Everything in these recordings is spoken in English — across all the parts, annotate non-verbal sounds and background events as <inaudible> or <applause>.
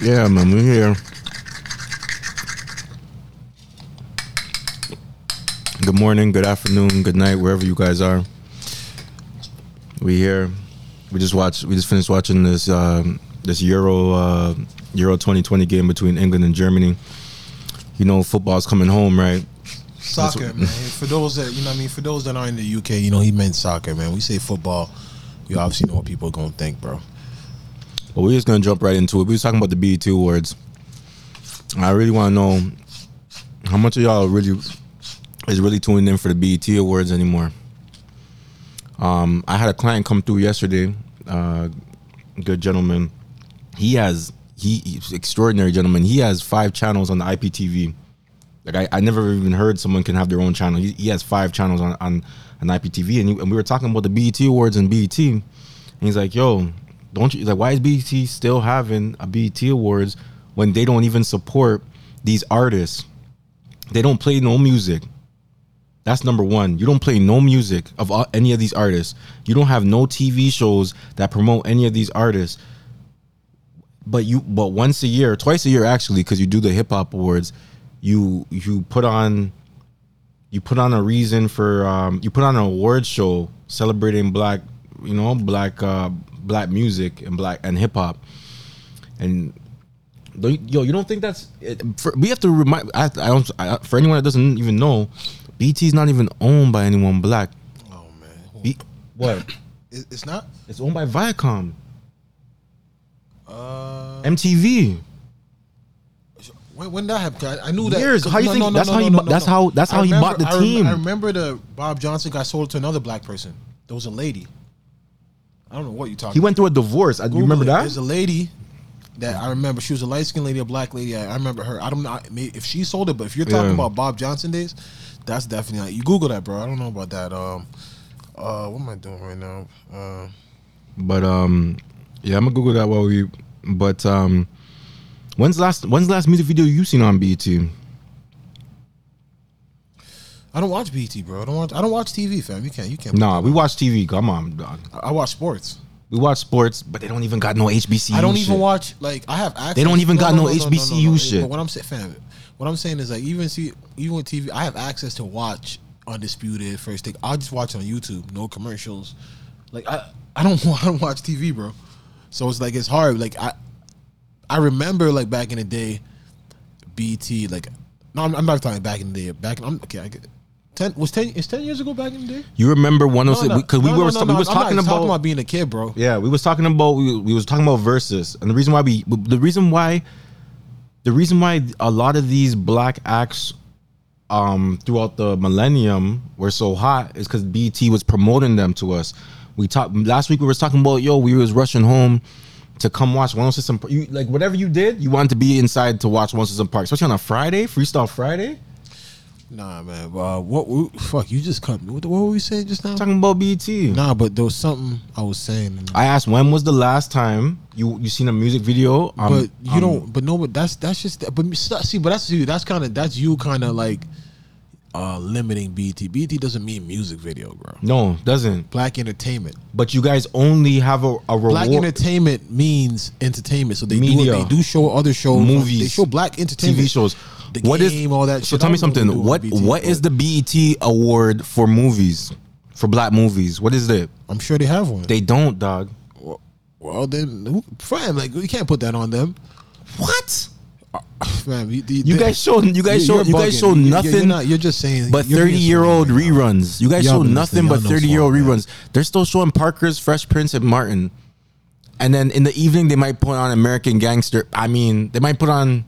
Yeah, man, we here. Good morning, good afternoon, good night, wherever you guys are. We here. We just watched. We just finished watching this um, this Euro uh, Euro 2020 game between England and Germany. You know, football's coming home, right? Soccer, man. For those that you know, what I mean, for those that are in the UK, you know, he meant soccer, man. We say football, you obviously know what people are gonna think, bro. But we're just gonna jump right into it. We was talking about the BET awards. I really want to know how much of y'all really is really tuning in for the BET awards anymore. Um, I had a client come through yesterday. Uh, good gentleman. He has he he's extraordinary gentleman. He has five channels on the IPTV. Like I, I never even heard someone can have their own channel. He, he has five channels on on, IPTV, and, he, and we were talking about the BET awards and BET. And he's like, "Yo, don't you like why is BET still having a BET awards when they don't even support these artists? They don't play no music. That's number one. You don't play no music of all, any of these artists. You don't have no TV shows that promote any of these artists. But you, but once a year, twice a year actually, because you do the hip hop awards, you you put on, you put on a reason for, um, you put on an award show celebrating black, you know, black, uh, black music and black and hip hop, and yo, you don't think that's? It, for, we have to remind. I, I don't. I, for anyone that doesn't even know, BT is not even owned by anyone black. Oh man, B, what? It's not. It's owned by Viacom, Uh, MTV. when, when that happened, I, I knew that. Years. How you No, think- no, no, that's how he that's how- that's how he bought the I rem- team. I remember the Bob Johnson got sold to another black person. There was a lady. I don't know what you talking. He went through a divorce. I, you remember it. that? There's a lady that I remember. She was a light skinned lady, a black lady. I, I remember her. I don't know if she sold it, but if you're talking Yeah. about Bob Johnson days, that's definitely you Google that, bro. I don't know about that. Um, uh, what am I doing right now? Uh, But um, yeah, I'm gonna Google that while we. But um, when's the last when's the last music video you seen on BET? I don't watch BT, bro. I don't watch. I don't watch TV, fam. You can't. You can't. Nah, we watch TV. Come on, dog. I, I watch sports. We watch sports, but they don't even got no HBCU. I don't even watch like I have access. They don't even got no HBCU shit. But what I'm saying, fam, what I'm saying is like even see even with TV, I have access to watch Undisputed First Take. I'll just watch it on YouTube, no commercials. Like I, I don't <laughs> I don't watch TV, bro. So it's like it's hard. Like I, I remember like back in the day, BT like no, I'm, I'm not talking back in the day. Back in I'm okay. I get, ten was ten is ten years ago back in the day. You remember one of No, no, because we no, were no, sta- no, we was I'm talking about, talking about being a kid, bro. yeah we was talking about we, we was talking about verses and the reason why we the reason why the reason why a lot of these black acts um throughout the millennium were so hot is because BT was promoting them to us. We talked last week. We was talking about yo. We was rushing home to come watch 106 and you like whatever you did. You wanted to be inside to watch 106 and Park, especially on a Friday, Freestyle Friday. Nah, man. Uh, what, what? Fuck, you just cut me. What, what were we saying just now? Talking about BT. Nah, but there was something I was saying. I asked when was the last time you you seen a music video? Um, but you um, don't. But no. But that's that's just. But see. But that's you. That's kind of that's you. Kind of like uh limiting BT. BT doesn't mean music video, bro. No, doesn't. Black entertainment. But you guys only have a, a Black entertainment means entertainment. So they Media. do. They do show other shows. Movies. They show black entertainment. TV shows. The What is game, all that. So shit. tell me something. they do on What BET, what is the BET award for movies? For black movies? What is it? I'm sure they have one. They don't, dog. well, then, who- fam, like we can't put that on them. What? Fam, you, You guys show you guys show you're guys show nothing You're, not, you're just saying, but 30 year old right reruns. You guys show nothing but 30 year old reruns. They're still showing Parker's Fresh Prince and Martin. And then in the evening they might put on American Gangster. I mean, they might put on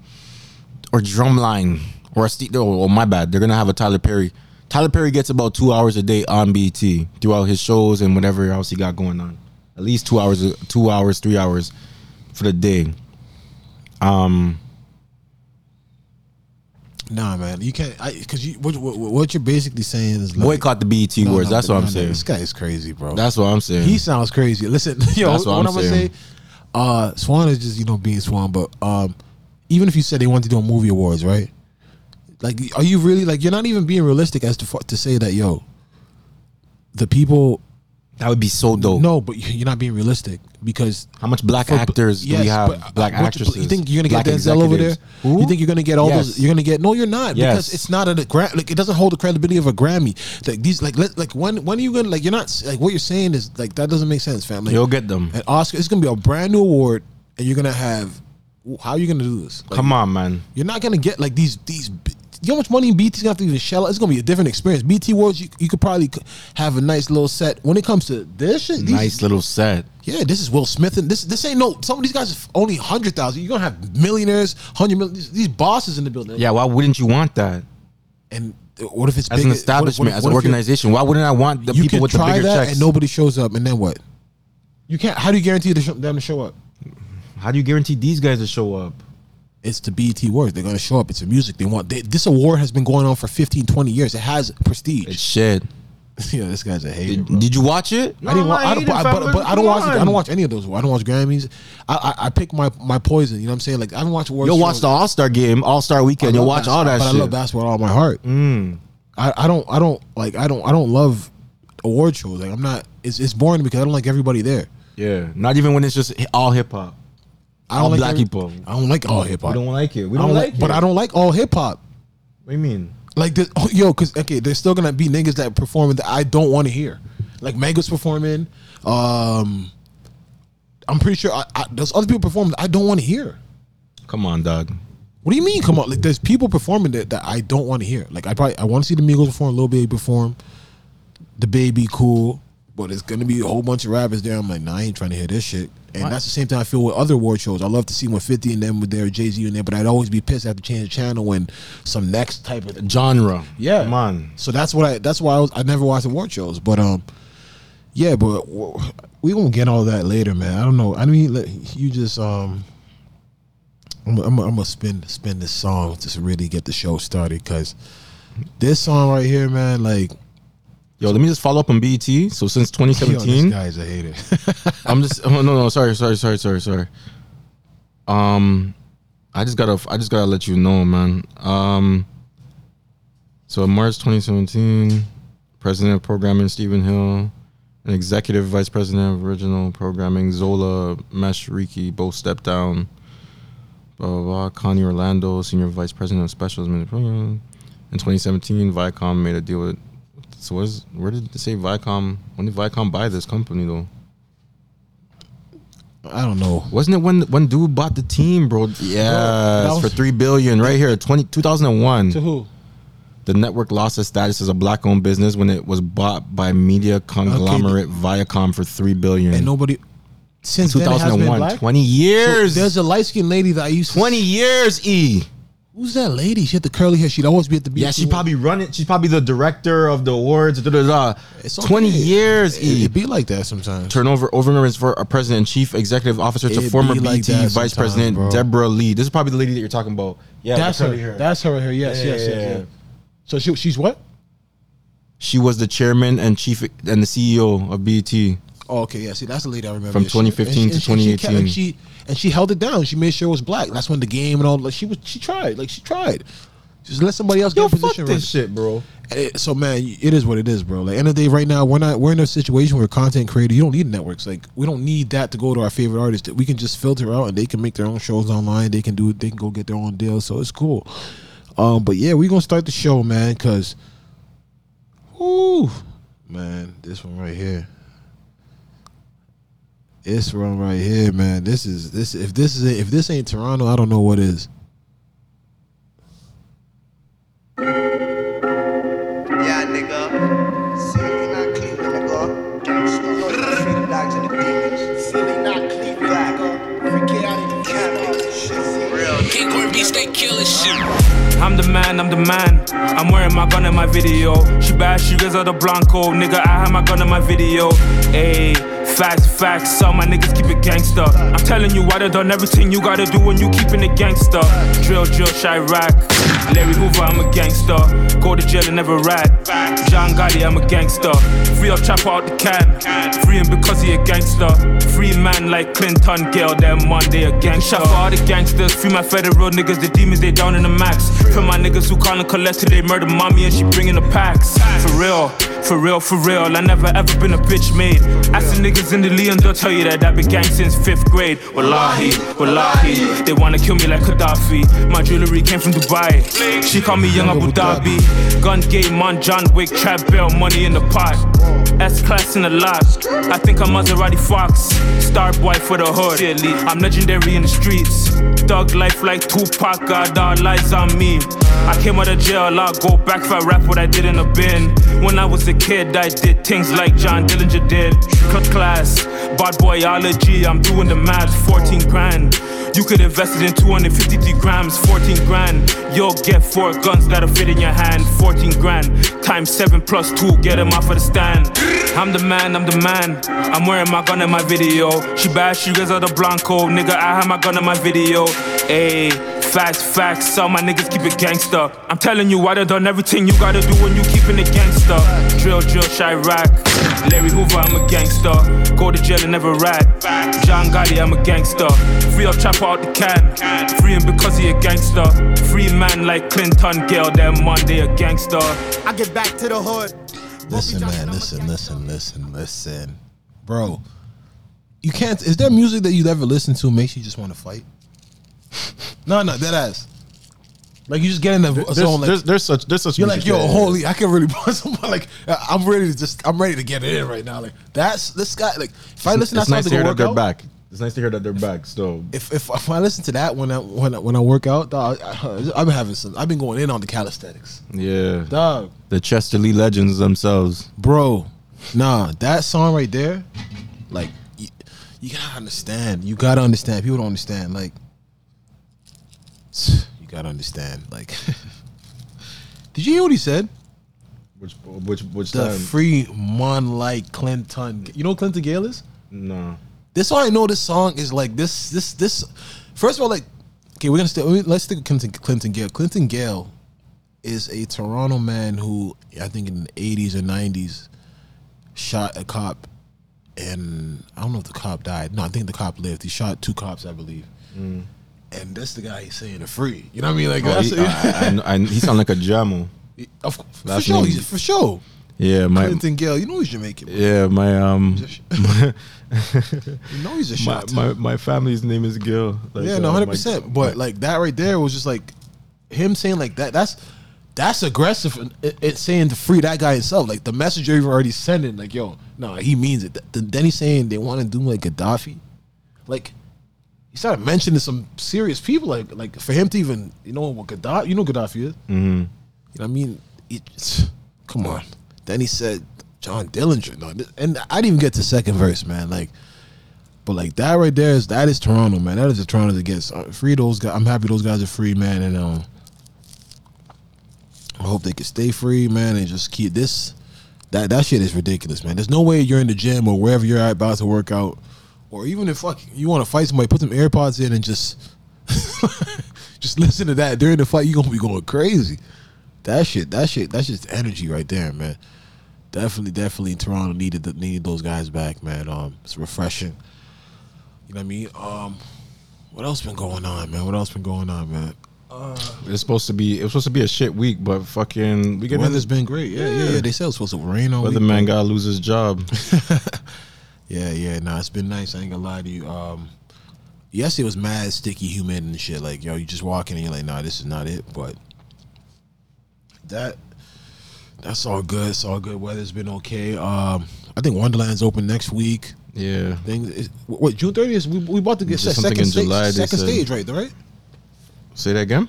or Drumline or a Steve. Oh, oh, my bad. They're gonna have a Tyler Perry. Tyler Perry gets about two hours a day on BT throughout his shows and whatever else he got going on. At least two hours, two hours, three hours for the day. Um, Nah, man, you can't. I Because you, what, what, what you're basically saying is like, boycott the BET No, awards. no, That's no, what I'm saying. This guy is crazy, bro. That's what I'm saying. he sounds crazy. Listen, <laughs> yo, That's what what, I'm I'm, gonna saying. say. Uh, Swan is just you know being Swan, but um, even if you said they wanted to do a movie awards, right? Like, are you really like you're not even being realistic as to to say that yo, the people That would be so dope. No, but you- you're not being realistic because How much black for- actors do we have? but, uh, black you- actresses. You think you're gonna get Denzel over there? Who? You think you're gonna get all Yes. those? You're gonna get no, you're not because it's not a like it doesn't hold the credibility of a Grammy. Like these, like let, like when when are you gonna like you're not like what you're saying is like that doesn't make sense, family. Like, You'll get them. an Oscar, it's gonna be a brand new award, and you're gonna have. How are you gonna do this? Like, Come on, man. You're not gonna get like these these. You know how much money BT's gonna have to even shell out? It's gonna be a different experience. BT Awards, you, you could probably have a nice little set. When it comes to this shit, these, Nice little set. yeah, this is Will Smith, and this this ain't no. Some of these guys are only hundred thousand. You're gonna have millionaires, hundred million. These, these bosses in the building. Yeah, why wouldn't you want that? and uh, what if it's As big, an establishment, what- as what an if you're- organization, why wouldn't I want the people with the bigger that, checks? and nobody shows up, and then what? You can't. How do you guarantee them to show up? How do you guarantee these guys to show up? It's the BET Awards. They're gonna show up. It's a music. They want. They, this award has been going on for 15, 20 years. It has prestige. It's shit. <laughs> yeah, this guy's a hater. Did, bro. did you watch it? No, I didn't watch, I don't, but, but, but I don't watch. I don't watch any of those. I don't watch Grammys. I, I, I pick my, my poison. You know what I'm saying? Like I don't watch awards. You'll watch shows. the All Star game, All Star weekend. You'll watch all that basketball, shit. But I love basketball with all my heart. Mm. I, I don't I don't like I don't I don't love award shows. Like I'm not. It's it's boring because I don't like everybody there. Yeah, not even when it's just all hip hop. I don't All like black every- people. I don't like all hip hop. We don't like it. We don't, don't like, like, but. I don't like all hip hop. What do you mean? Like this, oh, yo, because okay, there's still gonna be niggas that performing that I don't want to hear. Like Mega's performing. Um, I'm pretty sure I, I, there's other people performing that I don't want to hear. Come on, dog. What do you mean? Come on, like there's people performing that, that I don't want to hear. Like I probably I want to see the Migos perform, Lil Baby perform, DaBaby cool, but it's gonna be a whole bunch of rappers there. I'm like, nah, I ain't trying to hear this shit. And What? that's the same thing I feel with other award shows. I love to see when 50 and them with their Jay Z in there, but I'd always be pissed I have to change the channel when some next type of Genre. Yeah. Come on. So that's what I. That's why I was. I never watched award shows, but um, yeah, but we gonna get all that later, man. I don't know. I mean, you just um, I'm, I'm, I'm gonna spin spin this song to really get the show started because this song right here, man, like Yo, let me just follow up on BET. So since yo, this 2017, guy's a hater. <laughs> I'm just oh, no no sorry sorry sorry sorry sorry. Um, I just gotta I just gotta let you know, man. Um, so in March 2017, President of Programming Stephen Hill, and Executive Vice President of Original Programming Zola Mashariki both stepped down. Blah blah blah. Connie Orlando, Senior Vice President of Specials Program. In 2017, Viacom made a deal with. So what is, where did they say Viacom? When did Viacom buy this company though? I don't know. Wasn't it when when dude bought the team, bro? Yeah, for three billion right here, 20, 2001. To who? The network lost its status as a black-owned business when it was bought by media conglomerate Viacom for three billion. And nobody since then it has been 2001, black. 20 So years. there's a light skinned lady that I used to 20 years, E. Who's that lady? She had the curly hair. She'd always be at the. Yeah, BET she probably run it. She's probably the director of the awards. Da, da, da. It's 20 years, It, E. it be like that sometimes. Turnover over for a president and chief executive officer to It former be like BT vice president bro. Debra Lee. This is probably the lady that you're talking about. Yeah, That's her. hair. That's her right here. Yes, Yeah, yes, yeah, yes, yeah. So she, she's what? She was the chairman and chief and the CEO of BET. Oh, okay, yeah. See, that's the lady I remember. From Yeah, 2015 and to she- and she kept- 2018. and she and she held it down. She made sure it was black. That's when the game and all. Like she was, she tried. Like she tried. Just let somebody else Yo, get fuck position. this right. shit, bro. It- so man, it is what it is, bro. Like end of the day, right now we're not we're in a situation where content creator you don't need networks. Like we don't need that to go to our favorite artists. We can just filter out and they can make their own shows online. They can do it, they can go get their own deals. So it's cool. Um, but yeah, we're gonna start the show, man, because, ooh, man, this one right here. This one right here, man. This is this. If this is if this ain't Toronto, I don't know what is. Yeah, nigga. Silly not Cleveland, nigga. Gangsta, know free the dogs and the demons. Silly not Cleveland, nigga. Freak out in the Canada. Shit, real. King Corn beef, stay killing shit. I'm the man, I'm the man. I'm wearing my gun in my video. She bad she sugars of the Blanco. Nigga, I have my gun in my video. Ayy, Facts, facts, all my niggas keep it gangster. I'm telling you, I done done everything you gotta do when you keeping it gangster. Drill, drill, Chiraq. Larry Hoover, I'm a gangster. Go to jail and never rat. John Gotti, I'm a gangster. Free up chopper out the can. Free him because he a gangster. Free man like Clinton, Gayle, them Monday a gangster. Shot for all the gangsters. Free my federal niggas, the demons, they down in the max. For my niggas who call and collect they murder mommy and she bringing the packs. For real. For real, for real, I never ever been a bitch made. Ask the niggas in the Leon, they'll tell you that I've been gang since fifth grade. Wallahi, wallahi, they wanna kill me like Gaddafi. My jewelry came from Dubai. She call me Young Abu Dhabi. Gun game on John Wick, trap bell, money in the pot. S class in the lot. I think I'm Maserati Fox. Star boy for the hood. I'm legendary in the streets. Thug life like Tupac, got all lies on me. I came out of jail, I'll go back if I rap what I did in a bin. When I was a kid, I did things like John Dillinger did. Cut class, bad boyology, I'm doing the math, 14 grand. You could invest it in 253 grams, 14 grand. You'll get four guns that'll fit in your hand, 14 grand. Times 7 plus 2, get them off of the stand. I'm the man, I'm the man. I'm wearing my gun in my video. She bad, she goes out the Blanco. Nigga, I have my gun in my video. Ayy. Facts, facts, all my niggas keep it gangster. I'm telling you, I done done everything you gotta do when you keeping it gangster. Drill, drill, Chiraq. Larry Hoover, I'm a gangster. Go to jail and never ride. John Gotti, I'm a gangster. Free up chopper out the can. Free him because he a gangster. Free man like Clinton, Gayle, them Monday a gangster. I get back to the hood. Listen, man, listen, listen, listen, listen, bro. You can't. Is there music that you ever listen to makes you just want to fight? <laughs> No, no, that ass. Like you just get in the There's, zone. Like, there's, there's such there's such you're like, music yo, holy, I can really <laughs> punch someone. Like, uh, I'm ready to just, I'm ready to get it in right now. Like, that's this guy. Like, if I listen to it's that nice song to to hear that they're out, back. It's nice to hear that they're back. So if, if if I listen to that when I when I, when I work out, dog, I, I've been having some. I've been going in on the calisthenics, yeah, dog, the Chester Lee legends themselves. bro. Nah, that song right there, like, you, you gotta understand. You gotta understand. People don't understand. Like, you gotta understand. Like, <laughs> did you hear what he said? Which which which The time? free mon like Clinton. You know Clinton Gayle is? no. This why I know this song is like this. This this. First of all, like, okay, we're gonna stay. Let's stick with Clinton, Clinton Gayle. Clinton Gayle is a Toronto man who I think in the eighties or nineties shot a cop, and I don't know if the cop died. No, I think the cop lived. He shot two cops, I believe. Mm. And that's the guy he's saying to free. You know what I mean? Like, Oh, he, I, I, I, he sound like a jamo. <laughs> of, for sure, name- for sure. Yeah, my Clinton Gayle, you know he's Jamaican. bro. yeah my um <laughs> You know he's a <laughs> shot. my my family's name is Gil. Like, yeah, uh, no, hundred my- percent. But like that right there was just like him saying like that. That's that's aggressive. And it, it's saying to free that guy himself. Like the message you're already sending. Like yo, no, he means it. Th- Then he's saying they want to do like Gaddafi. Like he started mentioning some serious people. Like like for him to even you know what Gaddafi. You know Gaddafi is. Mhm. You know what I mean? It, come on. Then he said John Dillinger. No, and I didn't even get to second verse, man. Like, but like that right there is that is Toronto, man. That is the Toronto that gets uh, free. Those guys. I'm happy those guys are free, man. And um, I hope they can stay free, man, and just keep this. That that shit is ridiculous, man. There's no way you're in the gym or wherever you're at about to work out, or even if fuck you want to fight somebody, put some AirPods in and just <laughs> just listen to that during the fight. You gonna be going crazy. That shit, that shit, that's just energy right there, man. Definitely, definitely, Toronto needed the, needed those guys back, man. Um, it's refreshing. You know what I mean? Um, what else been going on, man? What else been going on, man? it's supposed to be it was supposed to be a shit week, but fucking we get weather's been great. Yeah, yeah, yeah. They said it's supposed to rain all man gotta lose his job. <laughs> Yeah, yeah. Nah, it's been nice. I ain't gonna lie to you. Um, yesterday was mad sticky, humid, and shit. Like, yo, you just walking and you're like, nah, this is not it. But that that's all good. It's all good. Weather's been okay. Um, I think Wonderland's open next week. Yeah. Things. Is, what June thirtieth? We we about to get Just se- something second in stage. July, they second stage, right? Right. Say that again.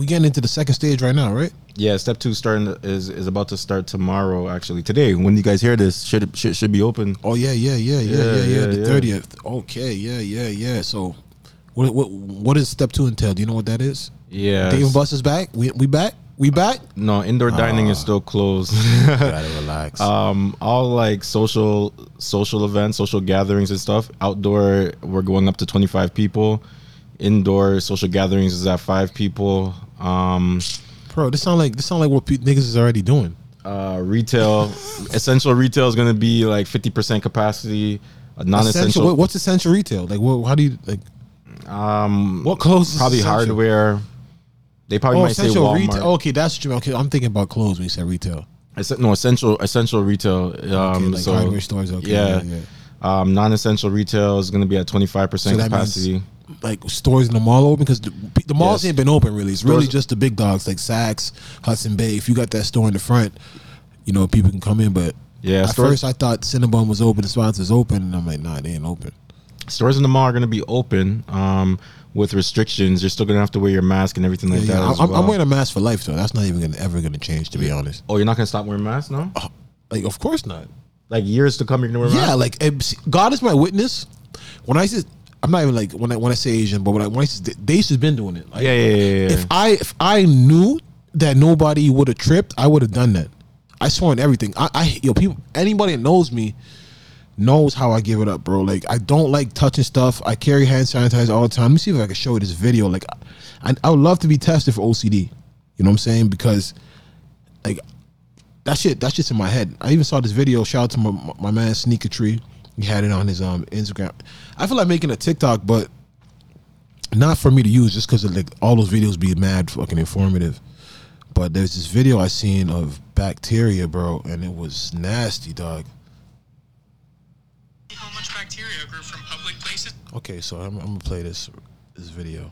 We getting into the second stage right now, right? Yeah, step two starting is is about to start tomorrow. Actually, today when you guys hear this, shit should should be open. Oh yeah, yeah, yeah, yeah, Yeah, yeah, yeah. yeah, The yeah. thirtieth. Okay, yeah, yeah, yeah. So, what what what does step two entail? Do you know what that is? Yeah, Dave and Buster's back. We we back. We back? No, indoor dining is Ah. still closed. <laughs> Gotta relax. um, all like social social events, social gatherings and stuff. Outdoor, we're going up to twenty five people. Indoor social gatherings is at five people. Um, Bro, this sound like this sound like what pe- niggas is already doing. uh, retail, <laughs> essential retail is going to be like fifty percent capacity. Uh, Essential. non-essential, What, what's essential retail? Like, what? How do you like? um, What clothes? is probably essential? hardware. They probably Oh, might say essential Walmart. retail. Okay, that's what you mean. Okay, I'm thinking about clothes when you said retail. Essen- no essential essential retail. Um, Okay, like so hardware stores. Okay, yeah, yeah, yeah. Um, non-essential retail is going to be at twenty five So percent that capacity. Like stores in the mall open because the, the malls Yes. ain't been open really. It's really just the big dogs like Saks, Hudson Bay. If you got that store in the front, you know people can come in. But Yeah, at stores- first I thought Cinnabon was open, the spots is open, and I'm like, nah, they ain't open. Stores in the mall are going to be open um, with restrictions. You're still going to have to wear your mask and everything like Yeah, that. yeah. I'm, I'm wearing a mask for life, though. That's not even gonna, ever going to change, to be honest. Oh, you're not going to stop wearing masks now? Like, of course not. Like years to come, you're going to wear Yeah, masks. like eh, God is my witness. When I say, I'm not even like when I when I say Asian, but when I when I say, Dace has been doing it. Like, yeah, yeah, yeah, yeah. If I if I knew that nobody would have tripped, I would have done that. I swear on everything. I, I yo people anybody that knows me knows how I give it up, bro. Like I don't like touching stuff. I carry hand sanitizer all the time. Let me see if I can show you this video. Like I, I would love to be tested for OCD. You know what I'm saying? Because like that shit that shit's in my head. I even saw this video. Shout out to my, my man Sneaker Tree. He had it on his um Instagram. I feel like making a TikTok, but not for me to use just because like all those videos be mad fucking informative. But there's this video I seen of bacteria, bro, and it was nasty, dog. how much bacteria grew from public places Okay, so I'm, I'm gonna play this this video.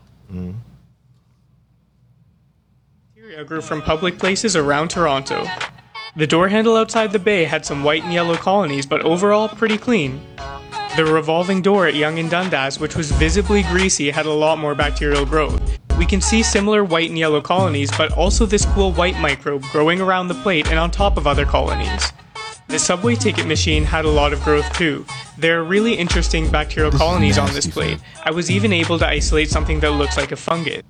bacteria grew from public places around Toronto. The door handle outside the bay had some white and yellow colonies, but overall pretty clean. The revolving door at Yonge and Dundas, which was visibly greasy, had a lot more bacterial growth. We can see similar white and yellow colonies, but also this cool white microbe growing around the plate and on top of other colonies. The subway ticket machine had a lot of growth too. There are really interesting bacterial This colonies on this plate. I was even able to isolate something that looks like a fungus.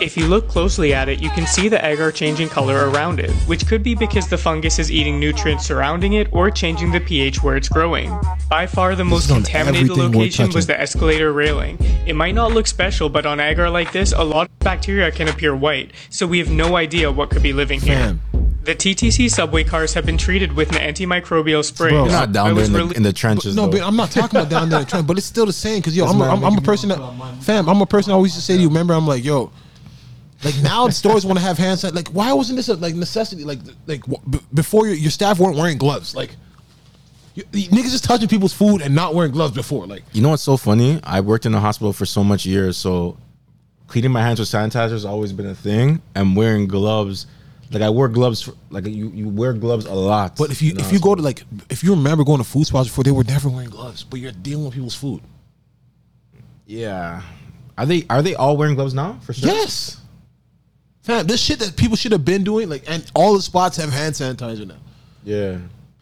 If you look closely at it, you can see the agar changing color around it, which could be because the fungus is eating nutrients surrounding it or changing the pH where it's growing. By far the most contaminated location was the escalator railing. It might not look special, but on agar like this, a lot of bacteria can appear white, so we have no idea what could be living here. Fam. The TTC subway cars have been treated with an antimicrobial spray. Bro. You're not I down there in the, really- in the trenches. No, but I'm not talking about down there in the trenches. but it's still the same because yo, I'm, a, man I'm, I'm a person that, fam, I'm a person I always used to say to you. Remember, I'm like, yo, like now the stores want to have hand sanitizer. Like, why wasn't this a like necessity? Like, like w- b- before your, your staff weren't wearing gloves. Like, you, you niggas just touching people's food and not wearing gloves before. Like, You know what's so funny? I worked in a hospital for so much years, so cleaning my hands with sanitizer has always been a thing. And wearing gloves, like I wear gloves, for, like you, you wear gloves a lot. but if you if you go to like if you remember going to food spots before, they were never wearing gloves. But you're dealing with people's food. yeah, are they are they all wearing gloves now for sure? Yes, fam, this shit that people should have been doing. Like, and all the spots have hand sanitizer now. Yeah,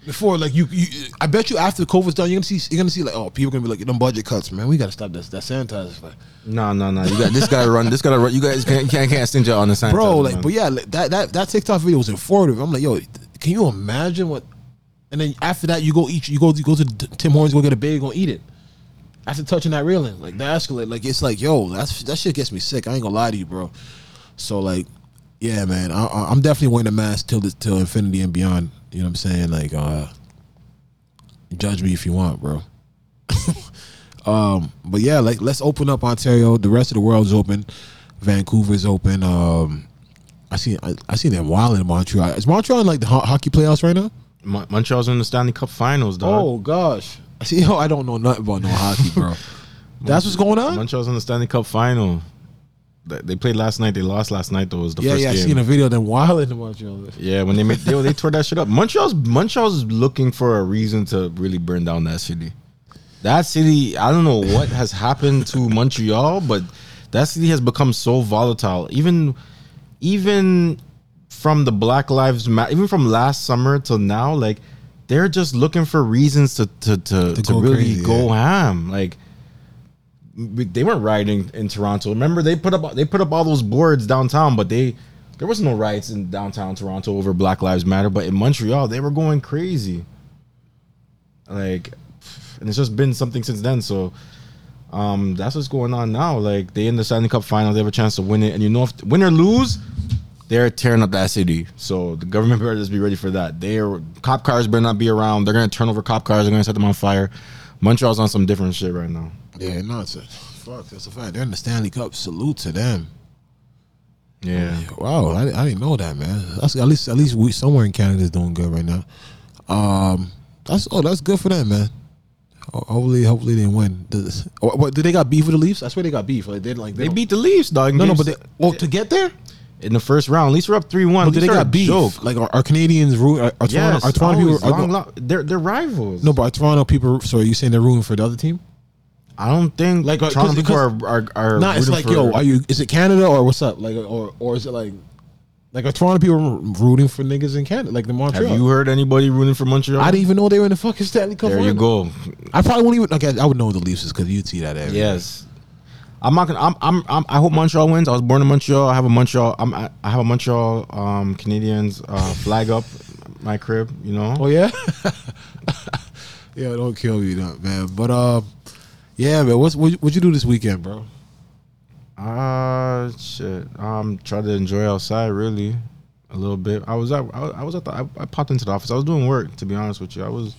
before like you, you I bet you after COVID's done, you're gonna see you're gonna see like oh people gonna be like them budget cuts, man. We gotta stop that that sanitizer, like, no, no, no. You got this. Got to run. This got to run. You guys can't can't, can't stingy on the sanitizer, bro. Like, man. but yeah, like, that that that TikTok video was informative. I'm like, yo, can you imagine what? And then after that, you go eat. You go you go to Tim Hortons, go get a bagel, go eat it. After touching that railing, like that escalate, like it's like, yo, that's that shit gets me sick. I ain't gonna lie to you, bro. So like, yeah, man, I, I'm definitely wearing a mask till this till infinity and beyond. You know what I'm saying? Like, uh, judge me if you want, bro. <laughs> um, but yeah, like let's open up Ontario. The rest of the world's open. Vancouver's open. Um, I see. I, I see them wild in Montreal. Is Montreal in like the ho- hockey playoffs right now? Mon- Montreal's in the Stanley Cup Finals, dog. Oh gosh. I see. <laughs> Yo, I don't know nothing about no hockey, bro. <laughs> That's what's going on. Montreal's in the Stanley Cup Final. They played last night. They lost last night. Though it was the yeah, first yeah. I game. seen a video of them wild in Montreal. Yeah, when they made they, they tore that shit up. Montreal's Montreal's looking for a reason to really burn down that city. That city, I don't know what has happened to Montreal, but that city has become so volatile. Even even from the Black Lives Matter, even from last summer till now, like they're just looking for reasons to to to, to, go really crazy, go yeah. ham. Like they weren't rioting in Toronto. Remember, they put up they put up all those boards downtown, but they there was no riots in downtown Toronto over Black Lives Matter, but in Montreal they were going crazy. Like, and it's just been something since then. So, um, that's what's going on now. Like they in the Stanley Cup final, they have a chance to win it, and you know if win or lose, they're tearing up that city. So the government <laughs> better just be ready for that. They're cop cars better not be around. They're gonna turn over cop cars. They're gonna set them on fire. Montreal's on some different shit right now. Yeah, no, it's a, fuck. That's a fact. They're in the Stanley Cup. Salute to them. Yeah. Wow, I, I didn't know that, man. That's at least at least we somewhere in Canada is doing good right now. Um, that's oh, that's good for them, man. Hopefully, hopefully they win. Does- What, what did they got beef with the Leafs? I swear they got beef. Like they like They don't- beat the Leafs, dog. No, no, but they, se- oh to get there. in the first round. At least we're up three one. But they got beef? Like are, are Canadians root? Are, are Yes, Toronto, are Toronto always, people? Are, long, long- they're they're rivals. no, but are Toronto people? So are you saying they're rooting for the other team? I don't think Like, uh, 'cause- Toronto people are are, are Nah, it's like yo, are you? Is it Canada or what's up? Like or or is it like like are Toronto people rooting for niggas in Canada? Like the Montreal? Have you heard anybody rooting for Montreal? I didn't even know they were in the fucking Stanley Cup. There you go. I probably won't even. Okay, I would know the Leafs is because you'd see that every. Yes. I'm not gonna. I'm, I'm. I'm. I hope Montreal wins. I was born in Montreal. I have a Montreal. I'm. I have a Montreal um, Canadiens uh, flag up my crib. You know. Oh yeah. <laughs> yeah, don't kill me, though, man. But um, yeah, man. What's what what you do this weekend, bro? Uh shit. Um, try to enjoy outside really, a little bit. I was at. I, was- at the. I, I popped into the office. I was doing work. To be honest with you, I was.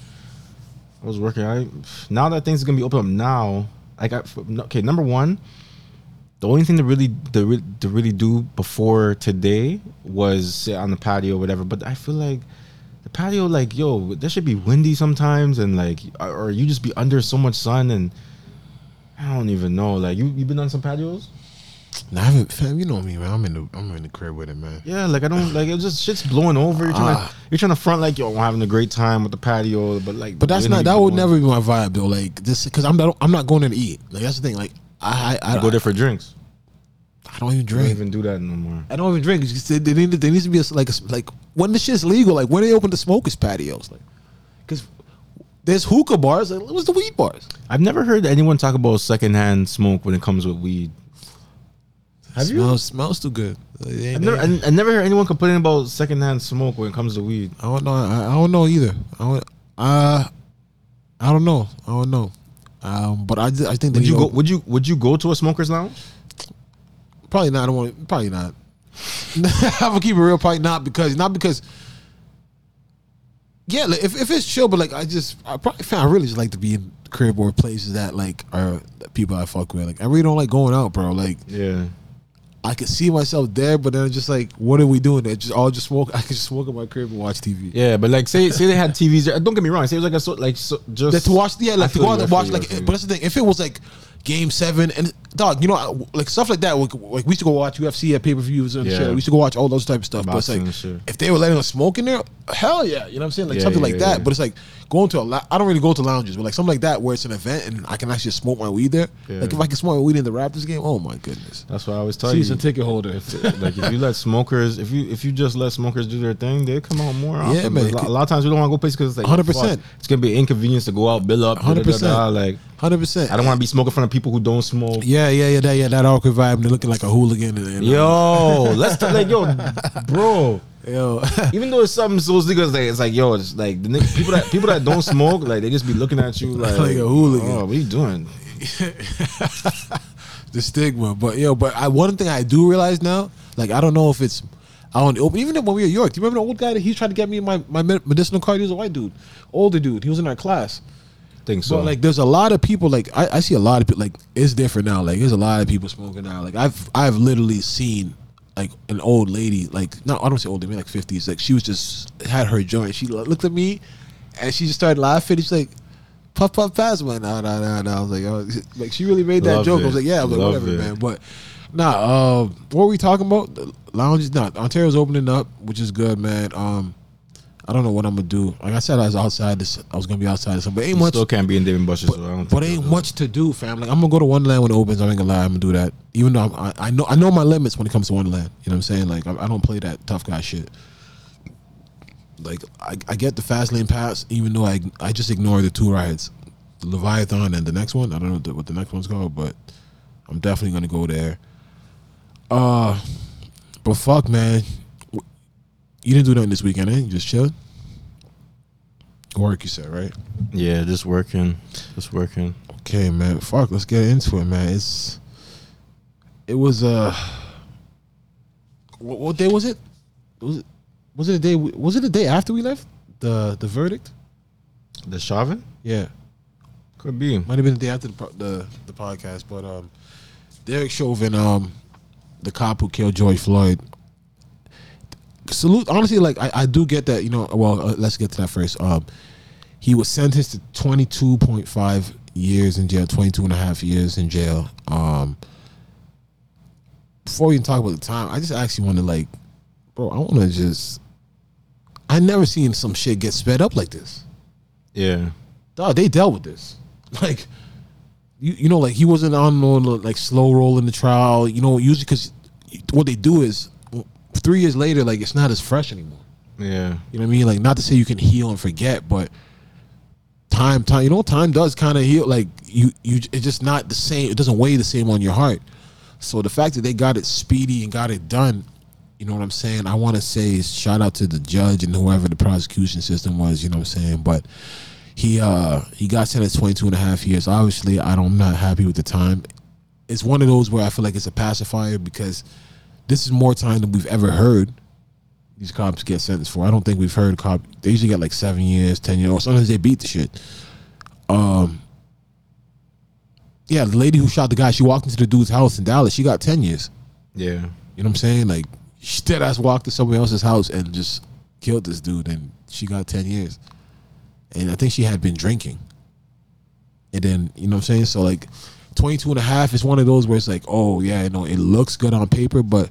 I was working. I now that things are gonna be open up now. Like I, okay, number one. The only thing to really to, to really do before today was sit on the patio or whatever. But I feel like the patio, like yo, there should be windy sometimes, and like, or you just be under so much sun, and I don't even know. Like you, you been on some patios? Nah, I haven't, fam. You know me, man. I'm in the I'm in the crib with it, man. Yeah, like I don't like it. Just shit's blowing over. You're trying Ah. to you're trying to front like yo, I'm having a great time with the patio, but like, But that's not that would never be my vibe though. Like this because I'm not I'm not going there to eat. Like that's the thing. Like I I, I, go there for drinks. I don't even drink. I don't even do that no more. I don't even drink. There, there, need, there needs to be a, like a, like when this shit's legal. Like when they open the smokers patios. Like there's hookah bars. It was the weed bars? I've never heard anyone talk about secondhand smoke when it comes with weed. Have you? smells, Smells too good. I've never, they- I, I never heard anyone complaining about secondhand smoke when it comes to weed. I don't know. I, I don't know either. I don't. Uh, I don't know. I don't know. Um, but I, I think that Would you go? op- Would you? Would you go to a smokers lounge? Probably not. I don't want. Probably not. <laughs> I'm gonna keep it real. Probably not because not because. Yeah, like, if if it's chill, but like I just I probably found I really just like to be in crib or places that like are the people I fuck with. Like I really don't like going out, bro. Like Yeah. I could see myself there, but then it's just like, what are we doing? There? Just all just smoke. <laughs> I could just smoke in my crib and watch TV. Yeah, but like, say say they had TVs there. Don't get me wrong. Say it was like a so, like so, just That to watch, yeah, like to feel go you, I watch, you, like. But that's the thing. If it was like Game Seven and dog, you know, like stuff like that. Like, like we used to go watch UFC at pay per views and Yeah. shit. We used to go watch all those type of stuff. But it's like if they were letting us smoke in there, hell yeah, you know what I'm saying? Like Yeah, something yeah, like that. yeah. But it's like going to a. lou- I don't really go to lounges, but like something like that where it's an event and I can actually smoke my weed there. Yeah. Like if I can smoke my weed in the Raptors game, oh my goodness. That's what I always tell you, Season you. ticket holder. like if you let smokers, if you if you just let smokers do their thing, they come out more. Often. Yeah, man. A lot, a lot of times we don't want to go places because it's like 100%. It's gonna be an inconvenience to go out, bill up, 100%. 100%. Like Hundred percent. I don't want to be smoking in front of people who don't smoke. Yeah, yeah, yeah, that, yeah, that awkward vibe. And they're looking like a hooligan. And, and, Yo, uh, let's t- like yo, bro. <laughs> yo, <laughs> Even though it's something so niggas like it's like yo, it's like the nigg- people that people that don't smoke like they just be looking at you <laughs> like, Like a hooligan. Oh, what are you doing? the stigma. But yo, but I one thing I do realize now, like I don't know if it's I the open. Oh, even when we were York, do you remember the old guy that he tried to get me my my medicinal card? He was a white dude, older dude. He was in our class. Think so? But like, there's a lot of people. Like I, I see a lot of people. Like it's different now. Like there's a lot of people smoking now. Like I've I've literally seen like an old lady. Like no, I don't say old. I mean like fifties. Like she was just had her joint. She looked at me, and she just started laughing. She's like. Puff puff one. No, no, no, no. I was like, oh, like she really made that joke. I was like, yeah, I was like, whatever, it. man. But nah, uh, what were we talking about? The lounges. Nah, Ontario's opening up, which is good, man. Um, I don't know what I'm gonna do. Like I said, I was outside. This, I was gonna be outside. This, but ain't you much. still can't be in David so I But ain't much to do, fam. Like I'm gonna go to Wonderland when it opens. I ain't gonna lie, I'm gonna do that. Even though I'm, I, I know I know my limits when it comes to Wonderland. You know what I'm saying? Like I, I don't play that tough guy shit. Like I, I get the fast lane pass, even though I I just ignore the two rides, the Leviathan and the next one. I don't know what the next one's called, but I'm definitely gonna go there. Uh, But fuck, man. You didn't do nothing this weekend, eh? You just chilled? Work, you said, right? Yeah, just working, just working. Okay, man. Fuck, let's get into it, man. It's it was uh what, what day was it? Was it was it the day we- was it the day after we left? The the verdict? The Chauvin Yeah. could be. Might have been the day after the the, the podcast, but um Derek Chauvin, um the cop who killed George Floyd. Salute honestly, like I, I do get that, you know, well, uh, let's get to that first. Um he was sentenced to 22.5 years in jail 22 and a half years in jail. Um before we even talk about the time i just actually want to like bro i want to just i never seen some shit get sped up like this. Yeah, dog they dealt with this. <laughs> Like you, you know like he wasn't on no like slow roll in the trial. You know usually because what they do is three years later like it's not as fresh anymore yeah. you know what I mean? Like not to say you can heal and forget, but time, time, you know, time does kind of heal. Like you, you, it's just not the same. It doesn't weigh the same on your heart. So the fact that they got it speedy and got it done, you know what I'm saying? I want to say is shout out to the judge and whoever the prosecution system was. You know what I'm saying? But he, uh, he got sentenced 22 and a half years. Obviously, I don't, I'm not happy with the time. It's one of those where I feel like it's a pacifier because this is more time than we've ever heard these cops get sentenced for. I don't think we've heard a cop. They usually get like seven years, ten years, or sometimes they beat the shit. Um, yeah, the lady who shot the guy, she walked into the dude's house in Dallas. She got ten years. Yeah. You know what I'm saying? Like she dead ass walked to somebody else's house and just killed this dude, and she got ten years. And I think she had been drinking. And then you know what I'm saying? So like 22 and a half is one of those where it's like, oh yeah, you know, it looks good on paper, but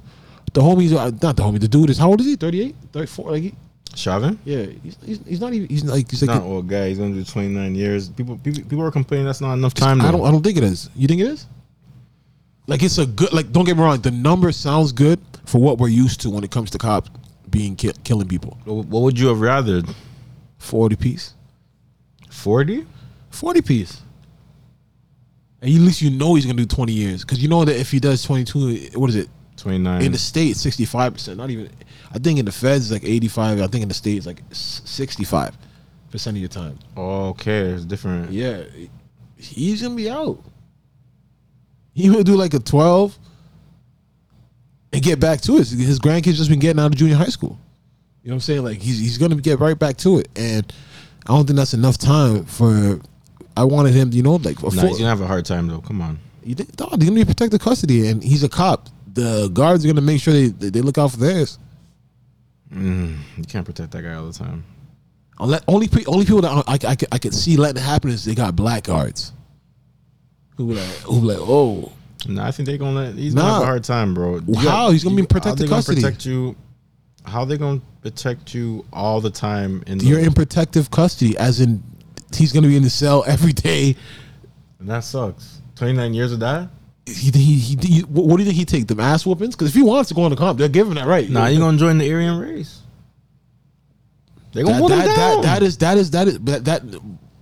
the homies are not the homie. The dude is how old is he? 38, 34? Like he, Chauvin? yeah, he's, he's, he's not even. He's like he's like. Not old guy. He's gonna do 29 years. People, people, people are complaining that's not enough time. I don't. I don't think it is. You think it is? Like it's a good. Like don't get me wrong. The number sounds good for what we're used to when it comes to cops being ki- killing people. What would you have rather? Forty piece. 40? Forty piece. And at least you know he's gonna do twenty years because you know that if he does twenty two, what is it? 29. In the state, sixty five percent. Not even. I think in the feds it's like eighty five. I think in the states like sixty five percent of your time. okay, it's different. Yeah, he's gonna be out. He will do like a twelve and get back to it. His grandkids just been getting out of junior high school. You know what I'm saying? Like he's he's gonna get right back to it, and I don't think that's enough time for. I wanted him, you know, like Nah, he's gonna have a hard time though. Come on. you think, dog, they're gonna be protected custody, and he's a cop. The guards are gonna make sure they they look out for theirs. Mm, you can't protect that guy all the time. Unless, only pe- only people that I, I, I, could, I could see letting happen is they got black guards. Who be like, who be like, oh, No, I think they're gonna let. He's gonna have a hard time, bro. You How? He's gonna be in you- how protected custody. Protect you. How they gonna protect you all the time? In you're the, in protective custody, as in he's gonna be in the cell every day. and that sucks. 29 years of that. He, he, he, he- what do you think he take them ass whoopings? Because if he wants to go on the comp, they're giving that right. Nah, you gonna join the Aryan race? They gonna that, that, that, that is that is that is that that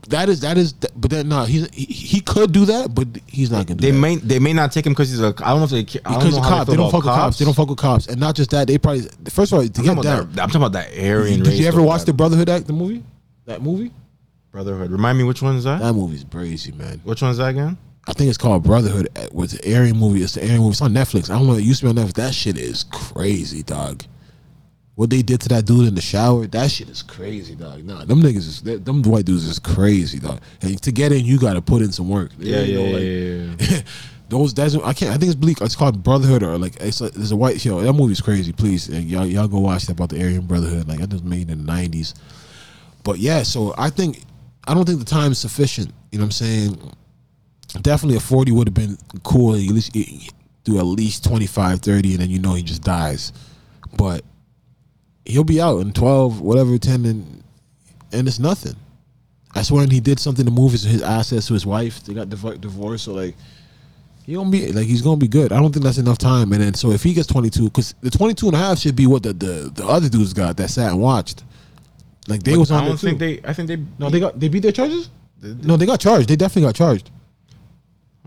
that is that is but then no he's he, he could do that but he's not gonna do They that. may they may not take him because he's a. I don't know if they. I don't because know how cops, they don't fuck with cops. They don't fuck with cops, and not just that. They probably first of all to I'm get talking, down. that, I'm talking about that Aryan. Did you ever watch the Brotherhood Act, the movie? That movie? Brotherhood? Remind me which one is that? That movie's crazy, man. Which one is that again? I think it's called Brotherhood. It was an Aryan movie. It's the Aryan movie. It's on Netflix. I don't know. It used to be on Netflix. That shit is crazy, dog. What they did to that dude in the shower, that shit is crazy, dog. Nah, them niggas is them white dudes is crazy, dog. And to get in, you got to put in some work. Yeah, You yeah, know, yeah, like, yeah, yeah. <laughs> Those that's I can't. I think it's bleak. It's called Brotherhood or like it's a, there's a white show. That movie's crazy. Please, y'all y'all go watch that about the Aryan Brotherhood. Like that was made in the nineties. But yeah, so I think I don't think the time is sufficient. You know what I'm saying? Definitely a 40 would have been cool. At least do at least 25, 30, and then you know he just dies. But he'll be out in 12, whatever, 10, and and it's nothing. I swear, he did something to move his, his assets to his wife. They got divorced, so like he gonna be like he's gonna be good. I don't think that's enough time. And then so if he gets 22, because the 22 and a half should be what the the, the other dudes got that sat and watched. Like they But was on it. I don't too. think they. I think they. no, they got they beat their charges. No, they got charged. They definitely got charged.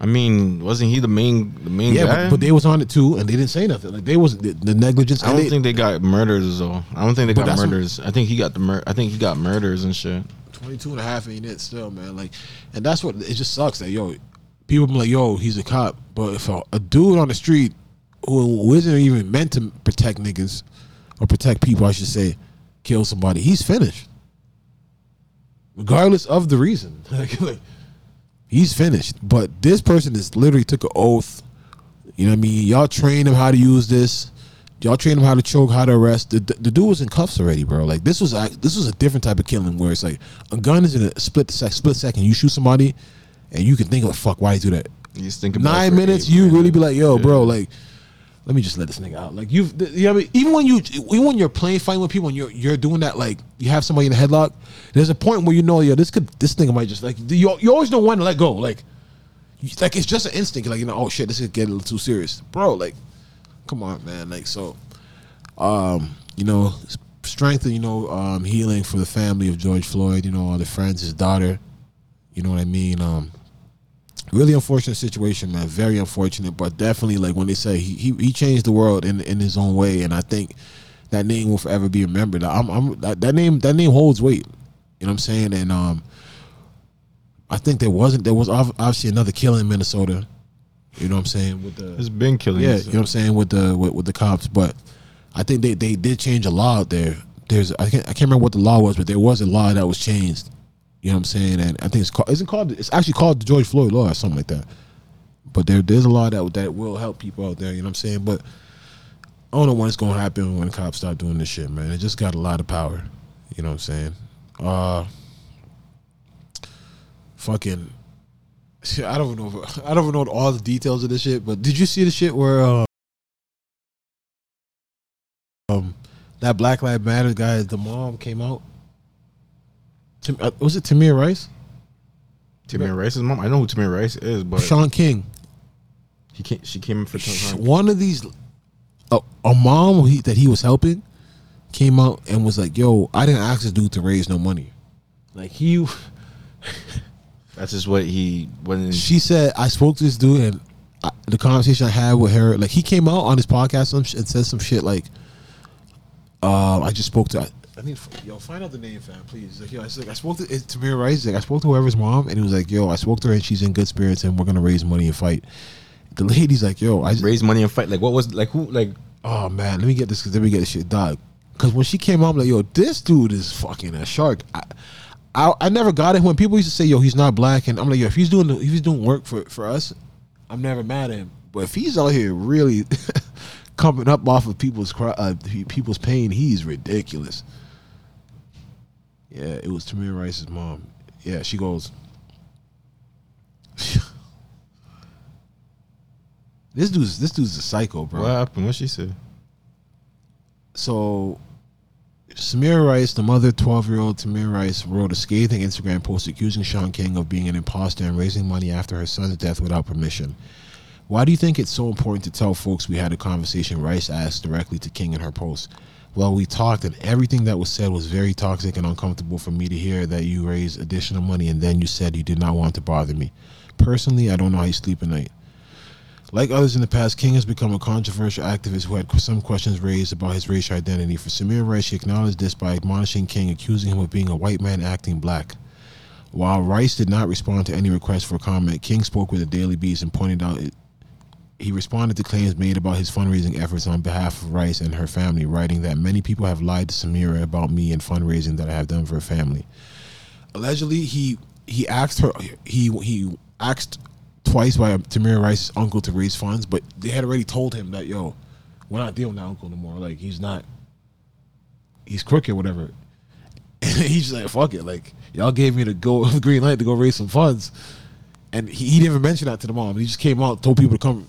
I mean, wasn't he the main the main Yeah, guy? but, but they was on it too, and they didn't say nothing. Like they was the, the negligence. I don't they- think they got murders though. I don't think they got that's what- murders. I think he got the mur- I think he got murders and shit. 22 and a half ain't it still, man. Like, and that's what it just sucks that yo, people be like, yo, he's a cop, but if a, a dude on the street who, who isn't even meant to protect niggas or protect people, I should say, kill somebody, he's finished, regardless of the reason. <laughs> like, like, he's finished. But this person is literally took an oath. You know what I mean? Y'all train him how to use this. Y'all train him how to choke, how to arrest. The, the, the dude was in cuffs already, bro. Like this was act- this was a different type of killing where it's like a gun is in a split sec, split second. You shoot somebody, and you can think of "Fuck, why you do that?" He's thinking about Nine minutes, eight you really be like, "Yo, Yeah. bro, like." Let me just let this nigga out. Like you've, you know I mean? Even when you, even when you're playing fighting with people and you're you're doing that, like you have somebody in a headlock. There's a point where you know, yo, this could, this nigga might just like you. You always know when to let go. Like, you- like it's just an instinct. Like you know, oh shit, this is getting a little too serious, bro. Like, come on, man. Like so, um, you know, strength and you know, um, healing for the family of George Floyd. You know, all the friends, his daughter. You know what I mean? Um, really unfortunate situation, man. Very unfortunate, but definitely like when they say he he, he changed the world in in his own way, and I think that name will forever be remembered. I'm, I'm that, that name that name holds weight. You know what I'm saying? And um, I think there wasn't there was obviously another killing in Minnesota. You know what I'm saying with the it's been killing. yeah, you know what I'm saying with the with, with the cops, but I think they, they did change a law out there. There's I can't I can't remember what the law was, but there was a law that was changed. You know what I'm saying? And I think it's called isn't called it's actually called the George Floyd law or something like that. But there there's a law that that will help people out there. You know what I'm saying? But I don't know when it's gonna happen when cops start doing this shit, man. It just got a lot of power. You know what I'm saying? Uh, fucking. I don't know. I don't know all the details of this shit, but did you see the shit where uh, um that Black Lives Matter guy, the mom came out? Tim, uh, was it Tamir Rice? Tamir Rice's mom. I know who Tamir Rice is, but Shaun King. he came, she came in for time. One of these, a, a mom he, that he was helping, came out and was like, "Yo, I didn't ask this dude to raise no money." Like he, <laughs> That's just what he when she said, "I spoke to this dude and I, the conversation I had with her, like he came out on his podcast and said some shit like, uh, I just spoke to." I need yo find out the name, fam, please. Like, yo, I, like, I spoke to it's Tamir Rice. Like, I spoke to whoever's mom, and he was like, "Yo, I spoke to her, and she's in good spirits, and we're gonna raise money and fight." The lady's like, "Yo, I just, raise money and fight. Like what was like who like oh man, let me get this. Let me get this shit, dog." Because when she came out, I'm like, "Yo, this dude is fucking a shark." I, I, I never got it when people used to say, "Yo, he's not black," and I'm like, "Yo, if he's doing if he's doing work for for us, I'm never mad at him." But if he's out here really <laughs> coming up off of people's cry, uh, people's pain, he's ridiculous. Yeah, it was Tamir Rice's mom. Yeah, she goes. <laughs> this dude's this dude's a psycho, bro. what happened? What she said? So Samaria Rice, the mother, 12 year old Tamir Rice, wrote a scathing Instagram post accusing Shaun King of being an imposter and raising money after her son's death without permission. Why do you think it's so important to tell folks we had a conversation? Rice asked directly to King in her post. Well, we talked, and everything that was said was very toxic and uncomfortable for me to hear that you raised additional money and then you said you did not want to bother me. Personally, I don't know how you sleep at night. Like others in the past, King has become a controversial activist who had some questions raised about his racial identity. For Samaria Rice, she acknowledged this by admonishing King, accusing him of being a white man acting black. While Rice did not respond to any request for comment, King spoke with the Daily Beast and pointed out he responded to claims made about his fundraising efforts on behalf of Rice and her family, writing that many people have lied to Samaria about me and fundraising that I have done for her family. Allegedly, he he asked her he he asked twice by Tamir Rice's uncle to raise funds, but they had already told him that yo, we're not dealing with that uncle no more. Like he's not, he's crooked, whatever. <laughs> And he's like, fuck it, like y'all gave me the go <laughs> green light to go raise some funds, and he, he didn't even mention that to the mom. He just came out, told people to come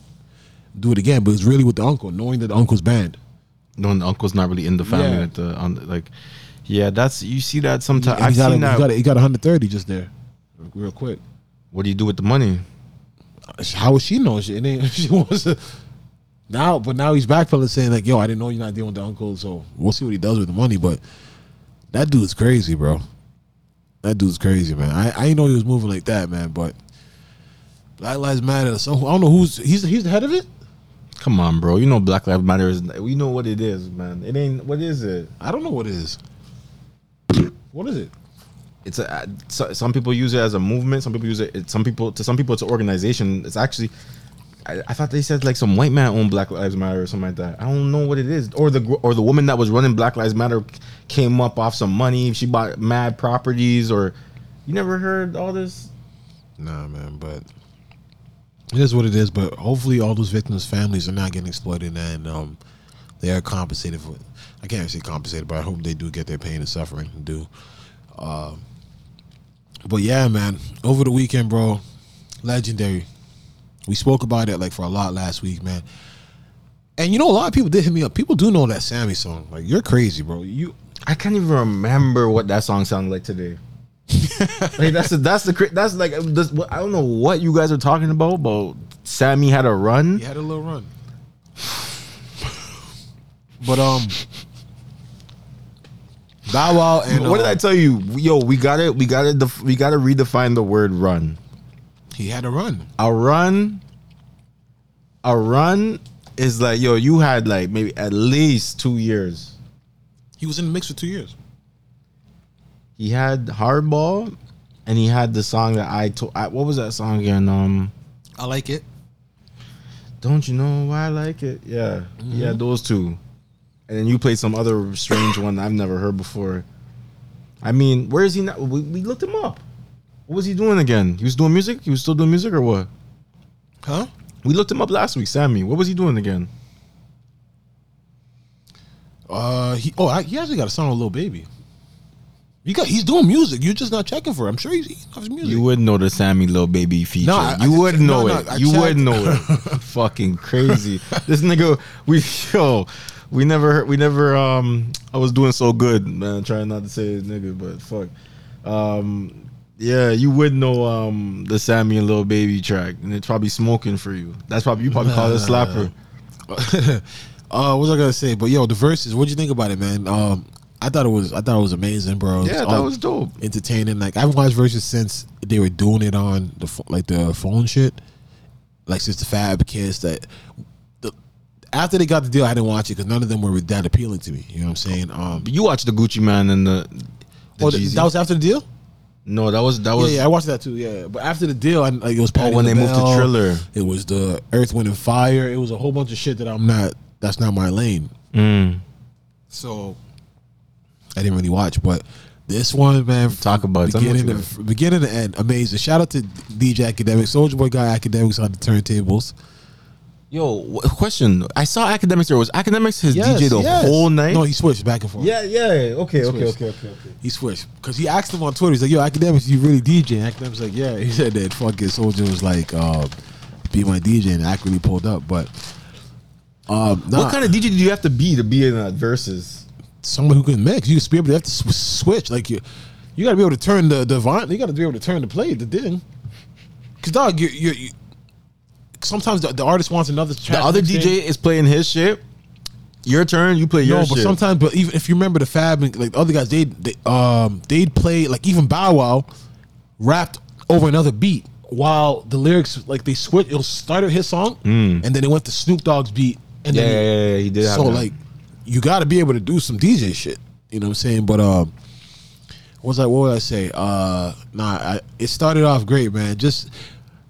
do it again, but it's really with the uncle, knowing that the uncle's banned. No, the uncle's not really in the family. Yeah. At the on the, like, yeah, that's you see that sometimes. I've he got, seen a, that. he got a, he got 130 just there, real quick. what do you do with the money? How would she know? She, it ain't, <laughs> she wants to. Now, but now he's backpedaling saying like, "Yo, I didn't know you're not dealing with the uncle, so we'll see what he does with the money." But that dude's crazy, bro. That dude's crazy, man. I I didn't know he was moving like that, man. But Black Lives Matter. So I don't know who's he's he's the head of it. Come on, bro. You know Black Lives Matter is. We know what it is, man. It ain't. What is it? I don't know what it is. What is it? It's a. So, some people use it as a movement. Some people use it. Some people to some people it's an organization. It's actually. I, I thought they said like some white man owned Black Lives Matter or something like that. I don't know what it is. Or the or the woman that was running Black Lives Matter came up off some money. She bought mad properties or. You never heard all this? Nah, man, but it is what it is. But hopefully, all those victims' families are not getting exploited and um, they are compensated for. I can't say compensated, but I hope they do get their pain and suffering due. Uh, but yeah, man, over the weekend, bro, legendary. We spoke about it like for a lot last week, man. And you know, a lot of people did hit me up. People do know that Sammy song. Like, you're crazy, bro. You I can't even remember what that song sounded like today. Like that's the that's the that's like this, I don't know what you guys are talking about, but Sammy had a run. He had a little run. but um Bow Wow and what did uh, I tell you? Yo, we got it. we got it. def- we gotta redefine the word run. he had a run. A run, a run is like yo. You had like maybe at least two years. He was in the mix for two years. He had hardball, and he had the song that I told. What was that song again? Um. I like it. Don't you know why I like it? Yeah, yeah, those two, and then you played some other strange one I've never heard before. I mean, where is he now? We, we looked him up. What was he doing again? He was doing music. He was still doing music, or what? Huh? We looked him up last week, Sammy. What was he doing again? Uh he oh I, he actually got a song with Lil Baby. You got he's doing music. You're just not checking for it. I'm sure he's, he loves music. You wouldn't know the Sammy Lil Baby feature. No, I- I you just- would no, know no, it. I you checked. would know it. <laughs> Fucking crazy. This nigga, we yo, we never, heard- we never. Um, I was doing so good, man. Trying not to say nigga, but fuck. Um, yeah, you would know um the Sammy and Lil Baby track, and it's probably smoking for you. That's probably you probably call it a slapper. <laughs> uh, what was I gonna say? But yo, the verses. What'd you think about it, man? Um, I thought it was. I thought it was amazing, bro. Yeah, that was dope. Entertaining. Like I haven't watched Verzuz since they were doing it on the like the phone shit. Like since the Fab Kiss that. The, after they got the deal, I didn't watch it because none of them were that appealing to me. You know what I'm saying? Um, You watched the Gucci Mane and the. the oh, Jeezy. that was after the deal. no, that was that was. yeah, I watched that too. Yeah, but after the deal, I, like it was Oh, when they moved to Triller. It was the Earth, Wind, and Fire. It was a whole bunch of shit that I'm not. That's not my lane. Mm. So I didn't really watch, but this one, man, Talk about it. Tell me what beginning to beginning to end, amazing. Shout out to DJ Academic, Soulja Boy guy Akademiks on the turntables. Yo, question. I saw Akademiks there. Was Akademiks his Yes, DJ the yes. whole night? No, he switched back and forth. yeah, yeah. Okay, okay, okay, okay, okay. He switched because he asked him on Twitter. He's like, "Yo, Akademiks, you really DJ?" And Akademiks like, "Yeah." <laughs> He said that fucking Soulja was like, uh, "Be my DJ," and Act really pulled up. But um, nah, What kind of DJ do you have to be to be in that Verzuz? Someone who can mix. You just be able to have to sw- switch. Like you, you got to be able to turn the the vine. You got to be able to turn the play the thing. Cause dog, you you. you sometimes the, the artist wants another track. The other. DJ is playing his shit. Your turn. You play your No, but shit. sometimes, but even if you remember the Fab and like the other guys, they they um they'd play like even Bow Wow rapped over another beat while the lyrics like they switch. It'll start at his song and then it went to Snoop Dogg's beat and Mm. yeah, then yeah, yeah, he did. Have so like you got to be able to do some DJ shit. You know what I'm saying? But um, what was I? What would I say? Uh, nah, I, it started off great, man. Just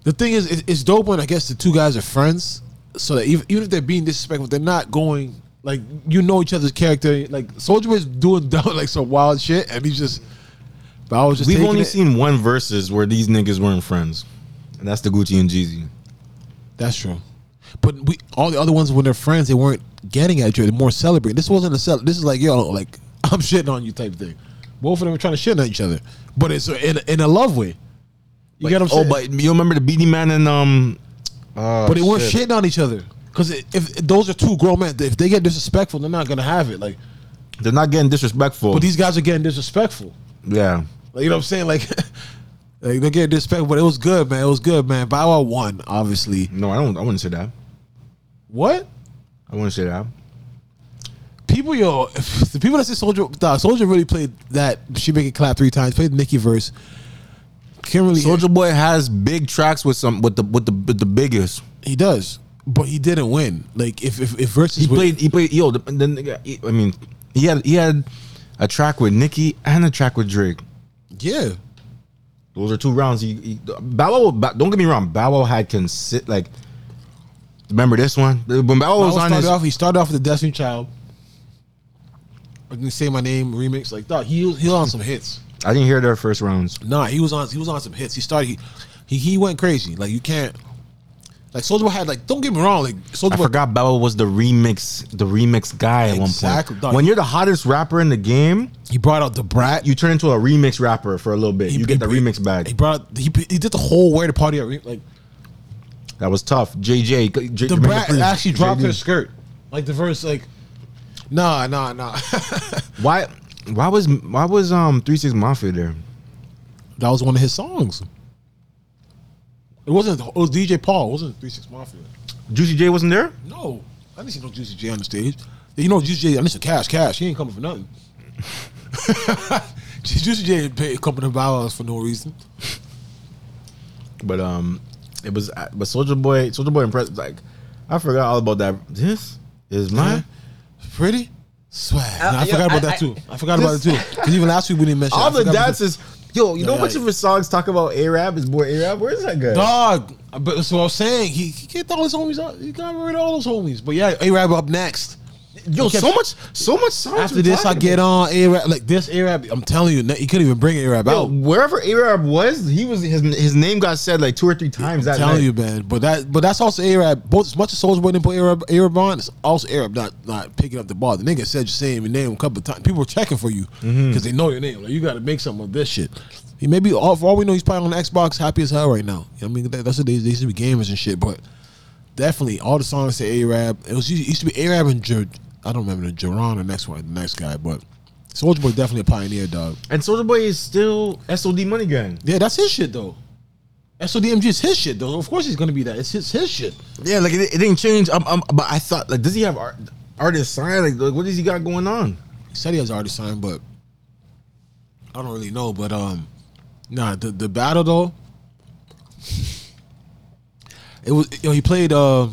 the thing is, it, it's dope when I guess the two guys are friends, so that even, even if they're being disrespectful, they're not going like you know each other's character. Like Soulja was doing <laughs> down like some wild shit, and he's just. But I was just we've only it- seen one Verzuz where these niggas weren't friends, and that's the Gucci and Jeezy. That's true. But we all the other ones when they're friends, they weren't getting at each other. They're more celebrating. This wasn't a cel. This is like yo, like <laughs> I'm shitting on you type thing. Both of them were trying to shit on each other, but it's in in a love way. You get what I'm saying? oh, but you remember the Beanie Man and um. uh, but they weren't shit. shitting on each other because if, if those are two grown men, if they get disrespectful, they're not gonna have it. Like, They're not getting disrespectful. but these guys are getting disrespectful. yeah. Like, you know what I'm saying? Like, <laughs> like they get getting disrespectful, but it was good, man. It was good, man. Bow Wow won, obviously. No, I don't. I wouldn't say that. What? I wouldn't say that. people, yo, the people that say Soulja, nah, Soulja really played that. She make it clap three times. Played Nicki verse. Can't really. Soulja Boy has big tracks with some with the with the with the biggest. he does, but he didn't win. Like if if, if versus He with- played he played yo. The, the nigga- he- I mean, he had he had a track with Nicki and a track with Drake. yeah. Those are two rounds. He, he Bow Wow. Don't get me wrong. Bow Wow had consi- like. Remember this one when Bow was on started his. off. He started off with the Destiny Child. I can say my name remix. Like, dog, he he was on some hits. I didn't hear their first rounds. Nah, he was on he was on some hits. He started he he, he went crazy. Like you can't like Soulja Boy had like don't get me wrong, like Soulja I Boy forgot Bow was the remix the remix guy at Exactly, one dog. point. When you're the hottest rapper in the game, he brought out Da Brat. you turn into a remix rapper for a little bit. he, you get the he- remix He brought he he did the whole where to party at re- like That was tough. JJ. J- Da Brat actually dropped her skirt. Like the verse like nah nah nah. <laughs> Why? Why was why was um Three Six Mafia there? that was one of his songs. It wasn't it was DJ Paul, it wasn't Three Six Mafia. Juicy J wasn't there. No, I didn't see no Juicy J on the stage. You know, Juicy J, I listen, Cash, Cash. He ain't coming for nothing. <laughs> <laughs> Juicy J pay, coming to Bow Wows for no reason. But um, it was uh, but Soulja Boy, Soulja Boy impressed. Like I forgot all about that. This is my Pretty swag. Uh, Nah, I yeah, forgot about I- that I- too. I forgot about it too. Because even last week we didn't mention. it. all the dances. Yo, you know Yeah, how much yeah. of his songs talk about Arab? His boy Arab. Where's that guy? Dog, but that's what I was saying. He, he get all his homies out. He got rid of all those homies. But yeah, A-Rab up next. Yo, Okay. so much, so much songs. After this, I get about. on A-Rab. Like this A-Rab, I'm telling you, he couldn't even bring A-Rab Yo, out. wherever Arab was, he was his his name got said like two or three times. I'm that telling night. you, man. But that, but that's also Arab. Both as much as Soulja Boy didn't put Arab, Arab on, it's also Arab not not picking up the ball. The nigga said your same name a couple of times. People were checking for you because Mm-hmm. they know your name. Like you got to make something of this shit. He maybe all, for all we know, he's probably on the Xbox, happy as hell right now. I mean, that, that's what they, they used to be gamers and shit. But definitely, all the songs say Arab. It was it used to be Arab and Jer, I don't remember the Jerron, the next one, the next guy, but. Soulja Boy definitely a pioneer, dog. And Soulja Boy is still SOD Money Gang. Yeah, that's his shit though. SODMG is his shit though. Of course he's gonna be that. It's his his shit. Yeah, like it, it didn't change. Um, um, but I thought like, does he have art, artist sign? Like, like, what does he got going on? He said he has artist signed, but I don't really know. But um, nah, the the battle though, it was you know he played uh,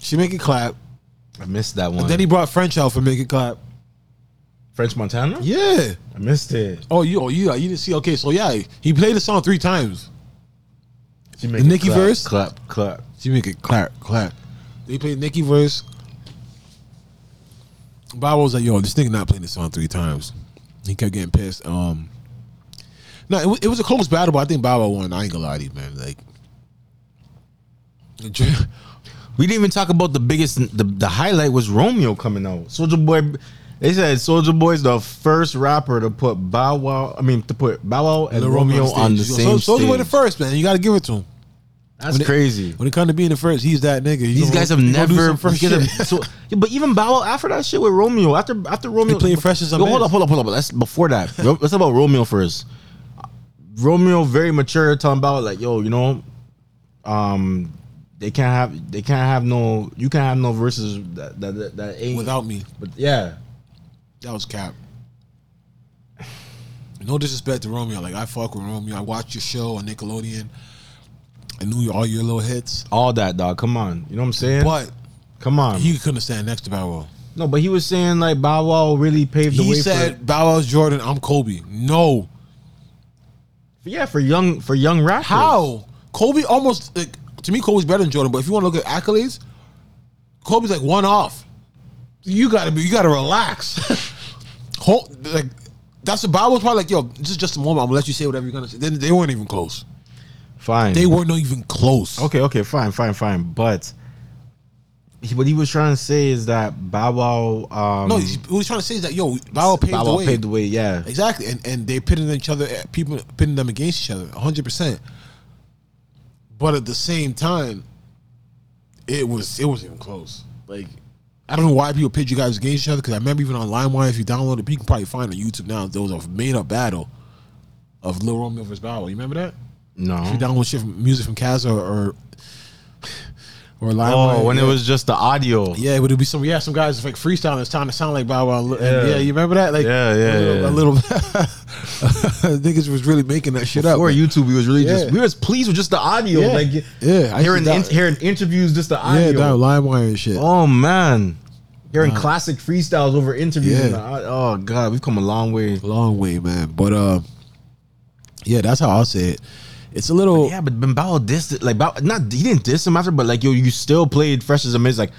she make it clap. I missed that one. Then he brought French out for make it clap. French Montana. Yeah. I missed it. Oh, you oh you you didn't see? Okay, so yeah, he played the song three times. She The Nicki clap, verse? Clap, clap. She make it clap clap. They played Nicki verse. Bob was like, "Yo, this nigga not playing this song three times." He kept getting pissed. Um, no, it, wa- it was a close battle, but I think Bob won. I ain't gonna lie to you, man. Like, <laughs> We didn't even talk about the biggest. The, the highlight was Romeo coming out. Soulja Boy. They said Soulja Boy's the first rapper to put Bow Wow. I mean, to put Bow Wow and Lil Romeo on the same so, Soulja Boy the first man. You got to give it to him. That's when it- crazy. When it comes to being the first, he's that nigga. He These guys have he gonna do never. first shit. have- so, yeah, but even Bow Wow after that shit with Romeo, after after Romeo, played Fresh as a hold up, hold up, hold up. Let's before that. <laughs> Let's talk about Romeo first. Romeo very mature, talking about like, yo, you know, um, they can't have they can't have no you can't have no verses that that that, that ain't without me. But yeah, That was cap. <sighs> No disrespect to Romeo. Like I fuck with Romeo. I watched your show on Nickelodeon. I knew all your little hits, all that dog. Come on, you know what I'm saying? but Come on. he couldn't stand next to Bow Wow. no, but he was saying like Bow Wow really paved the He way He said for Bow Wow's Jordan. I'm Kobe. No, yeah for young for young rappers. how Kobe almost like, to me Kobe's better than Jordan. But if you want to look at accolades, Kobe's like one off. You gotta be. You gotta relax. <laughs> Hold, like that's the Bow was probably like. Yo, this is just a moment. I'm gonna let you say whatever you're gonna say. They, they weren't even close. Fine. They weren't even close. Okay, okay, fine, fine, fine. But he, what he was trying to say is that Bow Wow. Um, No, he's, what he's trying to say is that yo, Bow Wow paved Bow the way. paved the way. Yeah, Exactly, and and they pitting each other, people pitting them against each other, hundred percent. But at the same time, it was it wasn't even close. Like I don't know why people pit you guys against each other because I remember even on LimeWire, if you download it, you can probably find on YouTube now. There was a made up battle of Lil Romeo versus Bow Wow. You remember that? no. If you download shit from music from Kazaa or or, or Oh, when it was just the audio. Yeah, but it'd be some had some guys like freestyling. It's trying to sound like and- Yeah. Yeah, you remember that? Like Yeah, yeah, a little, yeah. a little <laughs> niggas was really making that shit up. Before. YouTube, we was really Yeah. just we was pleased with just the audio. Yeah. Like Yeah, hearing in, hearing interviews, just the audio. yeah, down LimeWire and shit. Oh man, hearing classic freestyles over interviews. Yeah. the oh god, we've come a long way. Long way, man. But uh, yeah, that's how I'll say it. It's a little Yeah, but Bow dissed. Like Bow, not he didn't diss him after, but like yo, you still played Fresh Azimiz. Like,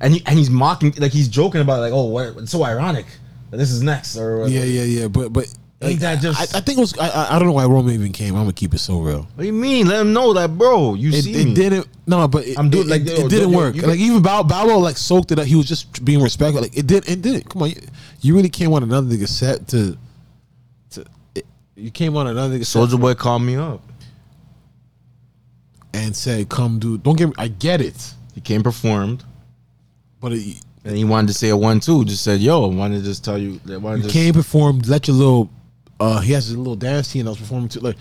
and he, and he's mocking, like he's joking about like, oh, what? It's so ironic that this is next or yeah, yeah, yeah. But but Ain't that just- I, I think it was. I, I- don't know why Roman even came. I'm gonna keep it so real. What do you mean? Let him know that, bro. You It, see it me. didn't. No, but it, I'm doing it, like, it, yo, didn't yo, work. like even Bow Bow like soaked it up. He was just being respectful. Like it did. It didn't. Come on, you, you really came on another nigga set to. To it, you came on another nigga set Soulja Boy called me up. And said, "Come, dude. Don't get me. I get it, He came performed, but it, and he wanted to say a one two. Just said, yo, I wanted to just tell you that. Wanted you to came performed. Let your little. Uh, he has his little dance team that was performing too. Like,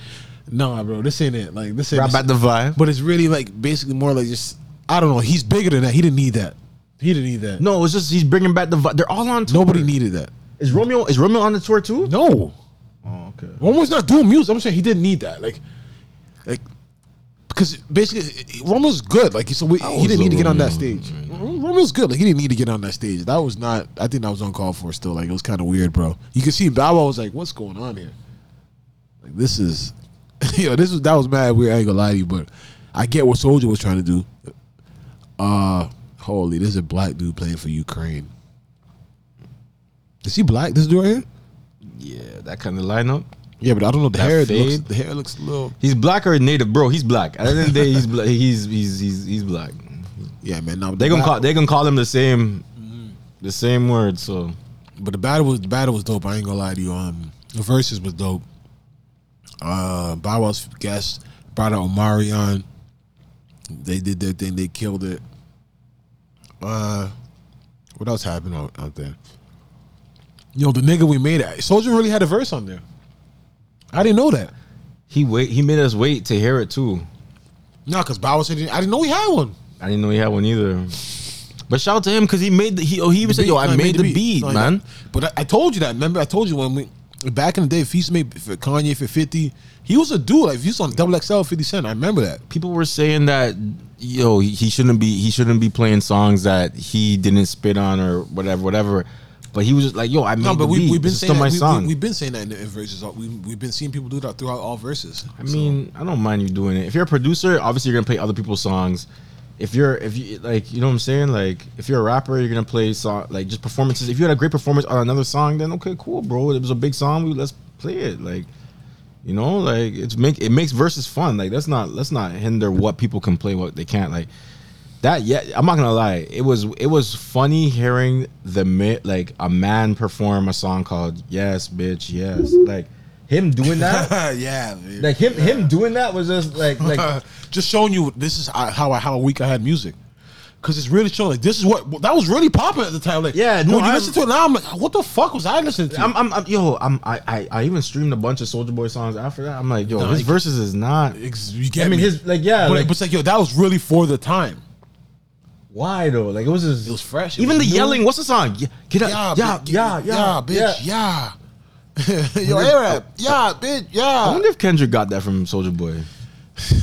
nah, bro, this ain't it. Like this ain't. rap this- at the vibe. but it's really like basically more like just. I don't know. He's bigger than that. He didn't need that. He didn't need that. No, it's just he's bringing back the vibe. They're all on tour. Nobody needed that. Is Romeo is Romeo on the tour too? No. Oh, okay. Roman's not doing music. I'm saying he didn't need that. Like, like because basically Roman's good. Like so, we, he didn't need to get on that stage. Roman's good. Like he didn't need to get on that stage. That was not. I think that was uncalled for. Still, like it was kind of weird, bro. You can see Bow Wow was like, "What's going on here?" Like this is, <laughs> you know, this was that was mad weird. I ain't gonna lie to you, but I get what Soulja was trying to do. Uh, holy, this is a black dude playing for Ukraine. Is he black? This dude right here? Yeah, that kind of lineup. Yeah, but I don't know. The That hair looks. The hair looks a little. He's black or native, bro. He's black. At the end of the day, he's bla- he's he's he's he's black. Yeah, man. No, They gonna call they gonna call him the same Mm-hmm. the same word. So But the battle was the battle was dope. I ain't gonna lie to you. Um, the Verzuz was dope. Uh, Bow Wow's guest brought out Omarion. They did their thing. They killed it. Uh, what else happened out, out there? Yo, the nigga we made it. Soulja really had a verse on there. I didn't know that. he wait he made us wait to hear it too. No, because Bow said I didn't know he had one. I didn't know he had one either. But shout out to him because he made the he oh he even said yo beat. I No, he made, the beat, No, he- man. But I, I told you that. Remember, I told you when we back in the day, Feast made for Kanye for fifty. He was a dude. Like Feast on Double XL, Fifty Cent. I remember that. People were saying that yo he shouldn't be he shouldn't be playing songs that he didn't spit on or whatever whatever. But he was just like yo I made No, but the we, beat. we've been saying still my that. song. We, have been saying that in, the, in Verzuz. We, we've been seeing people do that throughout all Verzuz. I mean, I don't mind you doing it. If you're a producer, obviously you're gonna play other people's songs. If you're if you like, you know what I'm saying? Like, if you're a rapper, you're gonna play song like just performances. If you had a great performance on another song, then okay, cool, bro. It was a big song. We let's play it. Like, you know, like it's make it makes Verzuz fun. Like, let's not let's not hinder what people can play, what they can't. Like that. Yeah, I'm not gonna lie. It was it was funny hearing the mi- like a man perform a song called "Yes, Bitch, Yes." Like him doing that. <laughs> yeah, man. Like him, him doing that was just like, like <laughs> just showing you this is uh, how I, how weak I had music. Cause it's really showing like this is what that was really popular at the time. Like Yeah, no, when you I'm- listen to it now, I'm like, what the fuck was I listening to? I'm, I'm, I'm, yo, I'm, I, I, I even streamed a bunch of Soulja Boy songs after that. I'm like, yo, No, his you- verses is not. You get I mean, me? his like, yeah, but, like, but it's like yo, that was really for the time. Why though? Like, it was just, It was fresh. It Even was the new. yelling. What's the song? Yeah, get up, yeah, yeah, bitch, yeah, yeah, bitch, yeah. <laughs> yo, Arab, yeah, bitch, Yeah. I wonder if Kendrick got that from Soulja Boy. <laughs>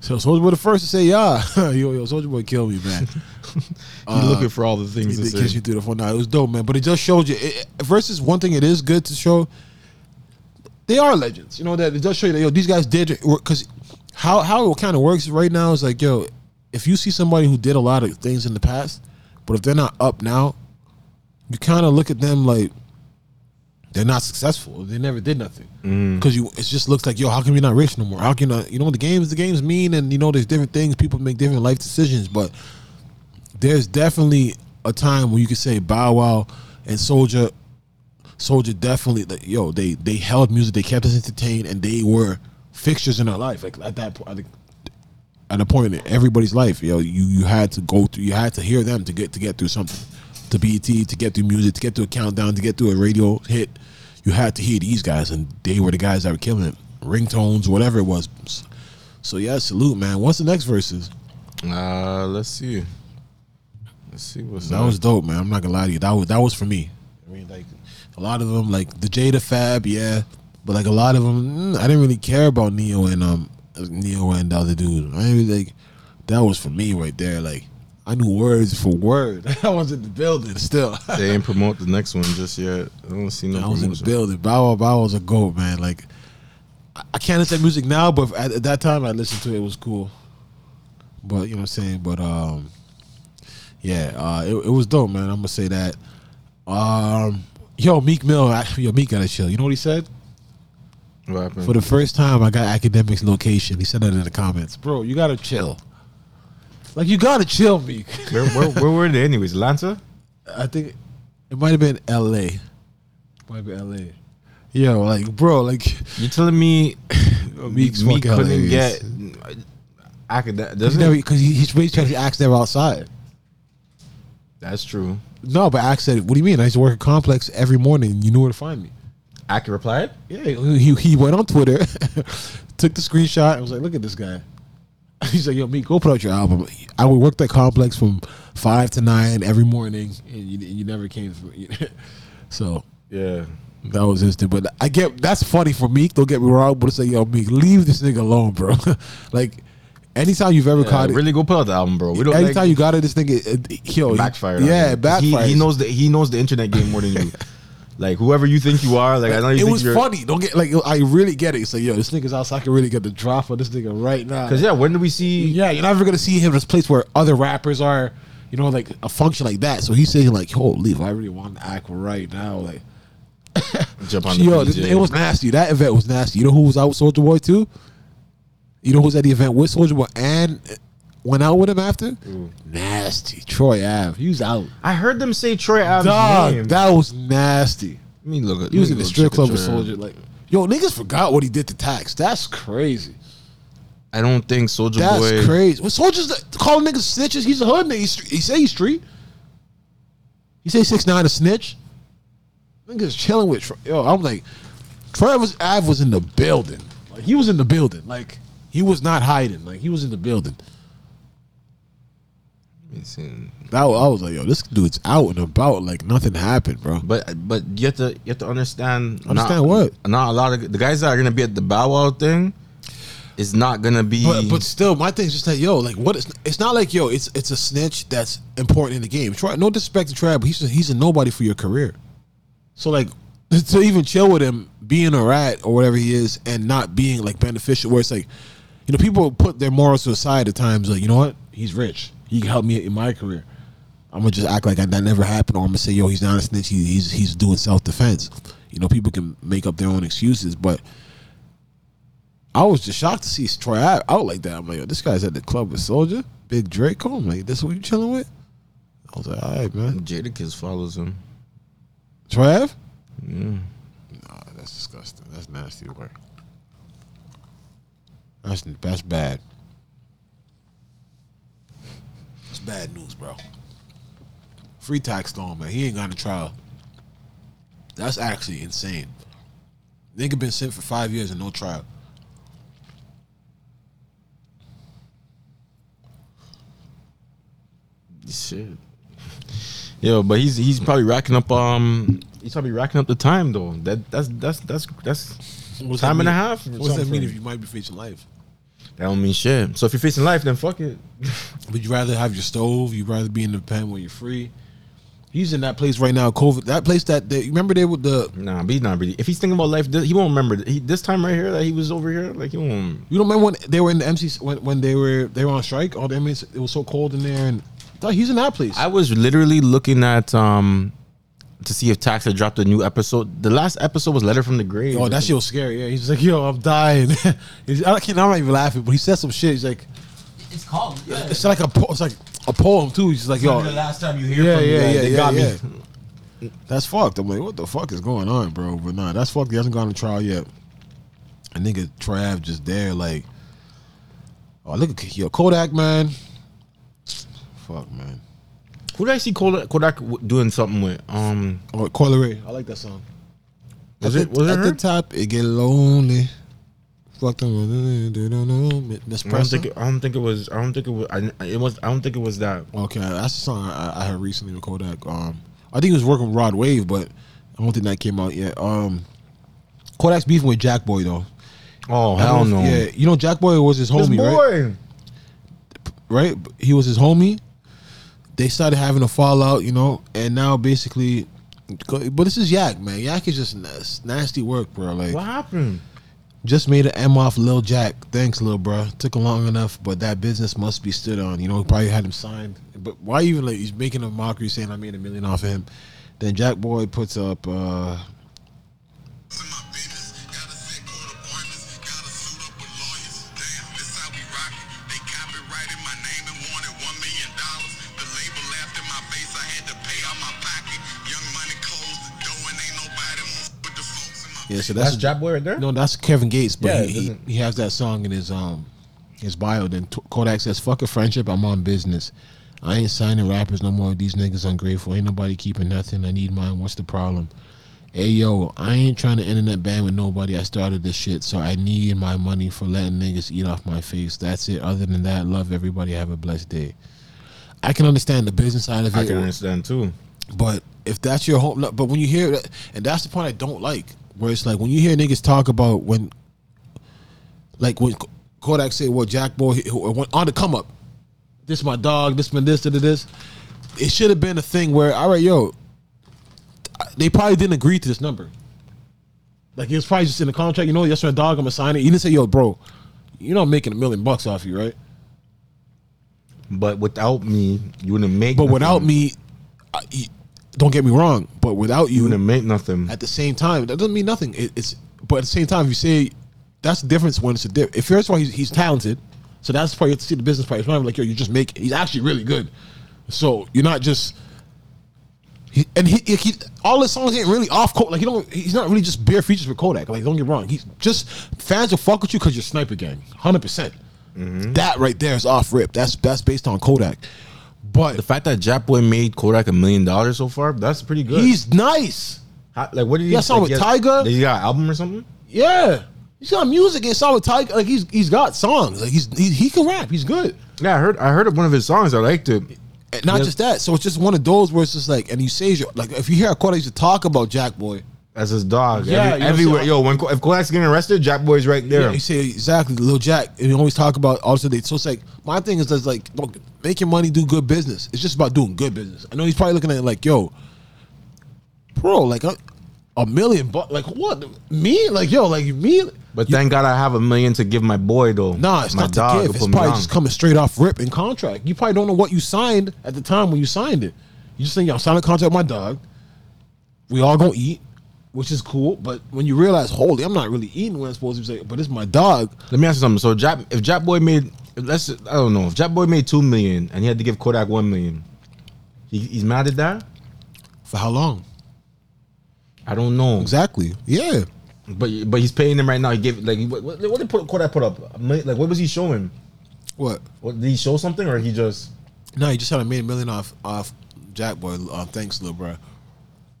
So Soulja Boy the first to say yeah. <laughs> yo, yo, Soulja Boy killed me, man. He's uh, looking for all the He things to did say. kiss you through the phone. Nah, it was dope, man. But it just showed you. It, it- versus one thing, it is good to show. They are legends, you know that it does show you that yo these guys did because how how it kind of works right now is like yo if you see somebody who did a lot of things in the past, but if they're not up now, you kind of look at them like they're not successful. They never did nothing mm. because you it just looks like yo how can we not rich no more? How can I, you know the games the games mean and you know there's different things people make different life decisions, but there's definitely a time where you could say Bow Wow and Soulja, Soulja definitely, like, yo, they they held music, they kept us entertained, and they were fixtures in our life. Like at that point, at a point in everybody's life, yo, you you had to go through, you had to hear them to get to get through something, to BET, to get through music, to get through a countdown, to get through a radio hit. You had to hear these guys, and they were the guys that were killing it. Ringtones, whatever it was. So yeah, salute, man. What's the next Verzuz? Uh, let's see. Let's see what's That up. was dope, man. I'm not gonna lie to you. That was that was for me. I mean, like a lot of them, like the Jada Fab, yeah, but like a lot of them, mm, I didn't really care about Ne-Yo and um Ne-Yo and the other dude. I didn't like that was for me right there. Like I knew words for word. <laughs> I was in the building still. <laughs> They ain't promote the next one just yet. I don't see no I was in the building. Bow Wow Bow was a goat, man. Like I- can't listen to music now, but at, at that time I listened to it. It was cool. But you know what I'm saying. But um, yeah, uh, it, it was dope, man. I'm gonna say that. Um, yo, Meek Mill, I- yo, Meek got to chill. You know what he said? What happened? For the first time, I got Akademiks location. He said that in the comments, bro. You gotta chill. Like you gotta chill, Meek. <laughs> where, where, where were they anyways? Atlanta? I think it might have been L.A. Might have been L.A. Yo, like, bro, like. You telling me Meek's <laughs> Meek couldn't get academic? Doesn't because he, he's raised he acts never outside. That's true. No, but Axe said, "What do you mean? I used to work at Complex every morning. You knew where to find me." Aki replied. Yeah, he he went on Twitter, <laughs> took the screenshot, and was like, "Look at this guy." <laughs> He's like, "Yo, me, go put out your album." I would work at Complex from five to nine every morning, and you, you never came through. <laughs> so Yeah. that was his thing. But I get that's funny for Meek. Don't get me wrong, but it's like, "Yo, Meek, leave this nigga alone, bro." like, anytime you've ever Yeah, caught it, really go put out the album, bro. We don't anytime like, you got it, this nigga, uh, yo, he- backfired. Yeah, backfired. He, he knows the he knows the internet game more than you. Like whoever you think you are, like I know you it was funny. Don't get like I really get it. So yo, this nigga's out, so I can really get the drop of this nigga right now. Cause yeah, when do we see? yeah, you're never gonna see him in this place where other rappers are. You know, like a function like that. So he's saying like, "Holy, I really want to act right now." Like, <laughs> Jump on the yo, PJ. it was nasty. That event was nasty. You know who was out with Soulja Boy too? You know who's at the event with Soulja Boy and went out with him after? Mm. Nasty. Troy Ave. He was out. I heard them say Troy Ab's Dog, name. that was nasty. Let me look at. He was in the strip club with Troy Soulja. Like, yo, niggas forgot what he did to Tax. That's crazy. I don't think Soulja That's Boy. crazy. Well, Soulja's the, calling niggas snitches. He's a hood nigga. He's, he say he's street. He say six nine a snitch. Niggas chilling with. Troy. Yo, I'm like, Travis Ave was in the building. Like he was in the building. Like he was not hiding. Like he was in the building. Me see. That I was like, yo, this dude's out and about. Like nothing happened, bro. But but you have to you have to understand. Understand not, what? Not a lot of the guys that are gonna be at the Bow Wow thing is not gonna be. But but still, my thing is just that yo, like what? Is, it's not like yo, it's it's a snitch that's important in the game. Try no disrespect to Trav, but he's a, he's a nobody for your career. So like <laughs> to even chill with him, being a rat or whatever he is, and not being like beneficial, where it's like, you know, people put their morals to the side at times. Like you know what, he's rich, he can help me in my career. I'm gonna just act like that never happened, or I'm gonna say, yo, he's not a snitch. He, he's he's doing self defense. You know, people can make up their own excuses, but I was just shocked to see Troy Ave out like that. I'm like, yo, this guy's at the club with Soulja, Big Draco. I'm like, this is what you chilling with? I was like, all right, man. Jadakiss follows him. Troy Ave? Yeah. Nah, that's disgusting. That's nasty work. That's that's bad. It's bad news, bro. Free Taxstone, man. He ain't gone to trial. That's actually insane. Nigga been sent for five years and no trial. Shit. Yo, but he's he's probably racking up um he's probably racking up the time though. That that's that's that's that's What's time that and a half. or What does that mean if you might be facing life? That don't mean shit. So if you're facing life, then fuck it. <laughs> Would you rather have your stove? You'd rather be in the pen when you're free? He's in that place right now, COVID. That place that they remember they with the Nah, but he's not really. If he's thinking about life, he won't remember. He, this time right here that he was over here, like he won't. You don't remember when they were in the MC when, when they were they were on strike? All the inmates it was so cold in there, and he's in that place. I was literally looking at um to see if Tax had dropped a new episode. The last episode was Letter from the Grave. oh, that shit was scary. Yeah, he's like, yo, I'm dying. <laughs> He's- I can't. I'm not even laughing, but he said some shit. He's like, It's called. Yeah. it's like a po- it's like a poem too. He's like, yo, the last time you hear yeah, from me, yeah, like, yeah, they yeah, got yeah. me. That's fucked. I'm like, what the fuck is going on, bro? But nah, that's fucked. He hasn't gone to trial yet. A nigga Trav just there, like, oh look at yo Kodak man. Fuck man. Who did I see Kodak, Kodak doing something with? Um, Oh, Coi Leray. I like that song. was at it the, was it at her? the top? It get lonely. Fuck them. They don't know. I don't think. It, I don't think it was. I don't think it was. I, it was. I don't think it was that. Okay, that's the song I, I heard recently with Kodak. Um, I think he was working with Rod Wave, but I don't think that came out yet. Um, Kodak's beefing with Jack Boy though. Oh I hell no! Yeah, you know Jack Boy was his homie, right? Right, he was his homie. They started having a fallout, you know, and now basically, but this is Yak, man. Yak is just nasty work, bro. Like, What happened? just made an M off Lil Jack. Thanks, Lil bro. Took long enough, but that business must be stood on. You know, probably had him signed. But why even like he's making a mockery saying I made a million off of him? Then Jack Boy puts up uh yeah, so that's, That's Jack Boy right there. No, that's Kevin Gates, but Yeah, he, he, he has that song in his um his bio. Then Kodak says, "Fuck a friendship, I'm on business. I ain't signing rappers no more. These niggas ungrateful. Ain't nobody keeping nothing. I need mine. What's the problem? Hey yo, I ain't trying to internet ban with nobody. I started this shit, so I need my money for letting niggas eat off my face. That's it. Other than that, love everybody. Have a blessed day. I can understand the business side of it. I can understand too. But if that's your home, but when you hear that, and that's the point I don't like, where it's like when you hear niggas talk about when, like when Kodak said, "Well, Jack Boy he- who went on the come up, this my dog, this my this, this, this." It should have been a thing where, all right, yo, they probably didn't agree to this number. Like it was probably just in the contract, you know, yes, my dog, I'm gonna sign it. You didn't say, yo, bro, you're not making a million bucks off you, right? But without me, you wouldn't make. But nothing. without me, I, don't get me wrong, but without you you, wouldn't nothing. at the same time, that doesn't mean nothing. It, it's but at the same time, if you say that's the difference when it's a dip. If first of all he's, he's talented, so that's probably you have to see the business part. It's not like yo, you just make. He's actually really good, so you're not just. He, and he, he, he all his songs ain't really off Kodak. Like he don't, he's not really just bare features with Kodak. Like don't get wrong, he's just fans will fuck with you because you're Sniper Gang, hundred percent. Mm-hmm. That right there is off rip. That's that's based on Kodak, but the fact that Jack Boy made Kodak a million dollars so far, that's pretty good. he's nice. How- like, what did he? got song like, with Tyga? Did he got an album or something? Yeah, he's got music and song with Tyga. Like he's he's got songs. Like he's he, he can rap. He's good. Yeah, I heard. I heard of one of his songs. I liked it. And not Yeah. just that. So it's just one of those where it's just like, and you say, like, if you hear Kodak used to talk about Jack Boy, As his dog. Yeah, Every- you know everywhere. Yo, when if Kodak's getting arrested, Jack Boy's right yeah, there. you say exactly, little Jack, and you always talk about also they. So it's like my thing is just like, look, make your money, do good business. It's just about doing good business. I know he's probably looking at it like, yo, bro, like a, a million, but like what me, like yo, like me. but thank God I have a million to give my boy though. Nah, it's my not dog to give. It's probably just coming straight off rip in contract. You probably don't know what you signed at the time when you signed it. You just think, yo, I'm signing a contract with my dog. We all gonna eat, which is cool. But when you realize, holy, I'm not really eating when I'm supposed to be saying, but it's my dog. Let me ask you something. So Jack, if Jack Boy made, let's, I don't know, if Jack Boy made two million and he had to give Kodak one million, he, he's mad at that. For how long? I don't know Exactly. Yeah. but but he's paying him right now. He gave like what, what, what did put, Kodak put up? Like what was he showing? What? What did he show something or he just? No, he just had a made a million off off Jack Boy. Uh, thanks, little bro.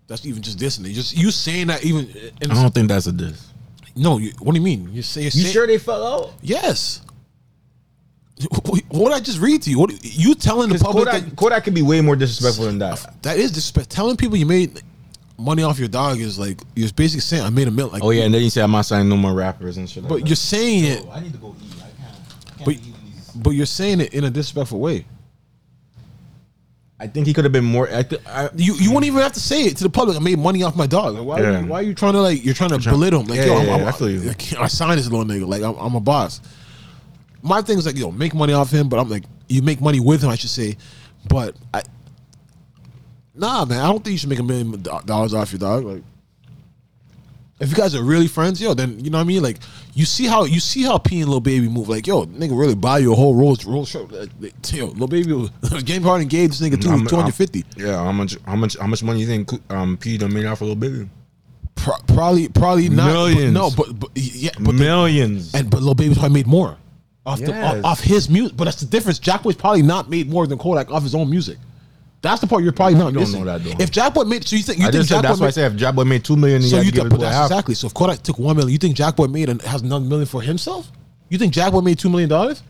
That's even just dissing it. Just you saying that even. In, I don't think that's a diss. no, you, what do you mean? You say You say- sure they fell out? Yes. <laughs> What did I just read to you? What you telling the Because public Kodak, that, Kodak could be way more disrespectful than that. that is disrespect? Telling people you made money off your dog is like you're basically saying I made a million. Like, Oh yeah, and then you say I'm not signing no more rappers and shit. But that. you're saying it, I need to go eat. I can't. I can't But- be these. but you're saying it in a disrespectful way. I think he could have been more. I, th- I, You you won't even have to say it to the public. I made money off my dog. Like, why, Yeah. why are you trying to like? You're trying to belittle him. Like Yeah, yo, yeah, I'm, yeah, I'm, I feel you. I signed this little nigga. Like I'm, I'm a boss. My thing is like yo, make money off him, but I'm like you make money with him. I should say, but I. Nah, man, I don't think you should make a million do- dollars off your dog. Like, if you guys are really friends, yo, then you know what I mean. Like, you see how you see how P and Lil Baby move. Like, yo, nigga, really buy you a whole Rolls Rolls shirt. Like, like, yo, Lil Baby, was- <laughs> game hard engaged. This nigga two two hundred fifty. yeah, how much? How much? How much money you think um, P done made off a little baby? Pro- probably, probably not. but Millions. no, but, but yeah, but the- Millions. and but Lil Baby's probably made more off the Yes. off, off his music. But that's the difference. Jack Boy's probably not made more than Kodak off his own music. That's the part you're probably not You don't know that, though. If Jack Boy made, so you think you I think just said that's why I made, said if Jack Boy made two million, he so had you to give think, his that's half. exactly. So if Kodak took one million, you think Jack Boy made and has another million for himself? You think Jack Boy made two million dollars?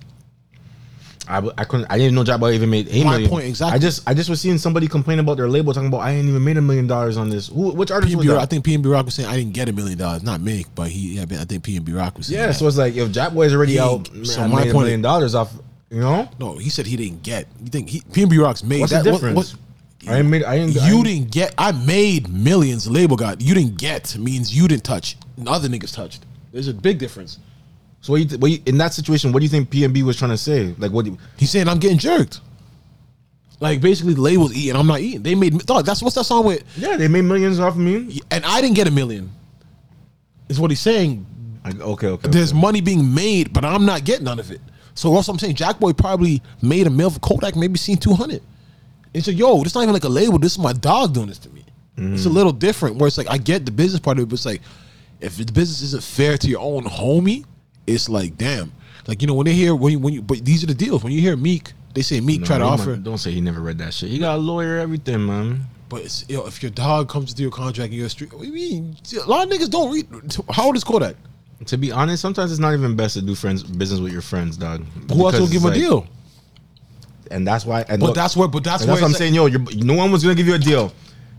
I, I couldn't. I didn't know Jack Boy even made eight My million. point, exactly. I just I just was seeing somebody complain about their label, talking about I ain't even made a million dollars on this. Who, which artist was PNB, I that? think PNB Rock was saying I didn't get a million dollars, not me, but he. Yeah, I think PNB Rock was saying Yeah, that. so it's like if Jack Boy's already He- out, so so my made a point- million dollars off. You know no, he said he didn't get. You think he PNB Rock's made what's that? the what- difference? what- I ain't made. I ain't. I you ain't- didn't get. I made millions. Label got. You didn't get means you didn't touch. And other niggas touched. There's a big difference. So what you, th- what you, in that situation, what do you think PNB was trying to say? Like what? do He's saying I'm getting jerked. Like basically, the label's eating. I'm not eating. They made. Dog, that's what's that song with? yeah, they made millions off of me. And I didn't get a million. Is what he's saying. I, okay, okay. There's okay. money being made, but I'm not getting none of it. So what I'm saying Jack Boy probably made a mill for Kodak, maybe seen 200. And so, yo, this not even like a label. This is my dog doing this to me. It's a mm-hmm. little different where it's like, I get the business part of it, but it's like, if the business isn't fair to your own homie, it's like, damn. Like, you know, when they hear, when you, when you, but these are the deals. When you hear Meek, they say Meek No, try to offer, might- don't say he never read that shit. He got a lawyer, everything, man. but it's, yo, if your dog comes to your contract and you're a street, what do you mean? A lot of niggas don't read. How old is Kodak? To be honest, sometimes it's not even best to do friends business with your friends, dog. Who else will give him a deal? And that's why. And But look, that's where, but that's that's what I'm it's saying. Yo, your, no one was gonna give you a deal.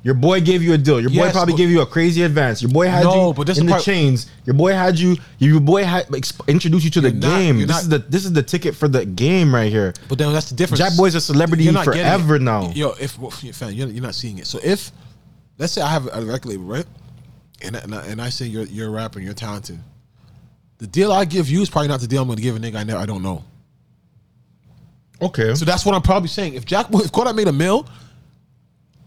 Your boy gave you a deal. Your boy Yes, probably gave you a crazy advance. Your boy had No, you but this in the part- chains. Your boy had you. Your boy had exp- introduced you to the not- game. this not- is the this is the ticket for the game right here. But then that's the difference. Jack Boy's a celebrity You're not forever now. Yo, if fan, you're, you're not seeing it. So if let's say I have a record label, right? And I- and I, and I say you're you're a rapper, and you're talented. The deal I give you is probably not the deal I'm going to give a nigga I never I don't know. Okay. So that's what I'm probably saying. If Jack Boy, if Kodak made a mill,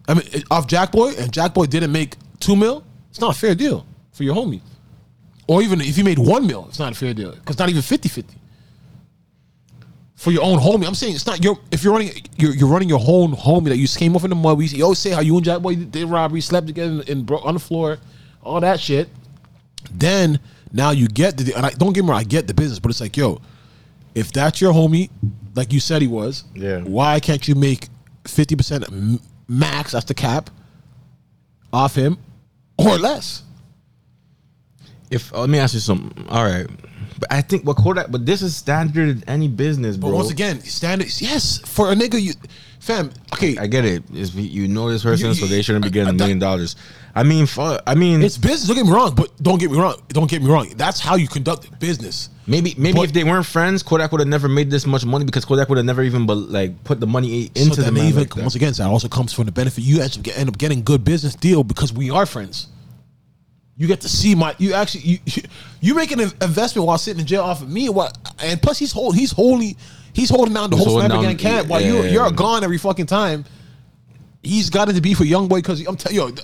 I mean off Jack Boy, and Jack Boy didn't make two mil, it's not a fair deal for your homie. Or even if he made one mil, it's not a fair deal because not even 50-50. For your own homie, I'm saying it's not your. If you're running, you're, you're running your own homie that you just came off in the mud. We yo say how you and Jack Boy did robbery, slept together, and, on the floor, all that shit. Then now you get the and I don't get me wrong, I get the business, but it's like yo, if that's your homie, like you said he was, Yeah. Why can't you make fifty percent max? That's the cap off him, or less. If uh, let me ask you something. All right. But I think what Kodak, but this is standard in any business, bro. But once again, standard. Yes, for a nigga, you, fam. Okay, I get it. It's, you know this person, You- so they shouldn't be getting a million dollars. I mean, fuck. I mean, it's business. Don't get me wrong, but don't get me wrong. Don't get me wrong. That's how you conduct business. maybe maybe but- if they weren't friends, Kodak would have never made this much money because Kodak would have never even but like put the money into so the man even like once again, that also comes from the benefit. You actually get, end up getting good business deal because we are friends. You get to see my. You actually you <laughs> you make an investment while sitting in jail off of me. and What and plus he's hold he's holding he's holding down the He's whole holding Gang camp while you yeah. you're gone every fucking time. He's got it to be for young boy because I'm telling you,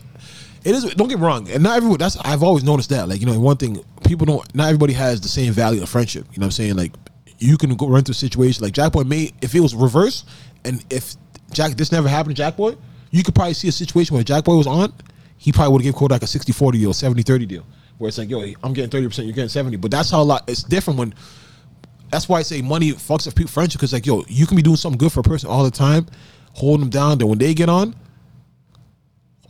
it is. Don't get wrong, and not everyone. That's I've always noticed that. Like you know, one thing people don't. Not everybody has the same value of friendship. You know what I'm saying? Like you can go run through a situation like Jack Boy made. If it was reverse, and if Jack this never happened to Jack Boy, you could probably see a situation where Jack Boy was on. He probably would have given Kodak a 60-40 deal, 70-30 deal, where it's like, yo, I'm getting 30%, you're getting 70. But that's how a lot. It's different when that's why I say money fucks up people friendship because like yo, you can be doing something good for a person all the time, holding them down. Then when they get on,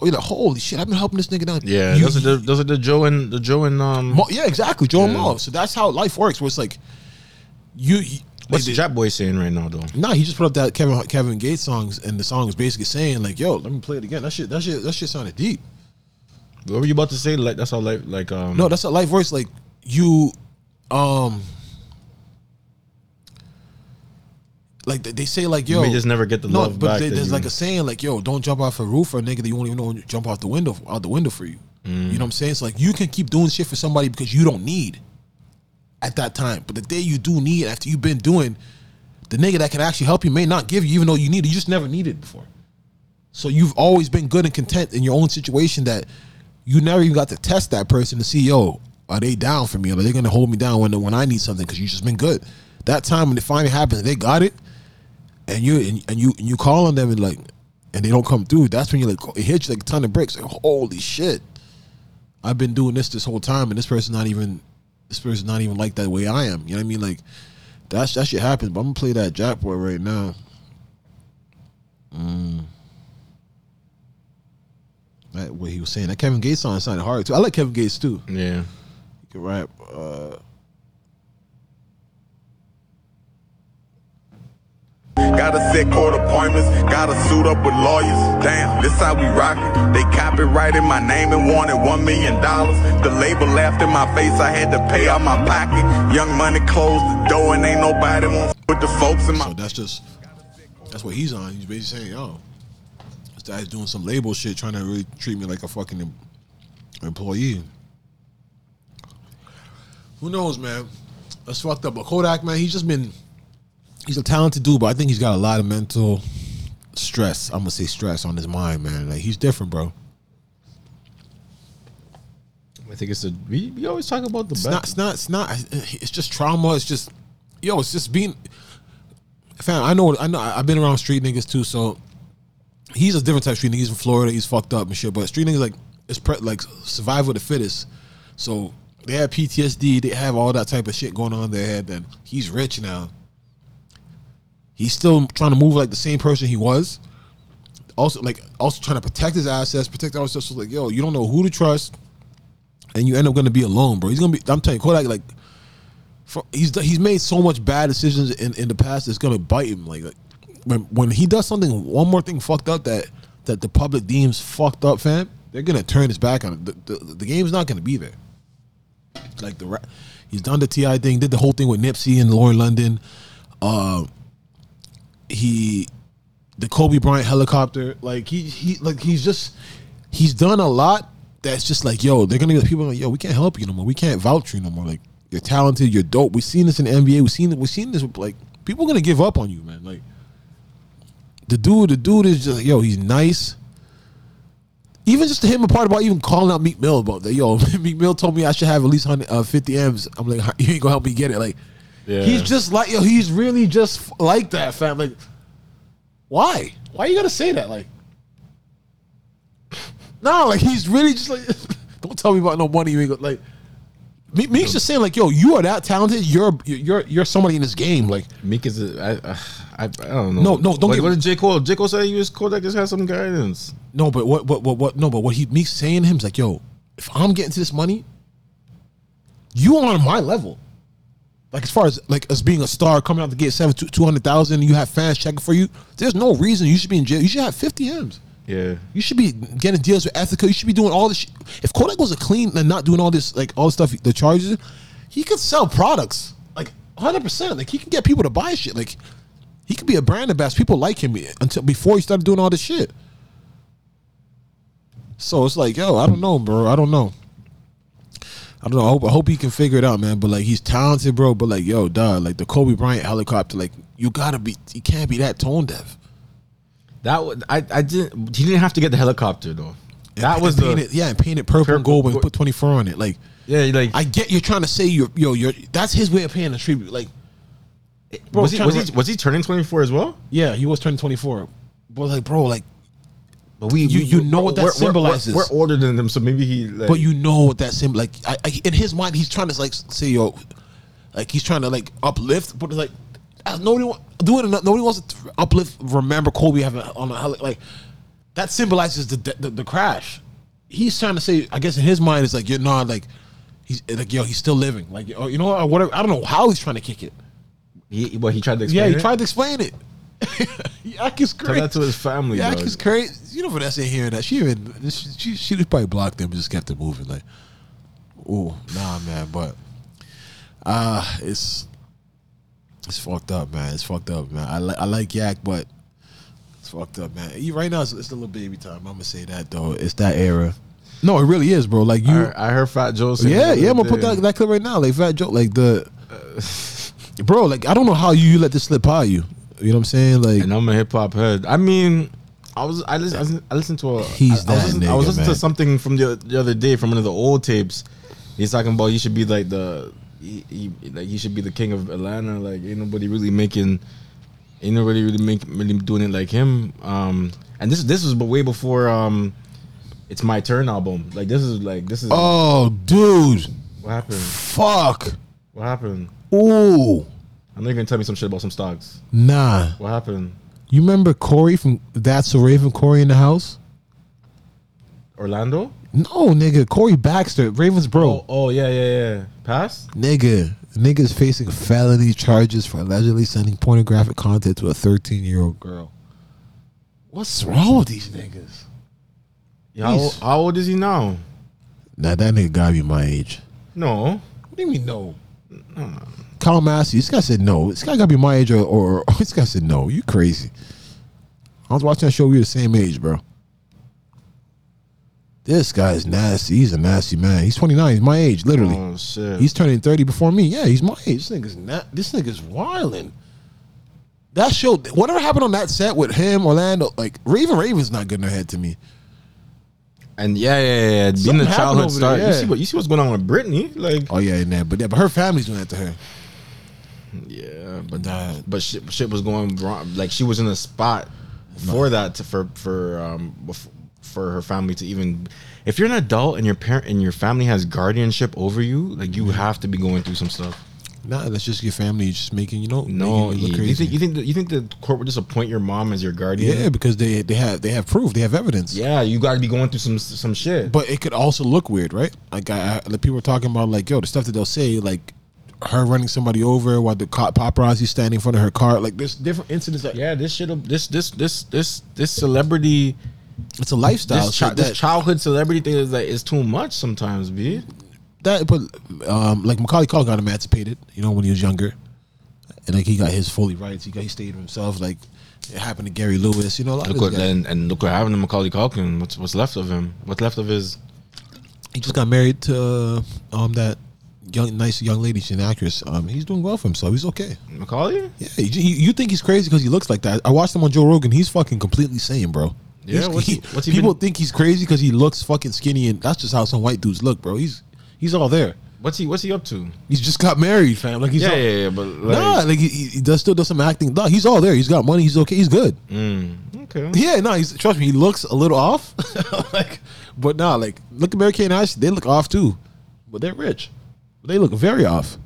you're like, holy shit, I've been helping this nigga down. yeah, You- those are the those are the Joe and the Joe and um. Mo- yeah, exactly, Joe and Yeah. So that's how life works. Where it's like, you. you what's they- Jack Boy saying right now though? Nah, he just put up that Kevin Kevin Gates songs, and the song is basically saying like, "Yo, let me play it again." That shit, that shit, that shit sounded deep. What were you about to say? Like that's how like like um. No, that's a life voice. Like you, um, like they- say like, You "Yo, may just never get the no." love but they- there's you- like a saying like, "Yo, don't jump off a roof for a nigga that you won't even know jump off the window out the window for you." Mm. You know what I'm saying? It's like you can keep doing shit for somebody because you don't need at that time, but the day you do need after you've been doing, the nigga that can actually help you may not give you even though you need it. You just never needed it before. So you've always been good and content in your own situation that you never even got to test that person to see, yo, are they down for me? Are they gonna hold me down when when I need something? Because you just been good. That time when it finally happens, they got it, and you and, and you and you call on them and like, and they don't come through. That's when you're like, it hits you like a ton of bricks. Like, holy shit! I've been doing this this whole time, and this person's not even this person's not even like that way I am. You know what I mean? Like, that's that shit happens. But I'm gonna play that Jack Boy right now. Mm. that what he was saying. That Kevin Gates song sounded hard too. I like Kevin Gates too. Yeah. He can rap. Uh, Gotta set court appointments, gotta suit up with lawyers. Damn, this how we rockin'. They copyrighted my name and wanted one million dollars. The label laughed in my face, I had to pay out my pocket. Young money closed the door and ain't nobody want with the folks in my so that's just that's what he's on. He's basically saying, "Yo, this guy's doing some label shit, trying to really treat me like a fucking em- employee." Who knows, man? That's fucked up. But Kodak, man, he's just been he's a talented dude, but I think he's got a lot of mental stress. I'm gonna say stress on his mind, man. Like he's different, bro. I think it's a we, we always talk about the It's not. It's not. It's not. It's just trauma. It's just, yo. It's just being. Fam, I know. I know. I've been around street niggas too. So he's a different type of street nigga. He's from Florida. He's fucked up and shit. But street niggas like it's pre- like survival of the fittest. So they have PTSD. They have all that type of shit going on in their head. And he's rich now. He's still trying to move like the same person he was. Also, like also trying to protect his assets, protect our stuff. So like, yo, you don't know who to trust and you end up going to be alone, bro. He's gonna be. I'm telling you, Kodak, like, for, he's he's made so much bad decisions in, in the past. It's gonna bite him. Like, like, when when he does something, one more thing fucked up that that the public deems fucked up, fam. They're gonna turn his back on it. The, the, the game's not gonna be there. Like the he's done the T.I. thing, did the whole thing with Nipsey and Lauren London. Uh, he the Kobe Bryant helicopter. Like he he like he's just he's done a lot that's just like yo, they're gonna be people like yo, we can't help you no more. We can't vouch for you no more. Like you're talented, you're dope. We've seen this in the NBA. We've seen. We've seen this. Like people are gonna give up on you, man. Like the dude, the dude is just yo, he's nice. Even just to him apart about even calling out Meek Mill about that. Yo, <laughs> Meek Mill told me I should have at least 100, uh, 50 M's. I'm like, <laughs> you ain't gonna help me get it. Like, Yeah. he's just like, yo, he's really just like that, fam. Like, why? Why you gotta say that? Like, <laughs> no, like he's really just like, <laughs> don't tell me about no money. You ain't got like. Meek, Meek's just saying like, yo, you are that talented. You're you're you're somebody in this game. Like, Meek is a, I, I, I don't know. No, no, don't What, get- what did J Cole? J Cole say he was Kodak just had some guidance. no, but what what what what? No, but what he Meek's saying to him is like, yo, if I'm getting to this money, you on my level. Like as far as like as being a star coming out to get seven two hundred thousand, you have fans checking for you. There's no reason you should be in jail. You should have fifty m's. Yeah. You should be getting deals with Ethica. You should be doing all this. Shit. If Kodak was a clean and not doing all this, like all the stuff, the charges, he could sell products like 100. percent Like he can get people to buy shit. Like he could be a brand ambassador. People like him until before he started doing all this shit. So it's like, yo, I don't know, bro. I don't know. I don't know. I hope, I hope he can figure it out, man. But like, he's talented, bro. But like, yo, dog, like the Kobe Bryant helicopter, like you gotta be, you can't be that tone deaf. That was, I I didn't. He didn't have to get the helicopter though. That And was the painted, yeah, and painted purple and Purple- gold and put 24 on it. Like, yeah. Like I get you're trying to say you're yo, you're that's his way of paying a tribute. Like, bro, was he was he was he turning twenty four as well? yeah, he was turning 24. But like, bro, like, But we You- we- you know what that we're- we're- symbolizes. We're, older than them, so maybe he. Like, but you know what that symbol like I, I, in his mind he's trying to like say yo, like he's trying to like uplift, but like nobody want, do it. enough- Nobody wants to uplift. Remember Kobe having on a like that symbolizes the, the the crash. He's trying to say, I guess in his mind it's like you're not like he's like yo, he's still living. Like oh, you know what, whatever. I don't know how he's trying to kick it. he, what he tried to explain. Yeah, he it? tried to explain it. <laughs> Yak is Tell crazy. that to his family. Yak dog. is crazy. You know, Vanessa hearing that. She even she, she she just probably blocked them just kept it moving. Like, oh nah, man. But uh it's it's fucked up, man. It's fucked up, man. I like I like Yak, but it's fucked up, man. You- Right now, it's, it's a little baby time. I'm gonna say that though. It's that era. No, it really is, bro. Like I, you, heard- I heard Fat Joe. say yeah, yeah. I'm gonna put that, that clip right now. Like Fat Joe, like the, <laughs> bro. Like I don't know how you, you let this slip by you. You know what I'm saying? Like And I'm a hip hop head. I mean, I was I listened I listened, to a He's I, I was that listening, I was listening man. to something from the, the other day from one of the old tapes. He's talking about he should be like the he, he like he should be the king of Atlanta. Like ain't nobody really making ain't nobody really make really doing it like him. Um, and this this was way before um, it's my turn album. Like this is like this is Oh, dude. what happened. Fuck. What happened? Ooh. I know you're gonna tell me some shit about some stocks. Nah. What happened? You remember Cory from That's a Raven, Cory in the house? Orlando. No, nigga, Cory Baxter, Ravens bro. Oh, oh yeah, yeah, yeah. Pass. Nigga, nigga's facing felony charges for allegedly sending pornographic content to a 13 year old girl. What's wrong with these niggas? Yeah, how, He's- how old is he now? Nah, that nigga gotta be my age. No. What do you mean no? Kyle Massey, this guy said no. This guy gotta be my age or, or, or <laughs> this guy said no. You crazy. I was watching that show, we were the same age, bro. This guy is nasty. He's a nasty man. He's 29. He's my age, literally. Oh shit. He's turning 30 before me. Yeah, he's my age. This nigga's not this nigga's wilding. That show whatever happened on that set with him, Orlando, like Raven Raven's not getting ahead to me. and yeah, yeah, yeah. Being Something the childhood star. there, You see what you see what's going on with Britney? Like, Oh yeah, and that, but yeah, but her family's doing that to her. Yeah, but Nah. but shit, shit was going wrong. Like she was in a spot for that to, for for um for her family to even. If you're an adult and your parent and your family has guardianship over you, like you have to be going through some stuff. Nah, that's just your family just making you know. No, you you think you think the, you think the court would just appoint your mom as your guardian? yeah, because they they have they have proof, they have evidence. Yeah, you got to be going through some some shit. But it could also look weird, right? Like I, I, the people are talking about, like yo, the stuff that they'll say, like her running somebody over while the cop, paparazzi standing in front of her car. Like there's different incidents. That, yeah, this shit, this this this this this celebrity, it's a lifestyle. this, chi- this childhood celebrity thing is like is too much sometimes, b. that but um like Macaulay Culkin got emancipated, you know, when he was younger. And like he got his fully rights. He got he stayed himself. Like it happened to Gary Lewis, you know, a lot Look of what and, and look what happened to Macaulay Culkin. What's what's left of him? What's left of his? He just got married to uh, um that young nice young lady, she's an actress. Um he's doing well for himself. He's okay. Macaulay? Yeah, you, you you think he's crazy because he looks like that. I watched him on Joe Rogan. He's fucking completely sane, bro. Yeah, He's- what's he- what's he people been- think he's crazy because he looks fucking skinny, and that's just how some white dudes look, bro. He's he's all there. What's he What's he up to? He's just got married, fam. Like he's yeah, all, yeah, yeah, but like, nah, like he, he does still does some acting. Nah, he's all there. He's got money. He's okay. He's good. mm, okay. Yeah, no, he's trust me. He looks a little off, <laughs> like, but nah, like look at Mary-Kate and Ashley. They look off too, but they're rich. They look very off.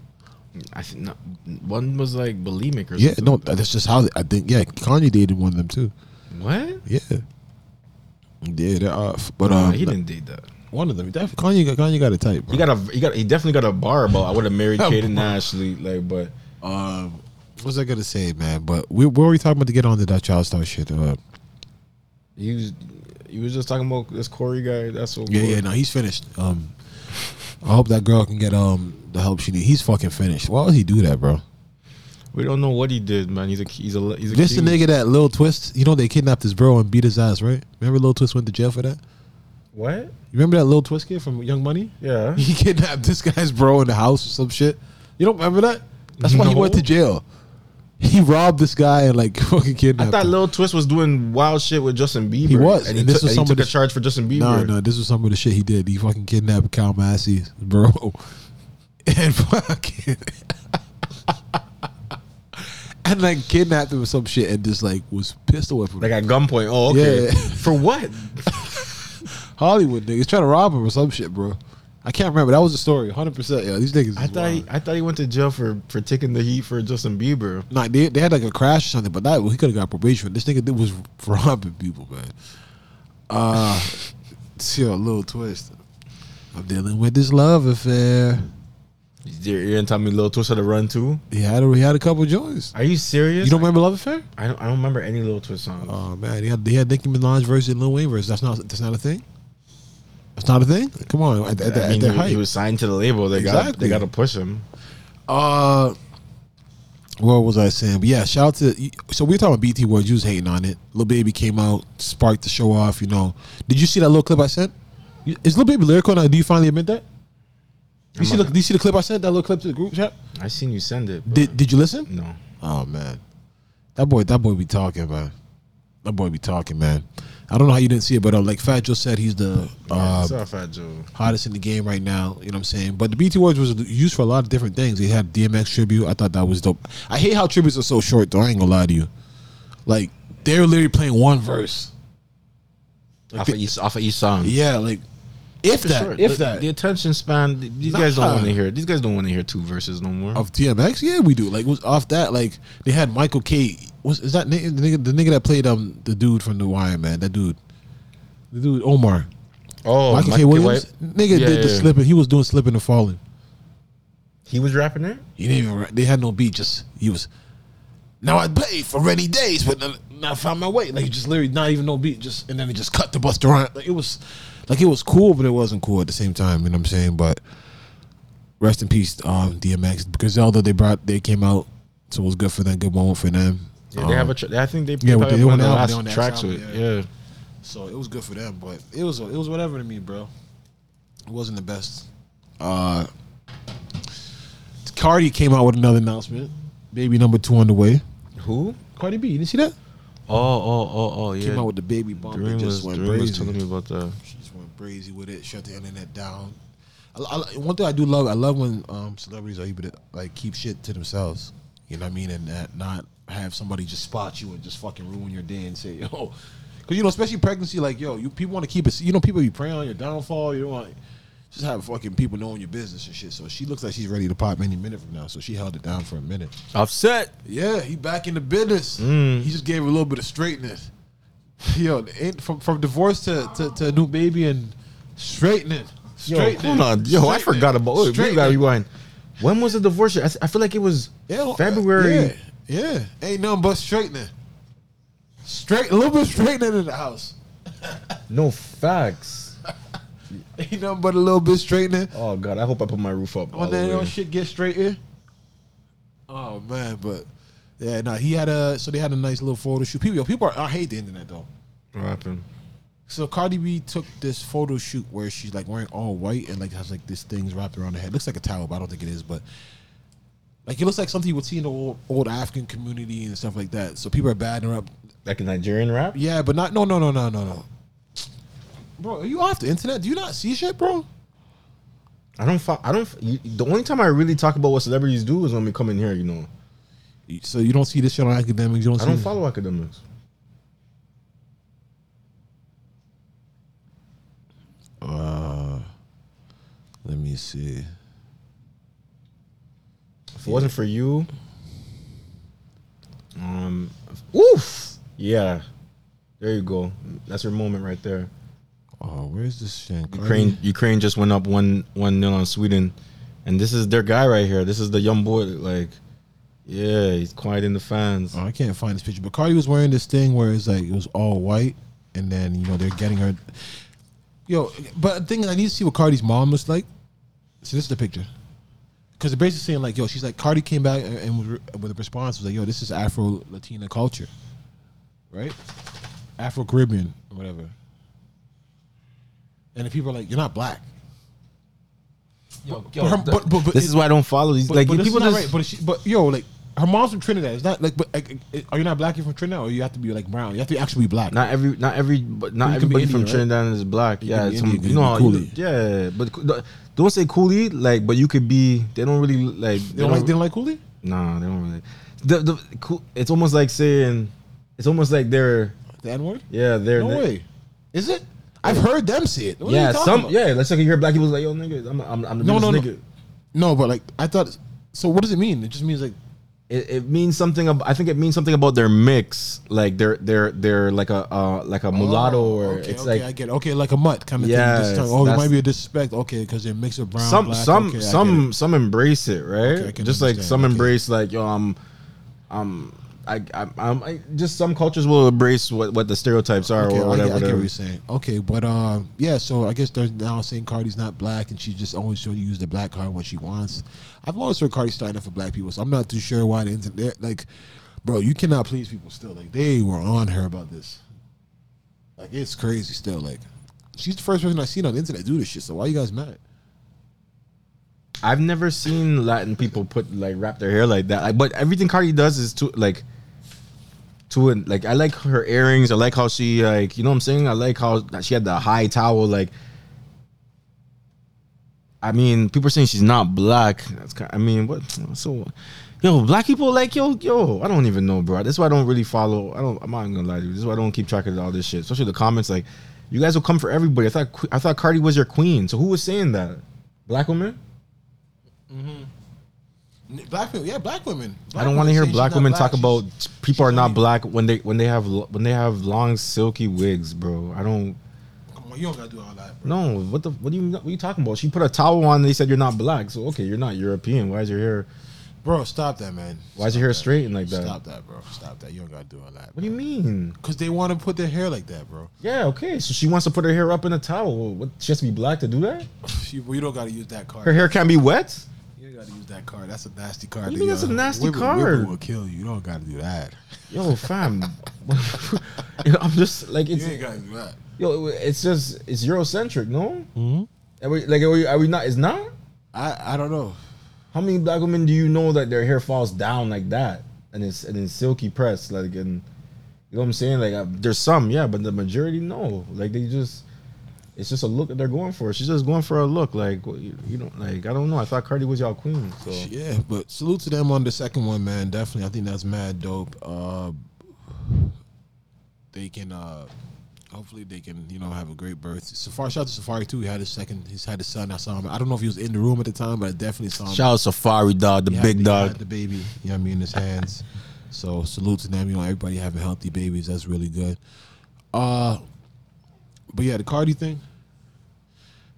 I think not, one was like bulimic or Yeah, something. no, that's just how they, I think. Yeah, Kanye dated one of them too. what? Yeah. Yeah, they're off. But Nah, um, he didn't date that. one of them. Def- Kanye, got- Kanye got a type. Bro. He got a he got he definitely got a bar But I would have married <laughs> Kate and Ashley like but um, what was I gonna say, man? But we, what were we talking about to get on to that child star shit? Uh, he was he was just talking about this Cory guy. That's so yeah, yeah, no, he's finished. Um, I hope that girl can get um the help she needs. He's fucking finished. Why would he do that, bro? We don't know what he did, man. He's a he's a he's a This the nigga that Lil Twist. You know they kidnapped his bro and beat his ass, right? Remember Lil Twist went to jail for that. What? You remember that Lil Twist kid from Young Money? Yeah. <laughs> He kidnapped this guy's bro in the house or some shit. You don't remember that? That's why he went to jail. He robbed this guy and like <laughs> fucking kidnapped I kidnapped thought him. Lil Twist was doing wild shit with Justin Bieber. He was, and he and this took, was and some he of took a the- charge for Justin Bieber. No, no, this was some of the shit he did. He fucking kidnapped Kyle Massey, bro, <laughs> and fucking <laughs> and like kidnapped him or some shit, and just like was pistol whipping. him. Like at gunpoint. Oh, okay. Yeah. For what? Hollywood niggas trying to rob him or some shit, bro. I can't remember. That was the story. Hundred percent. Yeah, these niggas. I thought he. I thought he went to jail for for taking the heat for Justin Bieber. Nah, they, they had like a crash or something, but that he could have got probation. This nigga did was robbing people, man. Uh, <laughs> see a little twist. I'm dealing with this love affair. You're, you're gonna tell me Lil Twist had a run too? He had a, he had a couple joints. Are you serious? You don't remember Love Affair? I don't. I don't remember any Lil Twist songs. Oh man, he had he had Nicki Minaj verse and Lil Wayne verse. That's not that's not a thing. That's not a thing. Come on, at, at, I at mean, their he, height. he was signed to the label. They got they got to push him. Uh, what was I saying? But yeah, shout out to. So we were talking about BT Awards. You was hating on it. Lil Baby came out, sparked the show off. You know. Did you see that little clip I sent? Is Lil Baby lyrical now? Do you finally admit that? You see, the, do you see the clip I sent? That little clip to the group chat. I seen you send it. Did Did you listen? no. Oh man, that boy, that boy be talking, man. That boy be talking, man. I don't know how you didn't see it, but uh, like Fat Joe said, he's the uh, it's all Fat Joe. hottest in the game right now. You know what I'm saying? But the BT Awards was used for a lot of different things. They had DMX tribute. I thought that was dope. I hate how tributes are so short, though. I ain't gonna lie to you. Like they're literally playing one verse. Off of each off of each song. Yeah, like if that, Sure. if the, that the attention span. These guys don't want to hear. These guys don't want to hear two verses no more. of DMX, yeah, we do. Like was off that. Like they had Michael K. Was is that nigga, the nigga the nigga that played um the dude from The Wire, man? That dude, the dude Omar. Oh, Michael K. Michael K. Williams, White? nigga Yeah, did the yeah. slipping. He was doing slipping and falling. He was rapping there. He didn't even. They had no beat. Just he was. Now I play for rainy days, but then I found my way. Like just literally not even no beat. Just and then he just cut the Busta Rhymes. Like it was, like it was cool, but it wasn't cool at the same time. You know what I'm saying? But rest in peace, um, DMX. Because although they brought, they came out, so it was good for them. Good moment for them. Yeah, they Um, have a. Tra- I think they. yeah, probably they one on the the last on tracks album, with. yeah. Yeah. So it was good for them, but it was it was whatever to me, bro. It wasn't the best. Uh Cardi came out with another announcement. Baby number two on the way. Who? Cardi B, you didn't see that? Oh, oh, oh, oh, yeah. Came out with the baby bump Dream and was, just went Dream was telling me about that. She just went crazy with it, shut the internet down. I, I- one thing I do love, I love when um, celebrities are able to like keep shit to themselves. You know what I mean, and that not have somebody just spot you and just fucking ruin your day and say, <laughs> yo, because you know, especially pregnancy, like yo, you people want to keep it. You know, people be praying on your downfall. You don't want just have fucking people knowing your business and shit. So she looks like she's ready to pop any minute from now. So she held it down for a minute. Offset. Yeah, he back in the business. Mm. He just gave her a little bit of straightness. Yo, ain't from from divorce to to, to a new baby and straightening. Yo, Straightening. hold on. Yo, I forgot about. Oh, wait, we gotta rewind. When was the divorce? I, I feel like it was Yeah, uh, February. Yeah, yeah, ain't nothing but straightening. Straight, a little bit straightening in the house. <laughs> No facts. <laughs> Ain't nothing but a little bit straightening. Oh god, I hope I put my roof up. When that shit get straightened. Oh man, but yeah, no, he had a so they had a nice little photo shoot. People, yo, people, are, I hate the internet though. What happened? So Cardi B took this photo shoot where she's like wearing all white and like has like this things wrapped around her head. Looks like a towel, but I don't think it is. But like it looks like something you would see in the old, old African community and stuff like that. So people are batting her up. Like a Nigerian rap? Yeah, but not no no no no no no. Bro, are you off the internet? Do you not see shit, bro? I don't. Fo- I don't. f- You, the only time I really talk about what celebrities do is when we come in here. You know, So you don't see this shit on Akademiks. You don't. I don't follow Akademiks. Uh, let me see. If it wasn't for you, um, oof, yeah, there you go. That's your moment right there. Oh, where's this shit? Ukraine, Ukraine just went up one one nil on Sweden, and this is their guy right here. This is the young boy. Like, yeah, he's quiet in the fans. Oh, I can't find this picture, but Cardi was wearing this thing where it's like it was all white, and then you know they're getting her. Yo, but the thing is, I need to see what Cardi's mom looks like. So this is the picture, because they're basically saying like, yo, she's like Cardi came back and, and with a response was like, yo, this is Afro Latina culture, right? Afro Caribbean or whatever. And the people are like, you're not black. Yo, But her- but- but- but this it- is why I don't follow these. But, like but this people is not just. right. But she, but yo, like her mom's from Trinidad. It's not like, but like, are you not black? You're from Trinidad, or you have to be like brown. You have to actually be black. Not every, not every, but not You everybody from Indian, right? Trinidad is black. You yeah, some, Indian, you you know, how you- coolie. yeah, but don't say coolie. Like, but you could be. They don't really like. they don't like. They don't like coolie. Nah, they don't really. The the cool. It's almost like saying. It's almost like they're. The N word. Yeah, they're. No they- way. Is it? I've heard them say it. What yeah, you some. about? Yeah, let's say you hear black people like, yo, nigga, I'm, I'm, I'm the No, no, no, no. nigga. No, but like I thought. So what does it mean? It just means like It, it means something. Ab- I think it means something about their mix. Like they're they're they're like a uh, like a mulatto or Oh, okay, it's okay, like I get it. okay, like a mutt kind of Yes, thing. Just oh, it might be a disrespect. Okay, because they're mixed with brown. some black. some okay, some some embrace it right Okay, I can just like some embrace like yo i'm i'm I, I, I'm, I just some cultures will embrace what, what the stereotypes are Okay, or whatever. get, I get what you're saying. Okay, but um, yeah. So I guess they're now saying Cardi's not black, and she's just always sort of use the black card when she wants. I've always heard Cardi starting up for black people, so I'm not too sure why the internet. Like, bro, you cannot please people still. Like they were on her about this. Like it's crazy still. Like she's the first person I've seen on the internet do this shit. So why you guys mad? I've never seen Latin people put like wrap their hair like that. Like, but everything Cardi does is to like to it. Like I like her earrings. I like how she like you know what I'm saying. I like how she had the high towel. Like I mean, people are saying she's not black. That's kind. I mean, what? So, yo, black people like yo, yo. I don't even know, bro. That's why I don't really follow. I don't. I'm not gonna lie to you. This is why I don't keep track of all this shit. Especially the comments. Like, you guys will come for everybody. I thought. I thought Cardi was your queen. So who was saying that? Black women. Mm-hmm. Black women, yeah, black women. I don't want to hear black women talk about people are not black when they when they have when they have long silky wigs, bro. I don't. Come on, you don't gotta do all that. Bro. No, what the what do you what are you talking about? She put a towel on. and They said you're not black, so okay, you're not European. Why is your hair? Bro, stop that, man. Why is your hair straightened like that? Stop that, bro. Stop that. You don't gotta do all that. What do you mean? Because they want to put their hair like that, bro. Yeah, okay. So she wants to put her hair up in a towel. What? She has to be black to do that. <laughs> You, you don't gotta use that card. Her hair can't be wet. You don't gotta use that card. That's a nasty card. You to, mean that's a nasty Wibble- card? Wibble will kill you. You don't gotta do that. Yo, fam. You <laughs> know, <laughs> I'm just like You it's ain't gotta do that. yo. It's just it's Eurocentric, no? Mhm. Are we, like are we, are we not? It's not. I I don't know. How many black women do you know that their hair falls down like that and it's and it's silky pressed like and you know what I'm saying? Like uh, there's some, yeah, but the majority no. Like they just it's just a look that they're going for. She's just going for a look. Like what- you, you know, like I don't know. I thought Cardi was y'all queen. So Yeah, but salute to them on the second one, man. Definitely, I think that's mad dope. Uh, they can, uh, hopefully, they can, you know, have a great birth. Safaree, shout out to Safaree too. He had his second, he's had his son. I saw him. I don't know if he was in the room at the time, but I definitely saw him. shout out Safaree dog, the He had big he dog. had the baby. You know what I mean in his hands. So salute to them. You know, everybody having healthy babies. That's really good. Uh, but yeah, the Cardi thing.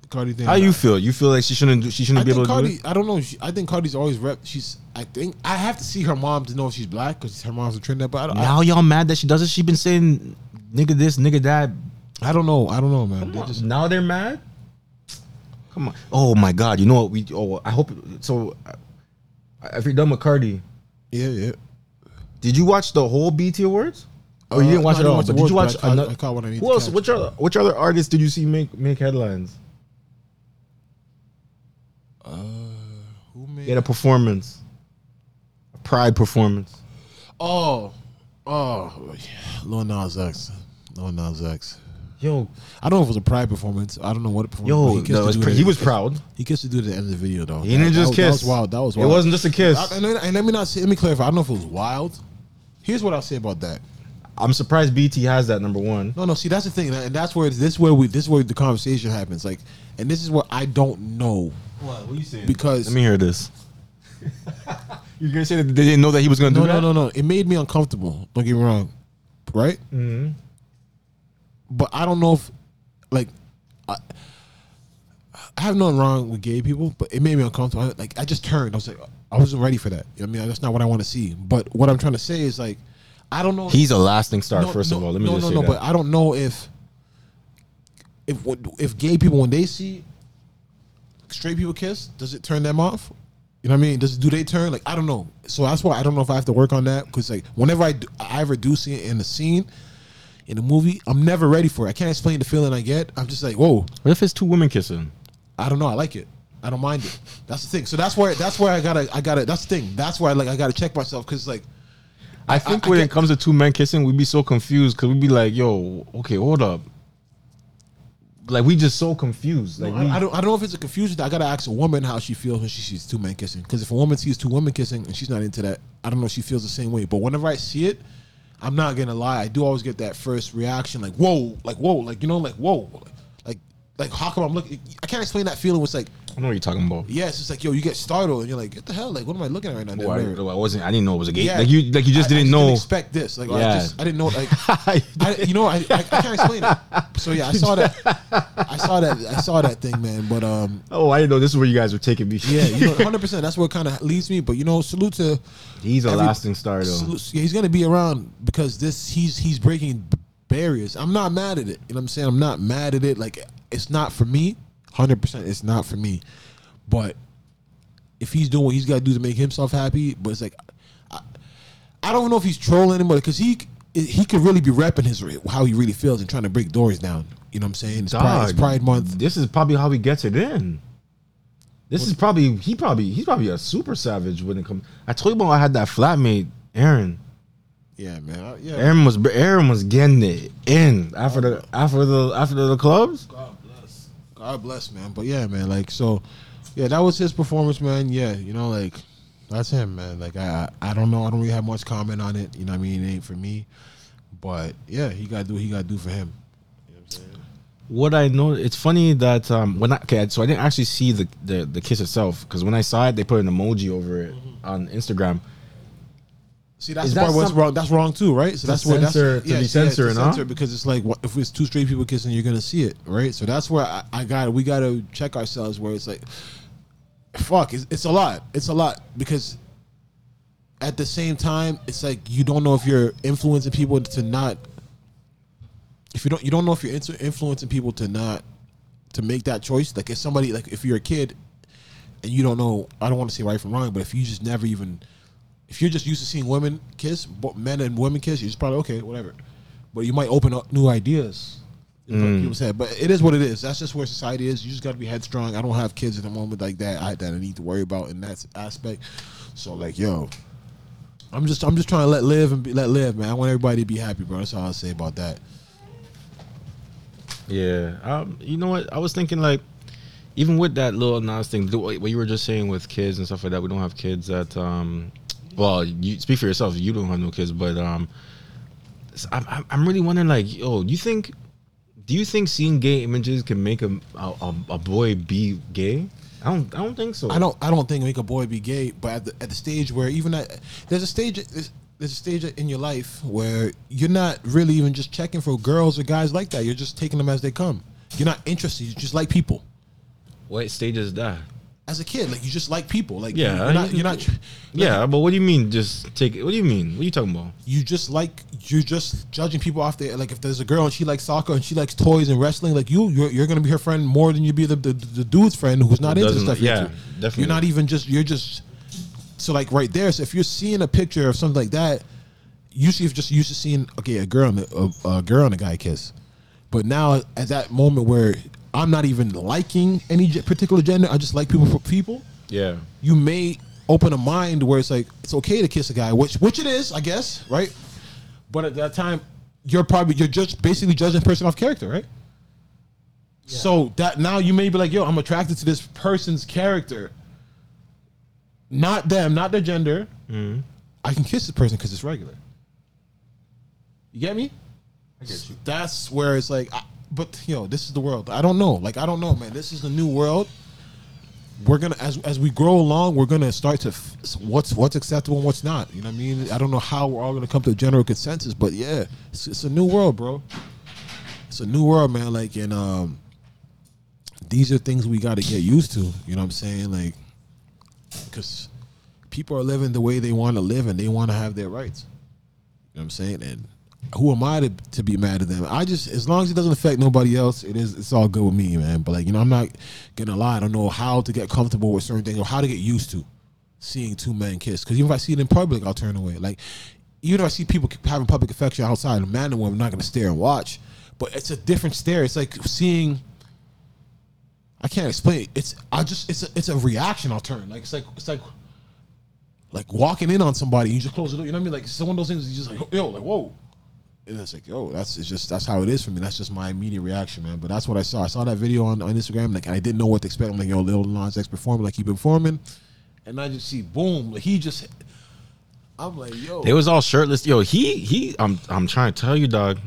The Cardi thing. How you feel? You feel like she shouldn't do, she shouldn't I be able to do it? I don't know. She, I think Cardi's always rep. She's. I think I have to see her mom to know if she's black because her mom's a Trinidad. But I don't. Now y'all mad that she does it? She been saying nigga this, nigga that. I, I don't know. I don't know, man. They just, now they're mad. Come on! Oh my God! You know what we? Oh, I hope so. uh, If you're done with Cardi, yeah, yeah. did you watch the whole BT Awards? Or you Uh, didn't watch no, it all? watch the But did you watch? I caught- ano- I caught what I need Who else? catch. Which other? Which other artists did you see make make headlines? Who made? He had a performance, a Pride performance. oh, oh, Lil Nas X. Lil Nas X. Yo, I don't know if it was a pride performance. I don't know what performance. yo, he, the was pr- he was proud. He kissed the dude at the end of the video though. He didn't That- just that, kiss. was- That was wild. That was It wasn't just a kiss. I- and, and let me not say. Let me clarify. I don't know if it was wild. Here's what I'll say about that. I'm surprised BT has that number one. No, no. See, that's the thing, and that's where this is where we this is where the conversation happens. Like, and this is what I don't know What? What you saying? because Let me hear this. <laughs> You're gonna say that they didn't know that he was gonna no, do no, that? no, no. It made me uncomfortable. Don't get me wrong, right? Mm-hmm. But I don't know if, like, I, I have nothing wrong with gay people, but it made me uncomfortable. I, like, I just turned. I was like, I wasn't ready for that. You know what I mean, that's not what I want to see. But what I'm trying to say is like, I don't know. He's a lasting star. No, first of all, let me no, just no, say no. that. But I don't know if if if gay people when they see straight people kiss, does it turn them off? You know what I mean? Does do they turn like I don't know. So that's why I don't know if I have to work on that because like whenever I do, I ever do see it in the scene in the movie, I'm never ready for it. I can't explain the feeling I get. I'm just like, whoa, what if it's two women kissing? I don't know. I like it. I don't mind it. That's the thing. So that's where that's where I gotta I gotta that's the thing. That's where I like I gotta check myself because like I think I when get- it comes to two men kissing, we'd be so confused because we'd be like, "Yo, okay, hold up." Like we just so confused. Like we, I, I don't. I don't know if it's a confusion. I gotta ask a woman how she feels when she sees two men kissing. Because if a woman sees two women kissing and she's not into that, I don't know if she feels the same way. But whenever I see it, I'm not gonna lie. I do always get that first reaction, like whoa, like whoa, like you know, like whoa, like like how come I'm looking? I can't explain that feeling. It's like I know what you're talking about. yeah, it's like yo, you get startled and you're like, what the hell? Like what am I looking at right now? Oh, I, I wasn't. I didn't know it was a gay. Yeah. Like you, like you just I- I didn't know. expect this. Like I just I didn't know. Like <laughs> I, you know, I, I, I can't explain it. <laughs> So yeah, I saw that. I saw that. I saw that thing, man. But um, oh, I didn't know this is where you guys were taking me. yeah, you know, <laughs> hundred percent. That's what kind of leads me. But you know, salute to he's a every- lasting star though. salute- yeah, he's gonna be around because this he's he's breaking barriers. I'm not mad at it. You know what I'm saying? I'm not mad at it. Like it's not for me. Hundred percent, it's not for me. But if he's doing what he's got to do to make himself happy, but it's like I, I don't know if he's trolling anybody because he he could really be repping his how he really feels and trying to break doors down. You know what I'm saying? It's, pride, it's Pride Month. This is probably how he gets it in. This is probably he probably he's probably a super savage when it comes. I told you about I had that flatmate Aaron. Yeah, man. I- Yeah. Aaron was Aaron was getting it in after the after the after the clubs. God bless. God bless, man. But yeah, man. Like so, yeah, that was his performance, man. Yeah, you know, like that's him, man. Like I, I I don't know. I don't really have much comment on it. You know, what I mean, it ain't for me. But yeah, he got to do. what He got to do for him. You know what I'm? What I know, it's funny that um when I okay, so I didn't actually see the the, the kiss itself because when I saw it, they put an emoji over it on Instagram. See, that's Is the that part what's some- wrong. That's wrong too, right? So that's what that's censor- to be censoring, huh? because it's like what, if it's two straight people kissing, you're gonna see it, right? So that's where I, I got we got to check ourselves. Where it's like, fuck, it's, it's a lot. It's a lot because at the same time, it's like you don't know if you're influencing people to not. If you don't, you don't know if you're influ- influencing people to not to make that choice. Like if somebody, like if you're a kid and you don't know, I don't want to say right from wrong, but if you just never even, if you're just used to seeing women kiss, men and women kiss, you're just probably okay, whatever. But you might open up new ideas. what People say, but it is what it is. That's just where society is. You just got to be headstrong. I don't have kids at the moment like that. I that I need to worry about in that aspect. So like, yo, I'm just I'm just trying to let live and be, let live, man. I want everybody to be happy, bro. That's all I'll say about that. Yeah. Um, you know what? I was thinking like, even with that Lil Nas thing, what you were just saying with kids and stuff like that, we don't have kids that. Um, well, you speak for yourself. You don't have no kids, but um, s- I'm I'm- I'm really wondering like, yo, you think, do you think seeing gay images can make a a, a, a boy be gay? I don't I don't think so. I don't I don't think make a boy be gay, but at the at the stage where even at there's a stage there's, there's a stage in your life where you're not really even just checking for girls or guys like that. You're just taking them as they come. You're not interested. You just like people. What stage is that? As a kid, like you just like people. Like Yeah, you're not. you- You're not Yeah, but what do you mean? Just take it. What do you mean? What are you talking about? you just like you're just judging people off there. Like if there's a girl and she likes soccer and she likes toys and wrestling, like you, you're, you're gonna be her friend more than you be the, the, the dude's friend who's not into stuff. yeah, into. definitely. You're not even just. You're just. So like right there. So if you're seeing a picture of something like that, usually if just used to seeing okay a girl and a, a girl and a guy kiss, but now at that moment where I'm not even liking any particular gender, I just like people for people Yeah. you may open a mind where it's like it's okay to kiss a guy, which which it is, I guess, right? But at that time, you're probably you're just basically judging a person off character, right? So that now you may be like, yo, I'm attracted to this person's character, not them, not their gender. Mm-hmm. I can kiss this person because it's regular. You get me? I get you. That's where it's like, I, but yo, this is the world. I don't know. Like I don't know, man. This is the new world we're gonna as as we grow along, we're gonna start to f- what's what's acceptable and what's not. You know what I mean? I don't know how we're all gonna come to a general consensus, but yeah, it's, it's a new world, bro. It's a new world, man. Like, and um, these are things we got to get used to. You know what I'm saying? Like, because people are living the way they want to live, and they want to have their rights. You know what I'm saying? And who am I to, to be mad at them? I just as long as it doesn't affect nobody else, it is it's all good with me, man. But like you know, I'm not gonna lie. I don't know how to get comfortable with certain things or how to get used to seeing two men kiss. Because even if I see it in public, I'll turn away. Like even if I see people having public affection outside, a man and woman, I'm not gonna stare and watch. But it's a different stare. It's like seeing. I can't explain it. It's I just it's a, it's a reaction. I'll turn like it's like it's like like walking in on somebody. You just close the door. You know what I mean? Like it's one of those things. You just like yo, like whoa. And it's like, yo, that's it's just that's how it is for me. That's just my immediate reaction, man. But that's what I saw. I saw that video on, on Instagram, like and I didn't know what to expect. I'm like, yo, Lil Nas X performing like he been performing, and I just see boom, like he just. I'm like, yo, They was all shirtless. Yo, he he. I'm I'm trying to tell you, dog.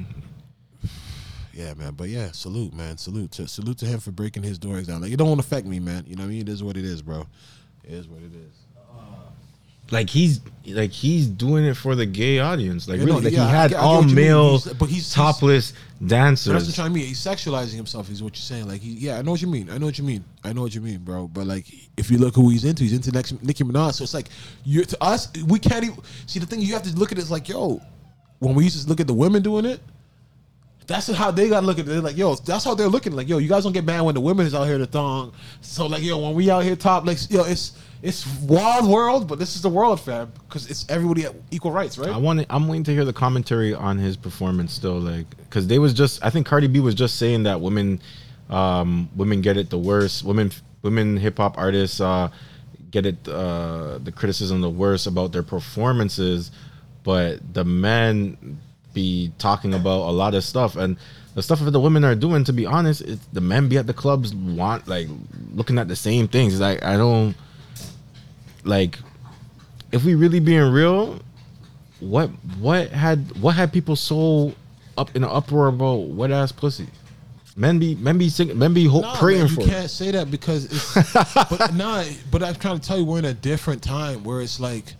<sighs> yeah, man. But yeah, salute, man, salute to salute to him for breaking his doors down. Like it don't affect me, man. You know what I mean? It is what it is, bro. It is what it is. Like he's like he's doing it for the gay audience. Like really, like yeah, he had get- I all male He's- but he's- he's- topless But that's what dancers. Trying to mean. He's sexualizing himself. Is what you're saying. Like, he, yeah, I know what you mean. I know what you mean. I know what you mean, bro. But like, if you look who he's into, he's into next Nicki Minaj. So it's like, you're to us, we can't even see the thing. You have to look at it as like, yo, when we used to look at the women doing it, that's how they got to look at it. They're like, yo, that's how they're looking. Like, yo, you guys don't get mad when the women is out here the thong. So like, yo, when we out here top, like, yo, it's it's wild world, but this is the world, fam, because it's everybody at equal rights, right? I want. I'm waiting to hear the commentary on his performance still, like because they was just. I think Cardi B was just saying that women, um, women get it the worst. Women, women hip hop artists uh, get it uh, the criticism the worst about their performances, but the men be talking about a lot of stuff and. The stuff that the women are doing, to be honest, the men be at the clubs want like looking at the same things. Like I don't like if we really being real, what what had what had people so up in an uproar about wet ass pussy? Men be men be sing, men be ho- Nah, praying man, for. You it. can't say that because it's. <laughs> but nah, but I'm trying to tell you, we're in a different time where it's like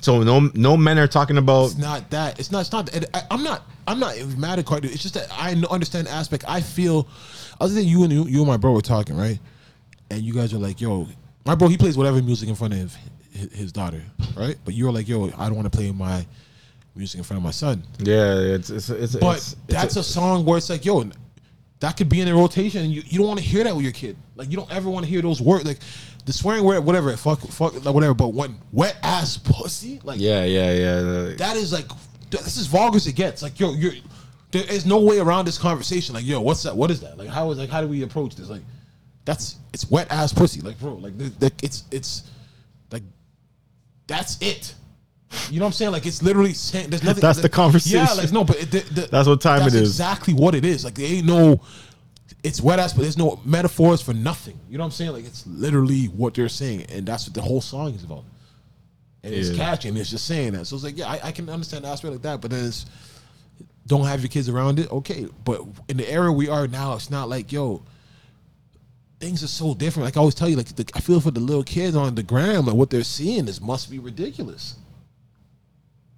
So no no men are talking about It's not that. It's not. It's not. it- I, I'm not. I'm not mad at Cardi. It's just that I understand the aspect. I feel, other than you and you, you and my bro were talking, right? And you guys are like, "Yo, my bro, he plays whatever music in front of his, daughter, right?" But you're like, "Yo, I don't want to play my music in front of my son." yeah. It's it's it's. But it's, that's a, song where it's like, "Yo." That could be in a rotation, and you, you don't want to hear that with your kid. Like you don't ever want to hear those words, like the swearing word, whatever, fuck, fuck, like, whatever. But when wet ass pussy, like yeah yeah yeah. that is like this is vulgar as it gets. Like yo, you're there is no way around this conversation. Like yo, what's that? What is that? Like how is like how do we approach this? Like that's it's wet ass pussy. Like bro, like the, the, it's it's like that's it. You know what I'm saying? Like it's literally saying there's nothing. That's the conversation. Yeah, like no, but it, the, the, That's what time that's it is. Exactly what it is. Like there ain't no. It's wet ass, but there's no metaphors for nothing. You know what I'm saying? Like it's literally what they're saying, and that's what the whole song is about and it's Yeah. catchy and it's just saying that. So it's like, yeah, I, I can understand the aspect like that, but then it's don't have your kids around it, okay. But in the era we are now, it's not like, yo, things are so different. Like I always tell you, like the, I feel for the little kids on the gram, like what they're seeing is must be ridiculous.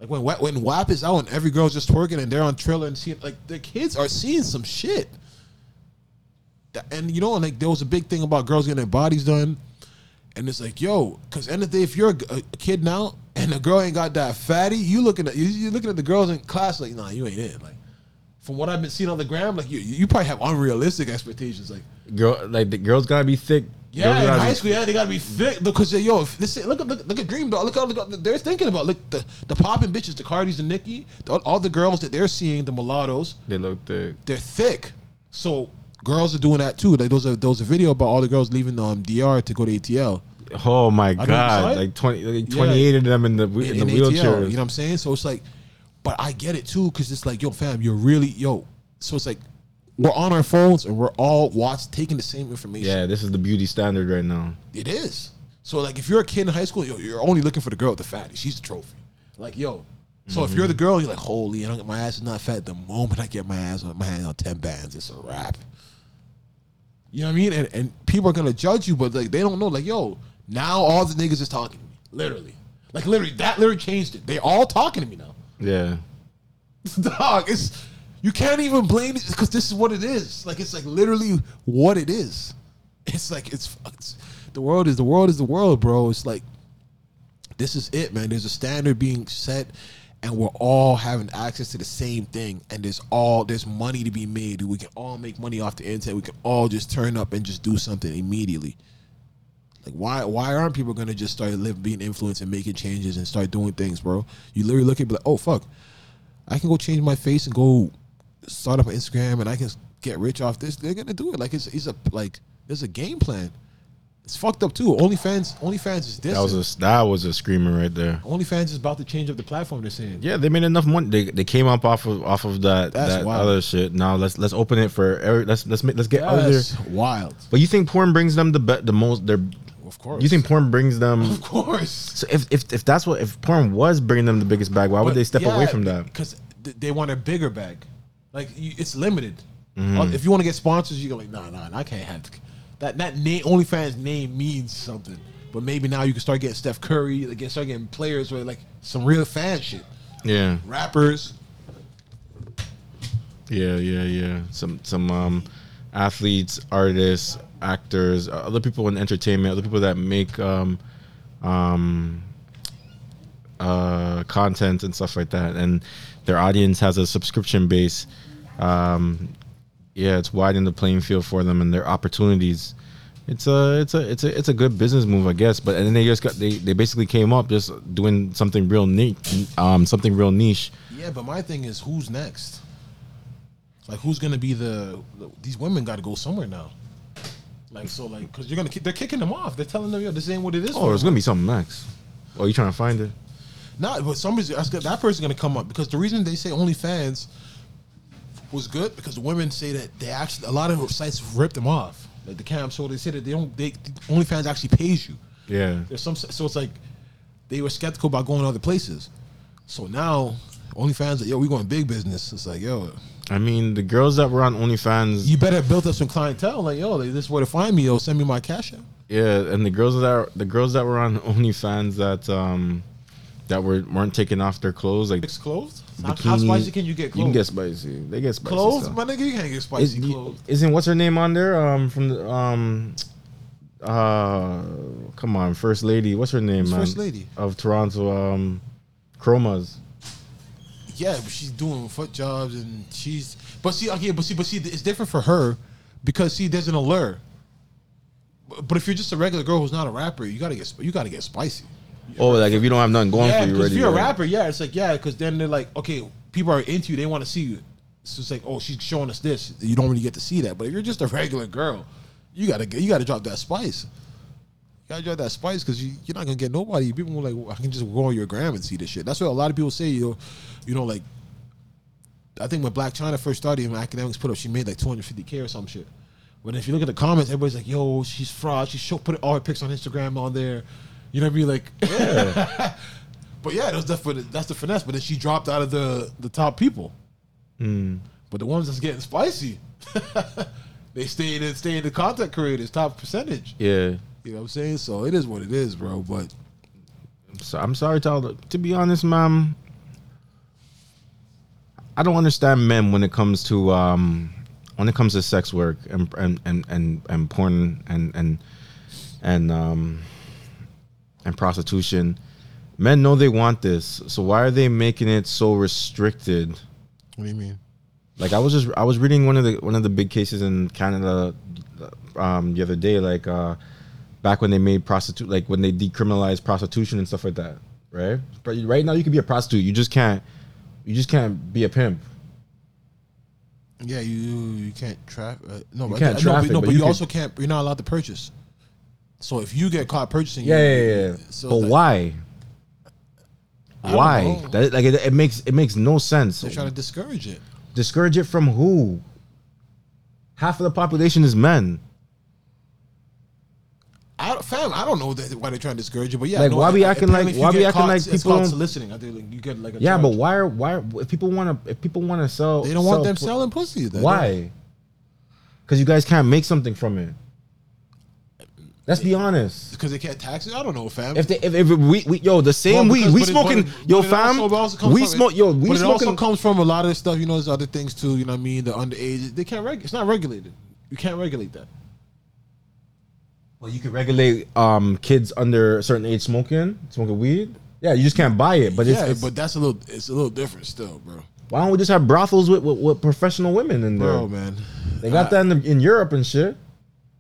Like when when WAP is out and every girl's just twerking and they're on Triller and seeing like the kids are seeing some shit. And you know, like there was a big thing about girls getting their bodies done. And it's like, yo, because end of the day, if you're a, kid now and the girl ain't got that fatty, you looking at you looking at the girls in class like, nah, you ain't it. Like, from what I've been seeing on the gram, like you, you probably have unrealistic expectations. Like, girl like the girls gotta be thick. yeah, in high be- school, yeah, they gotta be fit because yo, if this look at look, look at Dream Dog, look at look they're thinking about look the the popping bitches, the Cardis and Nicki, the, all the girls that they're seeing, the mulattoes, They look thick. they're thick. So girls are doing that too. Like those are was a video about all the girls leaving um DR to go to ATL. Oh my god! Like twenty, like Yeah. twenty eight of them in the in, in, the in wheelchair. ATL, you know what I'm saying? So it's like, but I get it too because it's like, yo, fam, you're really yo. So it's like we're on our phones and we're all watch taking the same information. Yeah, this is the beauty standard right now. It is. So like, if you're a kid in high school, yo, you're only looking for the girl with the fatty. She's the trophy. Like, yo. So if you're mm-hmm. the girl, you're like, holy, I don't get my ass is not fat. The moment I get my ass on my hand on ten bands, it's a wrap. You know what I mean? And, and people are gonna judge you, but like they don't know. Like, yo, now all the niggas is talking to me. Literally, like literally, that literally changed it. They all talking to me now. Yeah, <laughs> Dog, it's you can't even blame it because this is what it is. Like it's like literally what it is. It's like it's, it's the world is the world is the world, bro. It's like this is it, man. There's a standard being set, and we're all having access to the same thing. And there's all there's money to be made. We can all make money off the internet. We can all just turn up and just do something immediately. Like why why aren't people gonna just start living being influenced and making changes and start doing things, bro? You literally look at like, oh fuck, I can go change my face and go start up an Instagram and I can get rich off this. They're gonna do it. Like it's it's a like there's a game plan. It's fucked up too. OnlyFans OnlyFans is this. that was a that was a screamer right there. OnlyFans is about to change up the platform. They're saying. Yeah, they made enough money. They, they came up off of off of that That's that wild. other shit. Now let's let's open it for every, let's let's make, let's get other. That's wild. But you think porn brings them the be, the most? Their Of course. you think porn brings them? Of course. So if, if if that's what if porn was bringing them the biggest bag, why would they step away from that? Because they want a bigger bag. Like you, it's limited. Mm-hmm. Uh, If you want to get sponsors, you go like, nah, nah, I can't have that. That name, OnlyFans name means something. But maybe now you can start getting Steph Curry, like, start getting players with like some real fan shit, Yeah, rappers. yeah, yeah, yeah. Some some um, athletes, artists, actors, uh, other people in entertainment, other people that make um, um, uh, content and stuff like that, and their audience has a subscription base. Um, yeah, it's widening the playing field for them and their opportunities. It's a it's a it's a it's a good business move, I guess. But and then they just got they, they basically came up just doing something real neat, um, something real niche. Yeah, but my thing is, who's next? Like, who's gonna be the? the- these women got to go somewhere now. Like, so, like, because you're gonna they're kicking them off. They're telling them, yo, this ain't what it is. Oh, there's gonna be something next. Oh, you trying to find it? Nah, but somebody's that's that person's gonna come up because the reason they say OnlyFans was good because the women say that they actually a lot of sites ripped them off. Like the cam, so they say that they don't. They OnlyFans actually pays you. Yeah. There's some, so it's like they were skeptical about going to other places. So now OnlyFans, like, yo, we going big business. It's like, yo, I mean, the girls that were on OnlyFans, you better build up some clientele. Like, yo, this is where to find me. Yo, send me my cash app. yeah, and the girls that the girls that were on <laughs> OnlyFans that um that were weren't taking off their clothes like It's clothes. How, how bikini- spicy can you get You clothes? can get spicy. They get spicy. clothes, stuff. my nigga. You can't get Is, spicy clothes. isn't what's her name on there? Um, from the um, uh, come on, first lady. What's her name, Who's man? First Lady? of Toronto. Um, Chromas. Yeah, but she's doing foot jobs and she's. But see, okay, but see, but see, it's different for her because see, there's an allure. But- But if you're just a regular girl who's not a rapper, you gotta get sp- you gotta get spicy. Oh, like if you don't have nothing going yeah, for you, because already. if you're a right? rapper, yeah, it's like yeah, because then they're like, okay, people are into you, they want to see you. So it's like, oh, she's showing us this. You don't really get to see that. But if you're just a regular girl, you gotta get, you gotta drop that spice. You gotta drop that spice because you, you're not gonna get nobody. People will like, well, I can just go on your gram and see this shit. That's what a lot of people say. You know, you know, like I think when Blac Chyna first started, when Akademiks put up, she made like 250k or some shit. But if you look at the comments, everybody's like, "Yo, she's fraud. She show put all her pics on Instagram on there." You know what I mean? Like, <laughs> but yeah, that's the fin- that's the finesse. But then she dropped out of the the top people. But the ones that's getting spicy, <laughs> they stay in stay in the content creators top percentage. Yeah. You know what I'm saying? So it is what it is, bro. But So I'm sorry to all the, to be honest, ma'am. I don't understand men when it comes to um when it comes to sex work and and and and, and porn and and and um and prostitution. Men know they want this, so why are they making it so restricted? what do you mean? Like I was just I was reading one of the one of the big cases in Canada um, the other day, like uh, back when they made prostitute, like when they decriminalized prostitution and stuff like that, right? But right now you can be a prostitute, you just can't, you just can't be a pimp. Yeah, you you can't trap. Uh, no, but can't no, traffic, but, no, but but you you, could- also can't. You're not allowed to purchase. So if you get caught purchasing, Yeah, you- yeah, yeah. So but like, why? don't Why? know. That like it, it makes it makes no sense. They're trying to discourage it. Discourage it from who? Half of the population is men. I don't, fam, I don't know that, why they're trying to discourage it, but yeah, Like, no, why we I- acting apparently like- if you why we get acting caught, like it's people called don't- soliciting? I think like, you get like a Yeah, charge. but why are why are, if people want to if people want to sell they don't want sell them pu- selling pussy. They Why? Because you guys can't make something from it. Let's be honest. Because they can't tax it. I don't know, fam. If they, if, if we, we yo the same Well, weed because- we but smoking but it- yo but fam also- but also comes we smoke yo we but it also smoking comes from a lot of stuff. You know, there's other things too. You know what I mean? The underage, they can't regulate. It's not regulated. You can't regulate that. well you can regulate um kids under a certain age smoking smoking weed yeah you just can't buy it but yeah, it's- but that's a little. It's a little different still, bro. why don't we just have brothels with, with, with professional women in there Bro, man. they got that in, the, in Europe and shit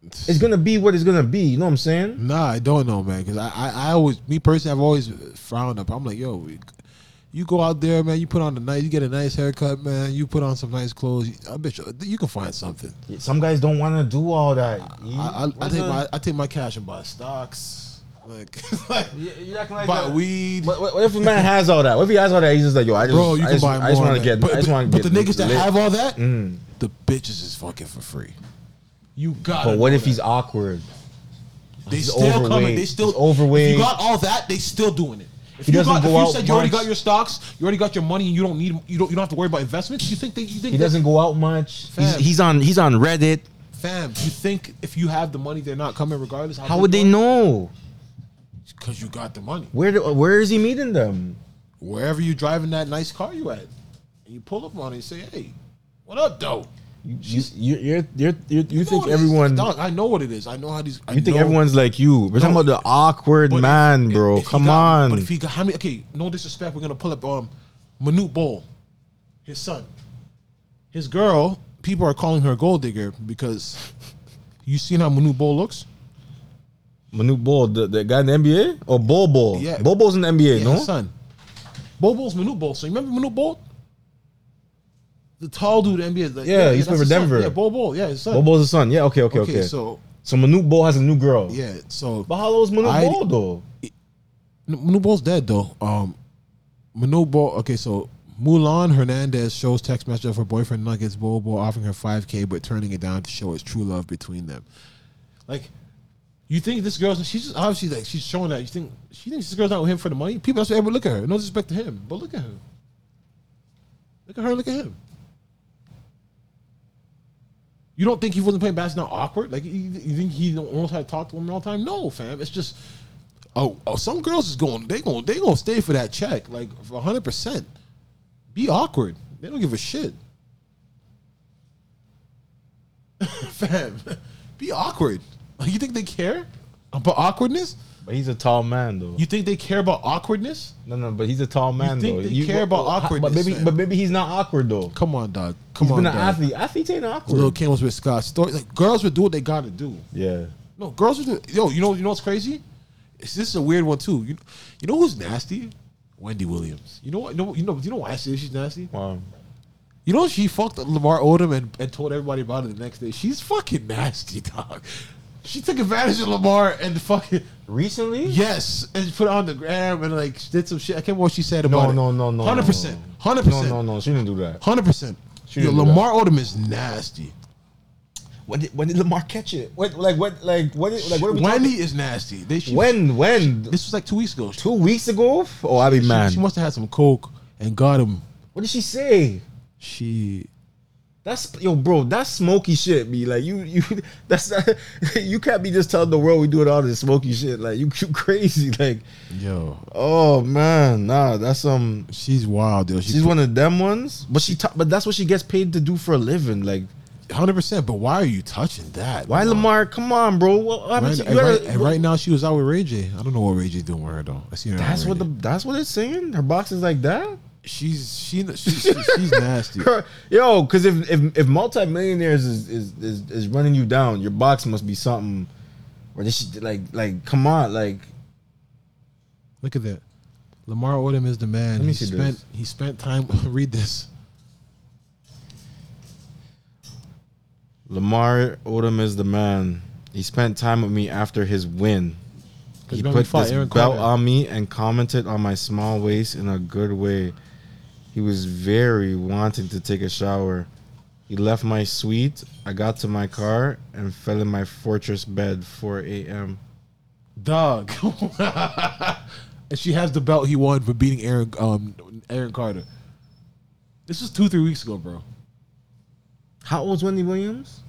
it's gonna be what it's gonna be you know what I'm saying Nah, I don't know, man. Because I, I, I always, me personally, I've always frowned up. I'm like, yo, you go out there, man. You put on the nice, you get a nice haircut, man. You put on some nice clothes. I bet you, you can find something. some guys don't want to do all that I, I, I take my, I take my cash and buy stocks, like, <laughs> like You- you acting like buy that. weed. What, what, if a man has all that? What if he has all that? He's just like, yo, I just, Bro, you I can just, buy I just want to get, that. I just but, want to get. but the niggas that have all that, Mm. the bitches is fucking for free. You got. But what if he's awkward? They he's still coming. overweight. They still He's overweight. If you got all that, they still doing it. If He you doesn't got, go if you out said you already much. got your stocks, you already got your money, and you don't need you don't you don't have to worry about investments. You think they you think He doesn't go out much. He's, Fam. he's on he's on Reddit. fam? You think if you have the money, they're not coming regardless? How would they know? Because you got the money. Where do, where is he meeting them? Wherever you driving that nice car you at, and you pull up on it and say, "Hey, what up, though?" You you you're, you're, you're, you think what it is. everyone Dog, I know what it is. I know how these. I you think know- everyone's like you? We're talking about the awkward But if- man, if- bro. if he Come got- on. But if he got how many? Okay, no disrespect. We're gonna pull up um, Manute Bol, his son, his girl. People are calling her a gold digger because you seen how Manute Bol looks. Manute Bol, the, the guy in the NBA or Bol? Yeah. Bobo's in the NBA, Yeah, no? his son. Bol Bol's Manute Bol. So you remember Manute Bol? The tall dude the NBA. like, Yeah, he's from. Denver. Yeah, Bol Bol. Yeah, his son. Bol Bol's his son. Yeah, okay, okay, okay. So So Manute Bol has a new girl. yeah, so But how old is Manute I- Bol though? Manute Bol's dead though. Um, Manute Bol. Okay, so Mulan Hernandez shows text message of her boyfriend Nuggets Bol Bol offering her 5k, but turning it down to show his true love between them. Like, you think this girl's? She's just obviously like she's showing that. You think she thinks this girl's not with him for the money? People that's what ever look at her. No disrespect to him, but look at her. Look at her. Look at him. You don't think he wasn't playing basketball awkward? Like you, you think he almost had to talk to women all the time? No, fam. It's just Oh, oh, some girls is going. They going. They gonna stay for that check, like for hundred percent. Be awkward. They don't give a shit. <laughs> Fam, be awkward. Like, you think they care about awkwardness? But he's a tall man though. You think they care about awkwardness? no, no, but he's a tall man think though. they care about oh, awkwardness, But maybe, man? but maybe he's not awkward though. Come on, dog. Come He's on, been an dog. athlete. Athletes ain't awkward. Lil Kim was with Scott. Storch like girls would do what they got to do. yeah. No, girls would do. Yo, you know, you know what's crazy? It's, this is a weird one too. You, you know who's nasty? Wendy Williams. You know what? You know, you know, you know why I say she's nasty? Wow. You know she fucked Lamar Odom and, and told everybody about it the next day. She's fucking nasty, <laughs> dog. She took advantage of Lamar and the fucking Recently? yes, and put it on the gram and like did some shit. I can't remember what she said about No, it. no, no, no. hundred percent, hundred No, percent, no, no. No, she didn't do that. hundred percent. Yo, Lamar Odom is nasty. When did, when did Lamar catch it? What like what like what like what are we Wendy talking? is nasty. They, she, When when This was like two weeks ago. two weeks ago? Oh, I be She, mad. she must have had some coke and got him. what did she say? She That's yo, bro. That's smoky shit. Be like you, you. <laughs> That's <laughs> you can't be just telling the world we doing all this smoky shit. Like you, you <laughs> crazy. Like yo, oh man, nah. That's um. she's wild, yo. She's one of them ones. But she, ta- but that's what she gets paid to do for a living. Like hundred percent. But why are you touching that? why Lamar? Come on, bro. Happened Right, to- and, you right, gotta- and right now she was out with Ray J. I don't know what Ray J doing with her though. I see her. That's what the. That's what it's saying. Her box is like that. She's she, she, she she's <laughs> nasty. Her- Yo, because if if if multimillionaires is, is is is running you down, your box must be something. Or this shit, like like come on like Look at that. Lamar Odom is the man. Let me he see spent this. he spent time. <laughs> read this. Lamar Odom is the man. He spent time with me after his win. He put this belt on me and commented on my small waist in a good way. He was very wanting to take a shower. He left my suite. I got to my car and fell in my fortress bed 4 a.m. Dog. <laughs> and she has the belt he won for beating Aaron um Aaron Carter. This was two three weeks ago, bro. How old's Wendy Williams?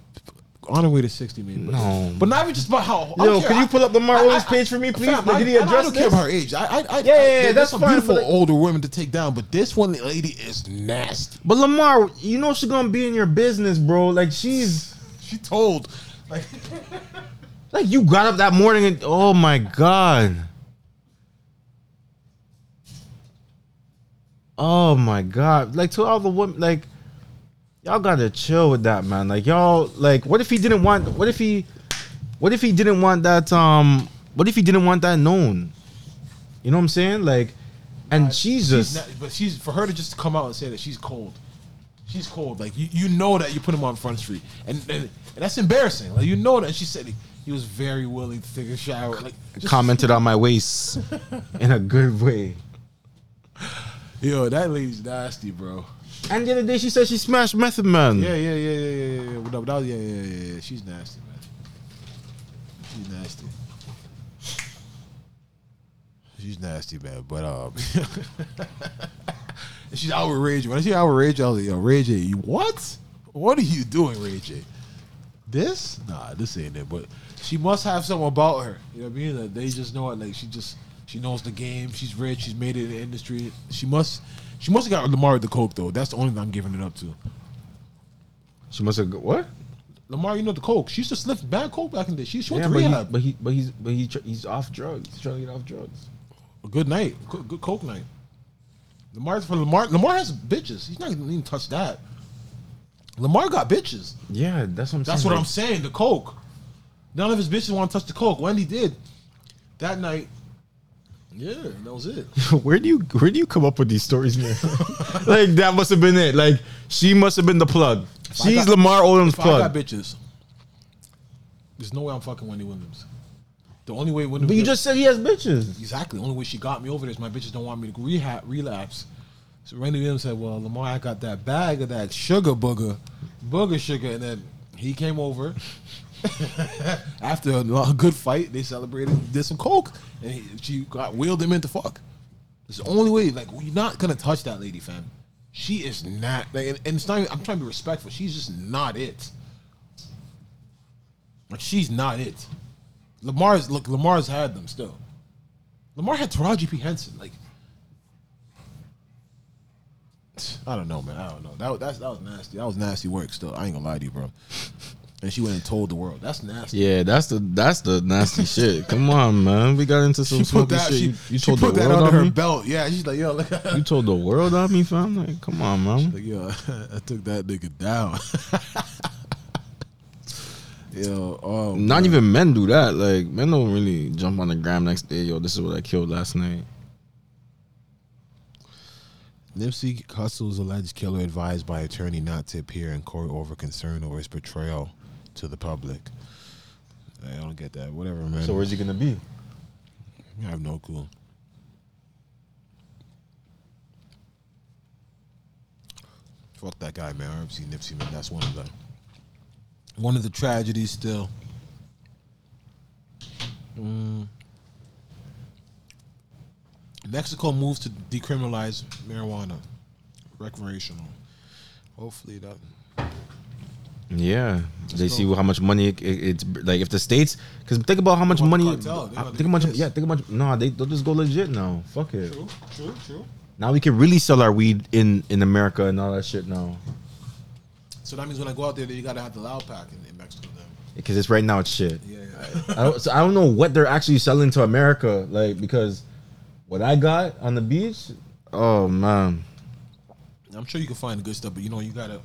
On her way to sixty, maybe. No. but not even just about how. Yo, can you pull up Lamar I- I- page for me, please? Fam, I, did he I address don't care about her age. I, I, I, Yeah, yeah, yeah, that's some fine, beautiful like- older women to take down, but this one lady is nasty. But Lamar, you know she's gonna be in your business, bro. Like she's <laughs> She told, like, <laughs> like you got up that morning and oh my god. Oh my god. Like to all the women like y'all gotta chill with that man. Like y'all like what if he didn't want what if he what if he didn't want that um what if he didn't want that known? You know what I'm saying? Like and she's just she's not, but she's for her to just come out and say that she's cold. She's cold. Like you, you know that you put him on Front Street, and and, and that's embarrassing. Like you know that. And she said he, was very willing to take a shower. Like commented on my waist <laughs> in a good way. yo, that lady's nasty, bro. And the other day she said she smashed Method Man. Yeah, yeah, yeah, yeah, yeah, yeah. yeah. Yeah, yeah, yeah. She's nasty, man. She's nasty. She's nasty, man. But um, <laughs> she's out with Ray J. When I see out with Ray J, I was like, "Yo, Ray J, what? What are you doing, Ray J? This? Nah, this ain't it." But she must have something about her. You know what I mean? That they just know it. Like she just she knows the game. She's rich. She's made it in the industry. She must. She must have got Lamar the coke though. That's the only thing I'm giving it up to. She must have go- what? Lamar, you know the coke. She used to sniff bad coke back in the day. She, she went Yeah, to but, he, rehab. but he but he's but he tr- he's off drugs. He's trying to get off drugs. A good night, good, good coke night. Lamar's for Lamar. Lamar has bitches. He's not gonna even touch that. Lamar got bitches. Yeah, that's what I'm saying. That's saying. what I'm saying. The coke. None of his bitches want to touch the coke. Wendy did. That night. Yeah, that was it. <laughs> where do you where do you come up with these stories, man? <laughs> like that must have been it. Like she must have been the plug. I She's got- Lamar Odom's If I got plug. bitches, there's no way I'm fucking Wendy Williams. The only way Wendy But you Williams- just said he has bitches. Exactly. The only way she got me over there is my bitches don't want me to rehab relapse. So Wendy Williams said, "Well, Lamar, I got that bag of that sugar booger, booger sugar," and then he came over. <laughs> After a lo- good fight, they celebrated, did some coke, and he, she got wheeled him into fuck. It's the only way. Like you're not gonna touch that lady, fam. She is not. Like, and, and it's not. even- I'm trying to be respectful. She's just not it. Like she's not it. Lamar's look. Lamar's had them still. Lamar had Taraji P Henson. Like, I don't know, man. I don't know. That was that was nasty. That was nasty work. Still, I ain't gonna lie to you, bro. And she went and told the world. That's nasty. Yeah, that's the that's the nasty <laughs> shit. Come on, man. We got into some She smoky that. shit. She, you told the put that world under on her me. belt. Yeah, she's like, yo, look. You told the world on me, fam. Like, come on, man. Like, yo, <laughs> I took that nigga down. <laughs> yo, oh, Not man. even men do that. Like, men don't really jump on the gram next day. Yo, this is what I killed last night. Nipsey Hussle's alleged killer advised by attorney not to appear in court over concern over his portrayal to the public. I don't get that. Whatever, man. So where's he gonna be? I have no clue. Fuck that guy, man. RFC Nipsey, man. That's one of the one of the tragedies still. Mm. Mexico moves to decriminalize marijuana, recreational. Hopefully that. Yeah, they see how much money it, it- it's like if the states because think about how much money. cartel, think about this. yeah, think about no, they they'll just go legit now. Fuck it. True, true, true. Now we can really sell our weed in in America and all that shit now So that means when I go out there, you gotta have the loud pack in, in Mexico. Then. because it's right now it's shit. Yeah, yeah. I don't, so I don't know what they're actually selling to America, like because what I got on the beach, oh man, I'm sure you can find the good stuff, but you know you gotta,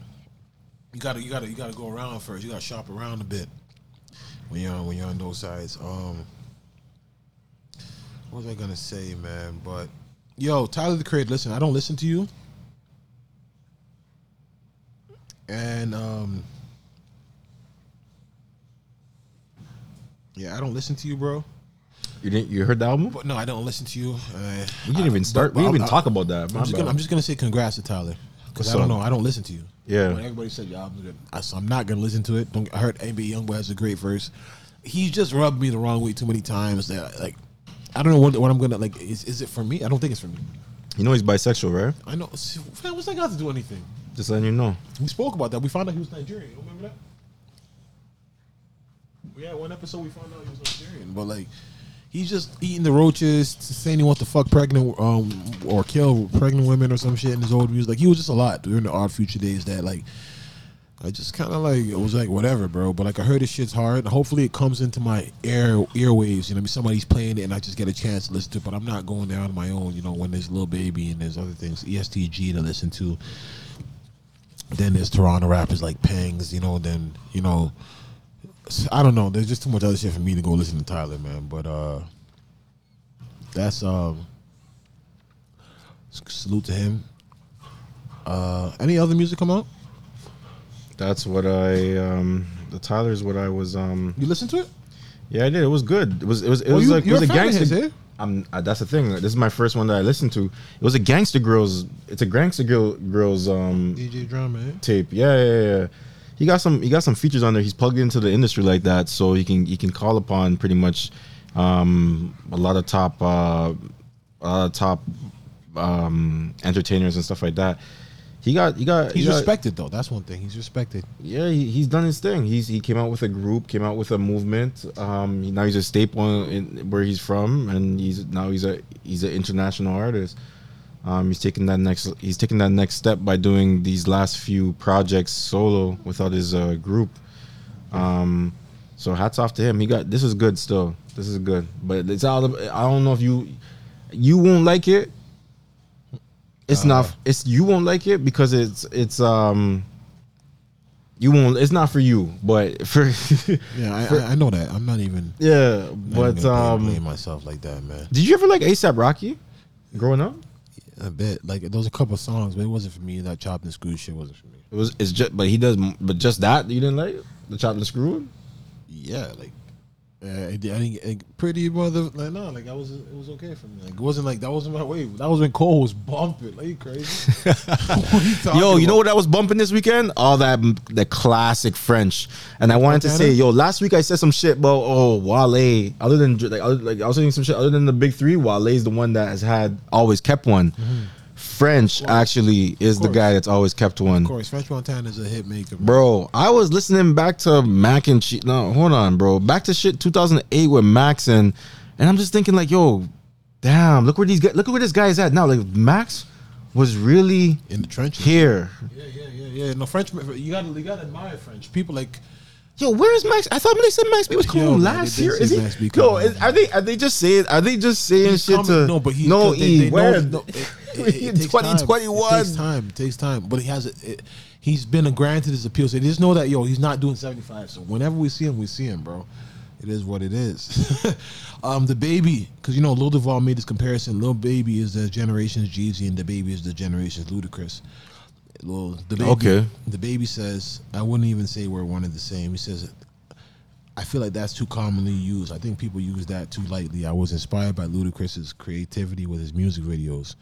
you gotta, you gotta, you gotta go around first. You gotta shop around a bit when you're on, when you're on those sides. Um, what was I gonna say, man? But yo, Tyler the Creator, listen, I don't listen to you, and um, yeah, I don't listen to you, bro. you didn't you heard the album? But no, I don't listen to you. Uh, We didn't even start. but we didn't even talk about that. I'm just, gonna, I'm just gonna say congrats to Tyler because What's I don't know. I don't listen to you. Yeah. When everybody said your album's good, I, so I'm not gonna listen to it. Don't I heard NBA YoungBoy has a great verse. He just rubbed me the wrong way too many times. That like, I don't know what, what I'm gonna like. Is is it for me? I don't think it's for me. you know he's bisexual, right? I know. Man, what's that got to do anything? Just letting you know. We spoke about that. We found out he was Nigerian. You remember that? Yeah, one episode we found out he was Nigerian. But like, he's just eating the roaches, saying he wants to fuck pregnant um or kill pregnant women or some shit in his old music. Like he was just a lot during the Odd Future days that like. I just kind of like it was like whatever, bro. But like I heard this shit's hard. Hopefully it comes into my air earwaves. You know, somebody's playing it and I just get a chance to listen to. it. But I'm not going there on my own. You know, when there's Lil Baby and there's other things, EST Gee to listen to then there's Toronto rappers like Pangs, you know, then, you know, I don't know. There's just too much other shit for me to go listen to Tyler, man. But uh that's um salute to him. Uh any other music come out? That's what I um the Tyler's what I was um You listen to it? yeah I did it was good it was it was it Well, was you- like it was a gangster his, eh? I'm uh, that's the thing this is my first one that I listened to it was a Gangsta Grillz it's a gangster girl girls um DJ Drama, eh? tape yeah yeah yeah he got some he got some features on there he's plugged into the industry like that so he can he can call upon pretty much um a lot of top uh a lot of top um entertainers and stuff like that he got he got He's he got- respected though. That's one thing. He's respected. yeah, he, he's done his thing. He's he came out with a group, came out with a movement. Um, he- now he's a staple in where he's from, and he's now he's a he's an international artist. Um, he's taking that next he's taking that next step by doing these last few projects solo without his uh, group. Um, so hats off to him. He got this is good still. This is good, but it's all. I don't know if you you won't like it. It's not. It's you won't like it because it's it's um. You won't. It's not for you, but for <laughs> Yeah, I, I, I know that. I'm not even yeah. not But blame, um, myself like that, man. did you ever like ASAP Rocky growing up? A bit. Like there was a couple of songs, but it wasn't for me. That chopped and screw shit wasn't for me. It was. It's just. But he does. But just that you didn't like the chopped and screwed. yeah, like I I didn't get- pretty mother like no, like I was it was okay for me. Like it wasn't like that wasn't my wave. That was when Cole was bumping. Like you crazy? <laughs> You Yo, you know what I was bumping this weekend? All that the classic French. And I wanted to say, yo, last week I said some shit about oh Wale. Other than like, other, like I was saying some shit other than the big three. Wale's the one that has had always kept one. Mm-hmm. French actually is the guy that's always kept one. Of course, French Montana is a hit maker, bro. Bro, I was listening back to Mac and cheese. No, hold on, bro. Back to shit 2008 with Max and and I'm just thinking like, yo, damn, look where these guys, look at where this guy is at now. Like Max was really in the trenches. here. Yeah, yeah, yeah, yeah. No French. You gotta, you gotta admire French people. Like Yo, where is Max? I thought when they said Max B was coming Yo, last year. Is he? Yo, is, are they are they just saying are they just saying he's shit coming- to no, but he no they- E? they know Where it- no, <laughs> in takes time. 2021? It takes time. It takes time. But he has a, it, he's been granted his appeal. So just know that yo, he's not doing seventy five. So whenever we see him, we see him, bro. It is what it is. <laughs> um, DaBaby, because you know, Lil Duval made this comparison. Lil Baby is the generation's Jeezy, and DaBaby is the generation's Ludacris. Lil, DaBaby, Okay. DaBaby says, I wouldn't even say we're one and the same. He says, I feel like that's too commonly used. I think people use that too lightly. I was inspired by Ludacris's creativity with his music videos,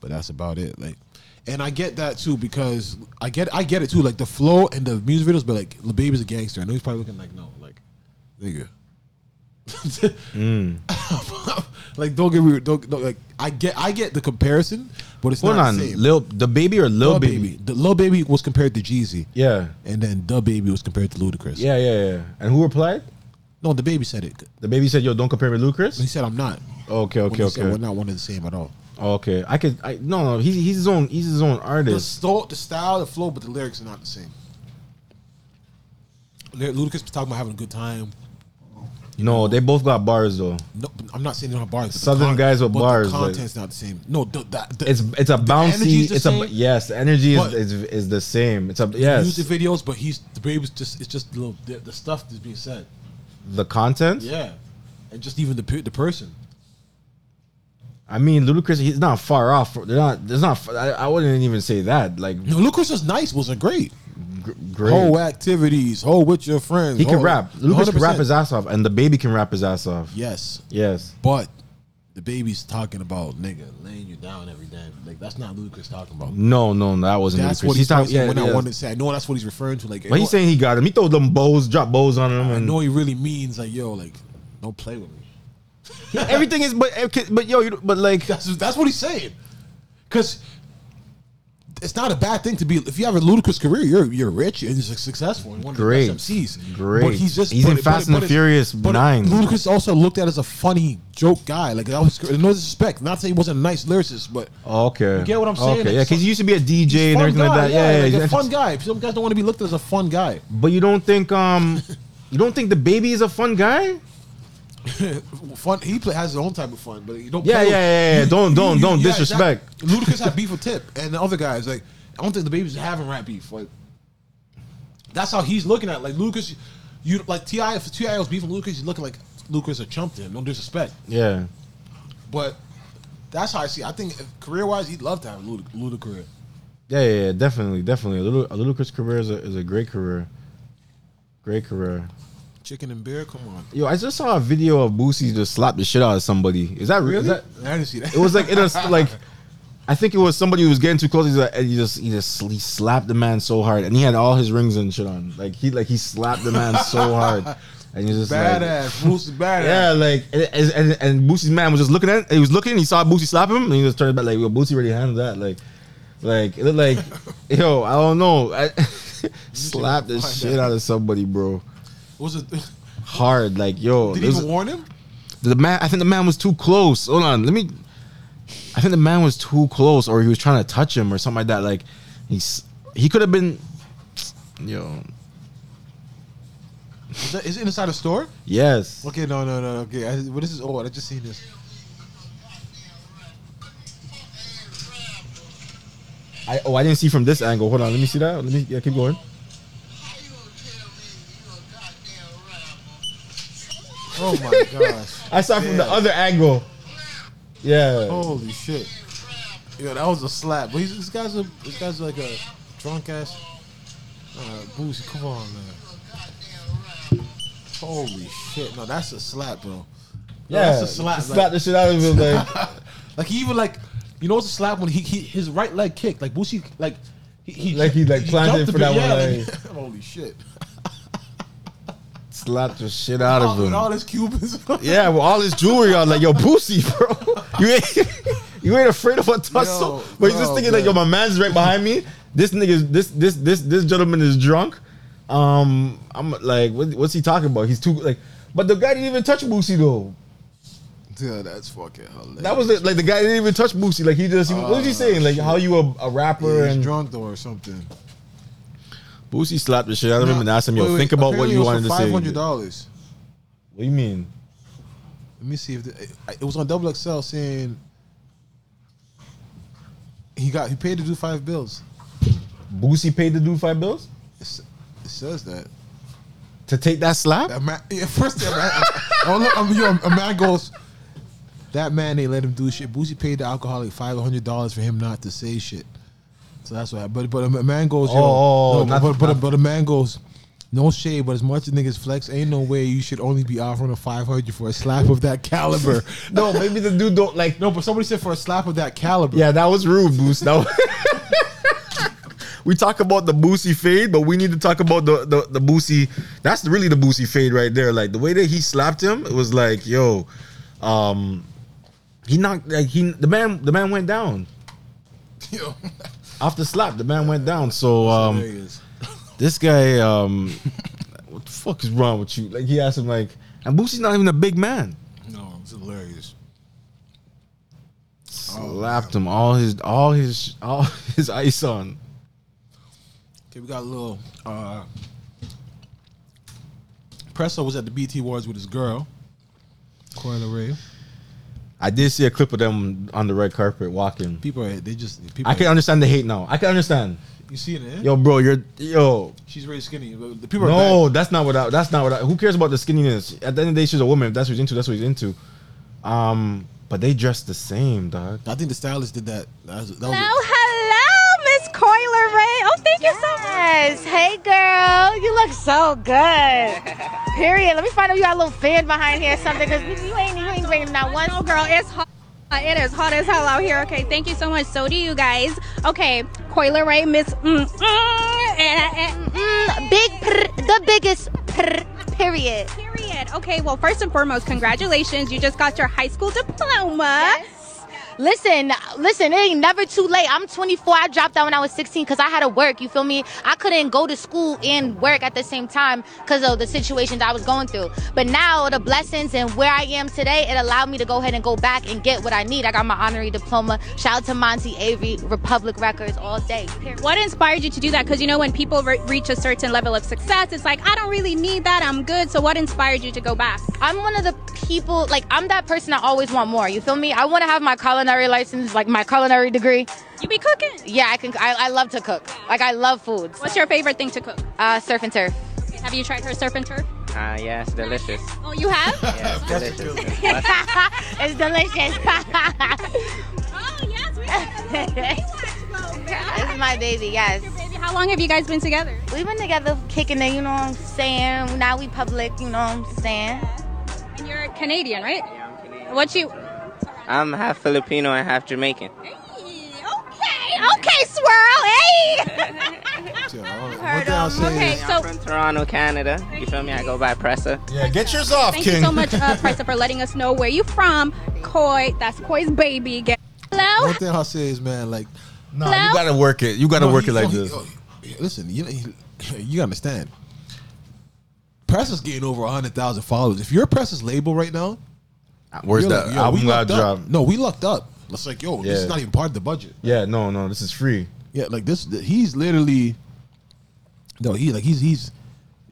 but that's about it. Like, and I get that too because I get I get it too. Like the flow and the music videos, but like DaBaby's a gangster. I know he's probably looking like no, like nigga. Hmm. <laughs> like don't get me don't, don't like I get I get the comparison, but it's Hold not on, the same. Lil the baby or Lil Lil baby? baby. The Lil Baby was compared to Jeezy. Yeah, And then DaBaby was compared to Ludacris. yeah, yeah, yeah. And who replied? No, DaBaby said it. DaBaby said, "Yo, don't compare me to Ludacris." He said I'm not. Okay, When okay, said okay, We're not one and the same at all. Okay. I could, I no, no. He's he's his own, he's his own The, artist. sto- the style, the flow, but the lyrics are not the same. Ludacris was talking about having a good time. No, they both got bars though. No, I'm not saying they don't have bars. but the Southern guys with but bars, The like- content's not the same. No, the, the, the, It's it's a bouncy. the It's same, a yes. The energy but- is, is is the same. It's a yes. music videos, but he's DaBaby's just it's just the, little, the, the stuff that's being said. The content. Yeah, and just even the pe- the person. I mean, Ludacris. He's not far off. They're not. There's not. I, I wouldn't even say that. Like No, Ludacris was nice, wasn't great. gr- great. Whole activities, whole with your friends. he can rap. Lucas can rap his ass off, and DaBaby can rap his ass off. Yes, Yes. but DaBaby's talking about nigga laying you down every day. Like that's not Ludacris talking about. No, no, that wasn't. That's Ludacris. what he's, talking. talking. Yeah, when I yeah. wanted to say, I know that's what he's referring to. Like, But he's saying he got him. He throw them bows, drop bows on him, I and know he really means like, yo, like, don't play with me. Everything is. But but yo, you, but like That's that's what he's saying. Because it's not a bad thing to be. If you have a Ludacris career, you're you're rich and you're successful and one of Great. the best MCs. Great. But he's just He's in but- Fast and the it's- Furious but 9. Ludacris also looked at as a funny joke guy. Like that was no disrespect. Not saying he wasn't a nice lyricist, but oh, okay. You get what I'm saying? Okay, yeah, because he used to be a DJ and fun everything guy, like that. yeah, Yeah, yeah, like yeah. a fun guy. Some guys don't want to be looked at as a fun guy. But you don't think um, you don't think DaBaby is a fun guy? <laughs> fun. He play, has his own type of fun, but you don't. Yeah, play yeah, yeah, yeah. Don't- don't- don't disrespect. exactly. Ludacris had <laughs> beef with Tip and the other guys. Like, I don't think DaBaby's having rap beef. Like, that's how he's looking at. it. Like Lucas, you like T.I. If T.I was beefing Lucas, he's looking like Lucas a chump to him. No disrespect, Yeah. but that's how I see. it. I think career wise, he'd love to have a Luda, Luda career. Yeah, yeah, yeah, definitely, definitely. A little, a Ludacris career is a, is a great career. Great career. Chicken and beer, come on. Yo, I just saw a video of Boosie just slap the shit out of somebody. Is that real? Is that, I didn't see that. it was like in a <laughs> like, I think it was somebody who was getting too close. He's like, and he just he just he slapped the man so hard, and he had all his rings and shit on. Like he like he slapped the man so <laughs> hard, and he just like, badass, Moose is badass. Yeah, like and, and, and Boosie's man was just looking at. He was looking. He saw Boosie slap him, and he just turned back like, "Yo, Boosie already handled that." Like, like it looked like, <laughs> yo, I don't know, I, slap the shit out of somebody, bro. Was it? <laughs> Hard, like, yo, Did he even warn him? the man. I think the man was too close. Hold on, let me. I think the man was too close, or he was trying to touch him, or something like that. Like, he's he could have been, yo, Is, that, is it inside a store? yes. Okay, no, no, no. Okay, I, well, this is old. I just seen this. I oh I didn't see from this angle. Hold on, let me see that. Let me yeah, keep going. Oh my gosh! <laughs> I saw from the other angle. Yeah. Holy shit! Yo, that was a slap. But he's, this guy's a this guy's like a drunk ass. Uh, Boosie, come on, man. Holy shit! No, that's a slap, bro. No, Yeah, that's a slap. Slap Like, the shit out of him. Like, <laughs> like he even like, you know, it's a slap when he, he his right leg kicked. Like Boosie, like he, he Like he, like, planned jumped it a for bit, that one, <laughs> holy shit! Slap the shit out of him. all his Cubans. <laughs> Yeah, with all his jewelry on, like yo, Boosie, bro, you ain't <laughs> you ain't afraid of a tussle, Yo, but he's just thinking like, yo, my man's right behind me. This nigga, this this this this gentleman is drunk. Um, I'm like, what, what's he talking about? He's too like, but the guy didn't even touch Boosie though. Yeah, that's fucking hilarious. That was it. Like the guy didn't even touch Boosie. Like he just, he, what was he saying? Like how you a, a rapper Yeah, he's and drunk though or something. Boosie slapped the shit out of him and asked him, "Yo, think about what you wanted to say." Five hundred dollars. What do you mean? Let me see if the, it was on Double XL saying he got he paid to do five bills. Boosie paid to do five bills It's, it says that. to take that slap. That man, yeah, first thing, man, <laughs> look, um, yo, a man goes. That man they let him do shit. Boosie paid the alcoholic five hundred dollars for him not to say shit. So that's why. But but a man goes. Yo, Oh, no, but, but, but a man goes. No shade, but as much as niggas flex, ain't no way you should only be offering a five hundred for a slap of that caliber. <laughs> no, maybe the dude don't like. no, but somebody said for a slap of that caliber. Yeah, that was rude, Boost. That was- <laughs> we talk about the Boosie fade, but we need to talk about the, the the Boosie. That's really the Boosie fade right there. Like the way that he slapped him, it was like, yo, um, he knocked like he the man the man went down <laughs> Yo, off the slap. The man went down. So um, this guy, um, what the fuck is wrong with you? Like he asked him like, and Boosie's not even a big man. no, it's hilarious. Slapped him all his all his all <laughs> his ice on. Okay, we got a little. Uh, Pressa was at the BET Awards with his girl, Coi Leray. I did see a clip of them on the red carpet walking. People, are, they just people. I can understand the hate now. I can understand. You see it, eh? Yo, bro, you're yo. She's very skinny. The people are No, bad. that's not what. I, that's not what. I, who cares about the skinniness? At the end of the day, she's a woman. If that's what he's into, that's what he's into. Um, but they dress the same, dog. I think the stylist did that. That was, that was Hello, hello, Miss Coi Leray. Oh, thank you so much. Hey, girl. You look so good. <laughs> Period. Let me find out you got a little fan behind here or something because you ain't, you ain't bringing that one. No, girl, it's hot. It is hot as hell out here. Okay, thank you so much. So do you guys. Okay, Coi Leray, Miss. Mm, mm, and, and, Mm, big, prr, the biggest prr, period. period. Okay, well, first and foremost, congratulations. You just got your high school diploma. Listen, listen, it ain't never too late. I'm 24. I dropped out when I was 16 because I had to work. You feel me? I couldn't go to school and work at the same time because of the situations I was going through. But now the blessings and where I am today, it allowed me to go ahead and go back and get what I need. I got my honorary diploma. Shout out to Monty Avery, Republic Records all day. Period. What inspired you to do that? Because you know, when people re- reach a certain level of success, it's like, I don't really need that. I'm good. So, what inspired you to go back? I'm one of the people, like, I'm that person that always want more. You feel me? I want to have my culinary license, like my culinary degree. You be cooking. Yeah, I can. I, I love to cook. Like, I love foods. What's your favorite thing to cook? Uh, surf and turf. Have you tried her surf and turf? Uh, yeah, it's delicious. Oh, you have? <laughs> Yeah, it's <laughs> delicious. it's delicious. <laughs> oh, yes. We have a little baby. it's my baby, yes. Baby, how long have you guys been together? We've been together kicking it, you know what I'm saying? Now we public, you know what I'm saying? And you're Canadian, right? Yeah, I'm Canadian. What you? I'm half Filipino and half Jamaican. Hey, okay, okay, swirl. Hey. Yeah, all right. One thing I'll say Okay, is, so I'm from Toronto, Canada. You feel me? I go by Pressa. Yeah, get yours off, thank you so much, uh, Pressa, for letting us know where you from. Coi, that's Coi's baby. Get- Hello. one thing I'll say is, man, like, No, you gotta work it. You gotta no, work he- it like no, he- this. oh, listen, you you understand. Press is getting over hundred thousand followers. If you're Press's label right now, Where's you're that like, yo, album we got lucked up. dropped? No, we lucked up. It's like, yo, this is not even part of the budget. Yeah, no, no, this is free. Yeah, like this. He's literally. No, he like he's he's.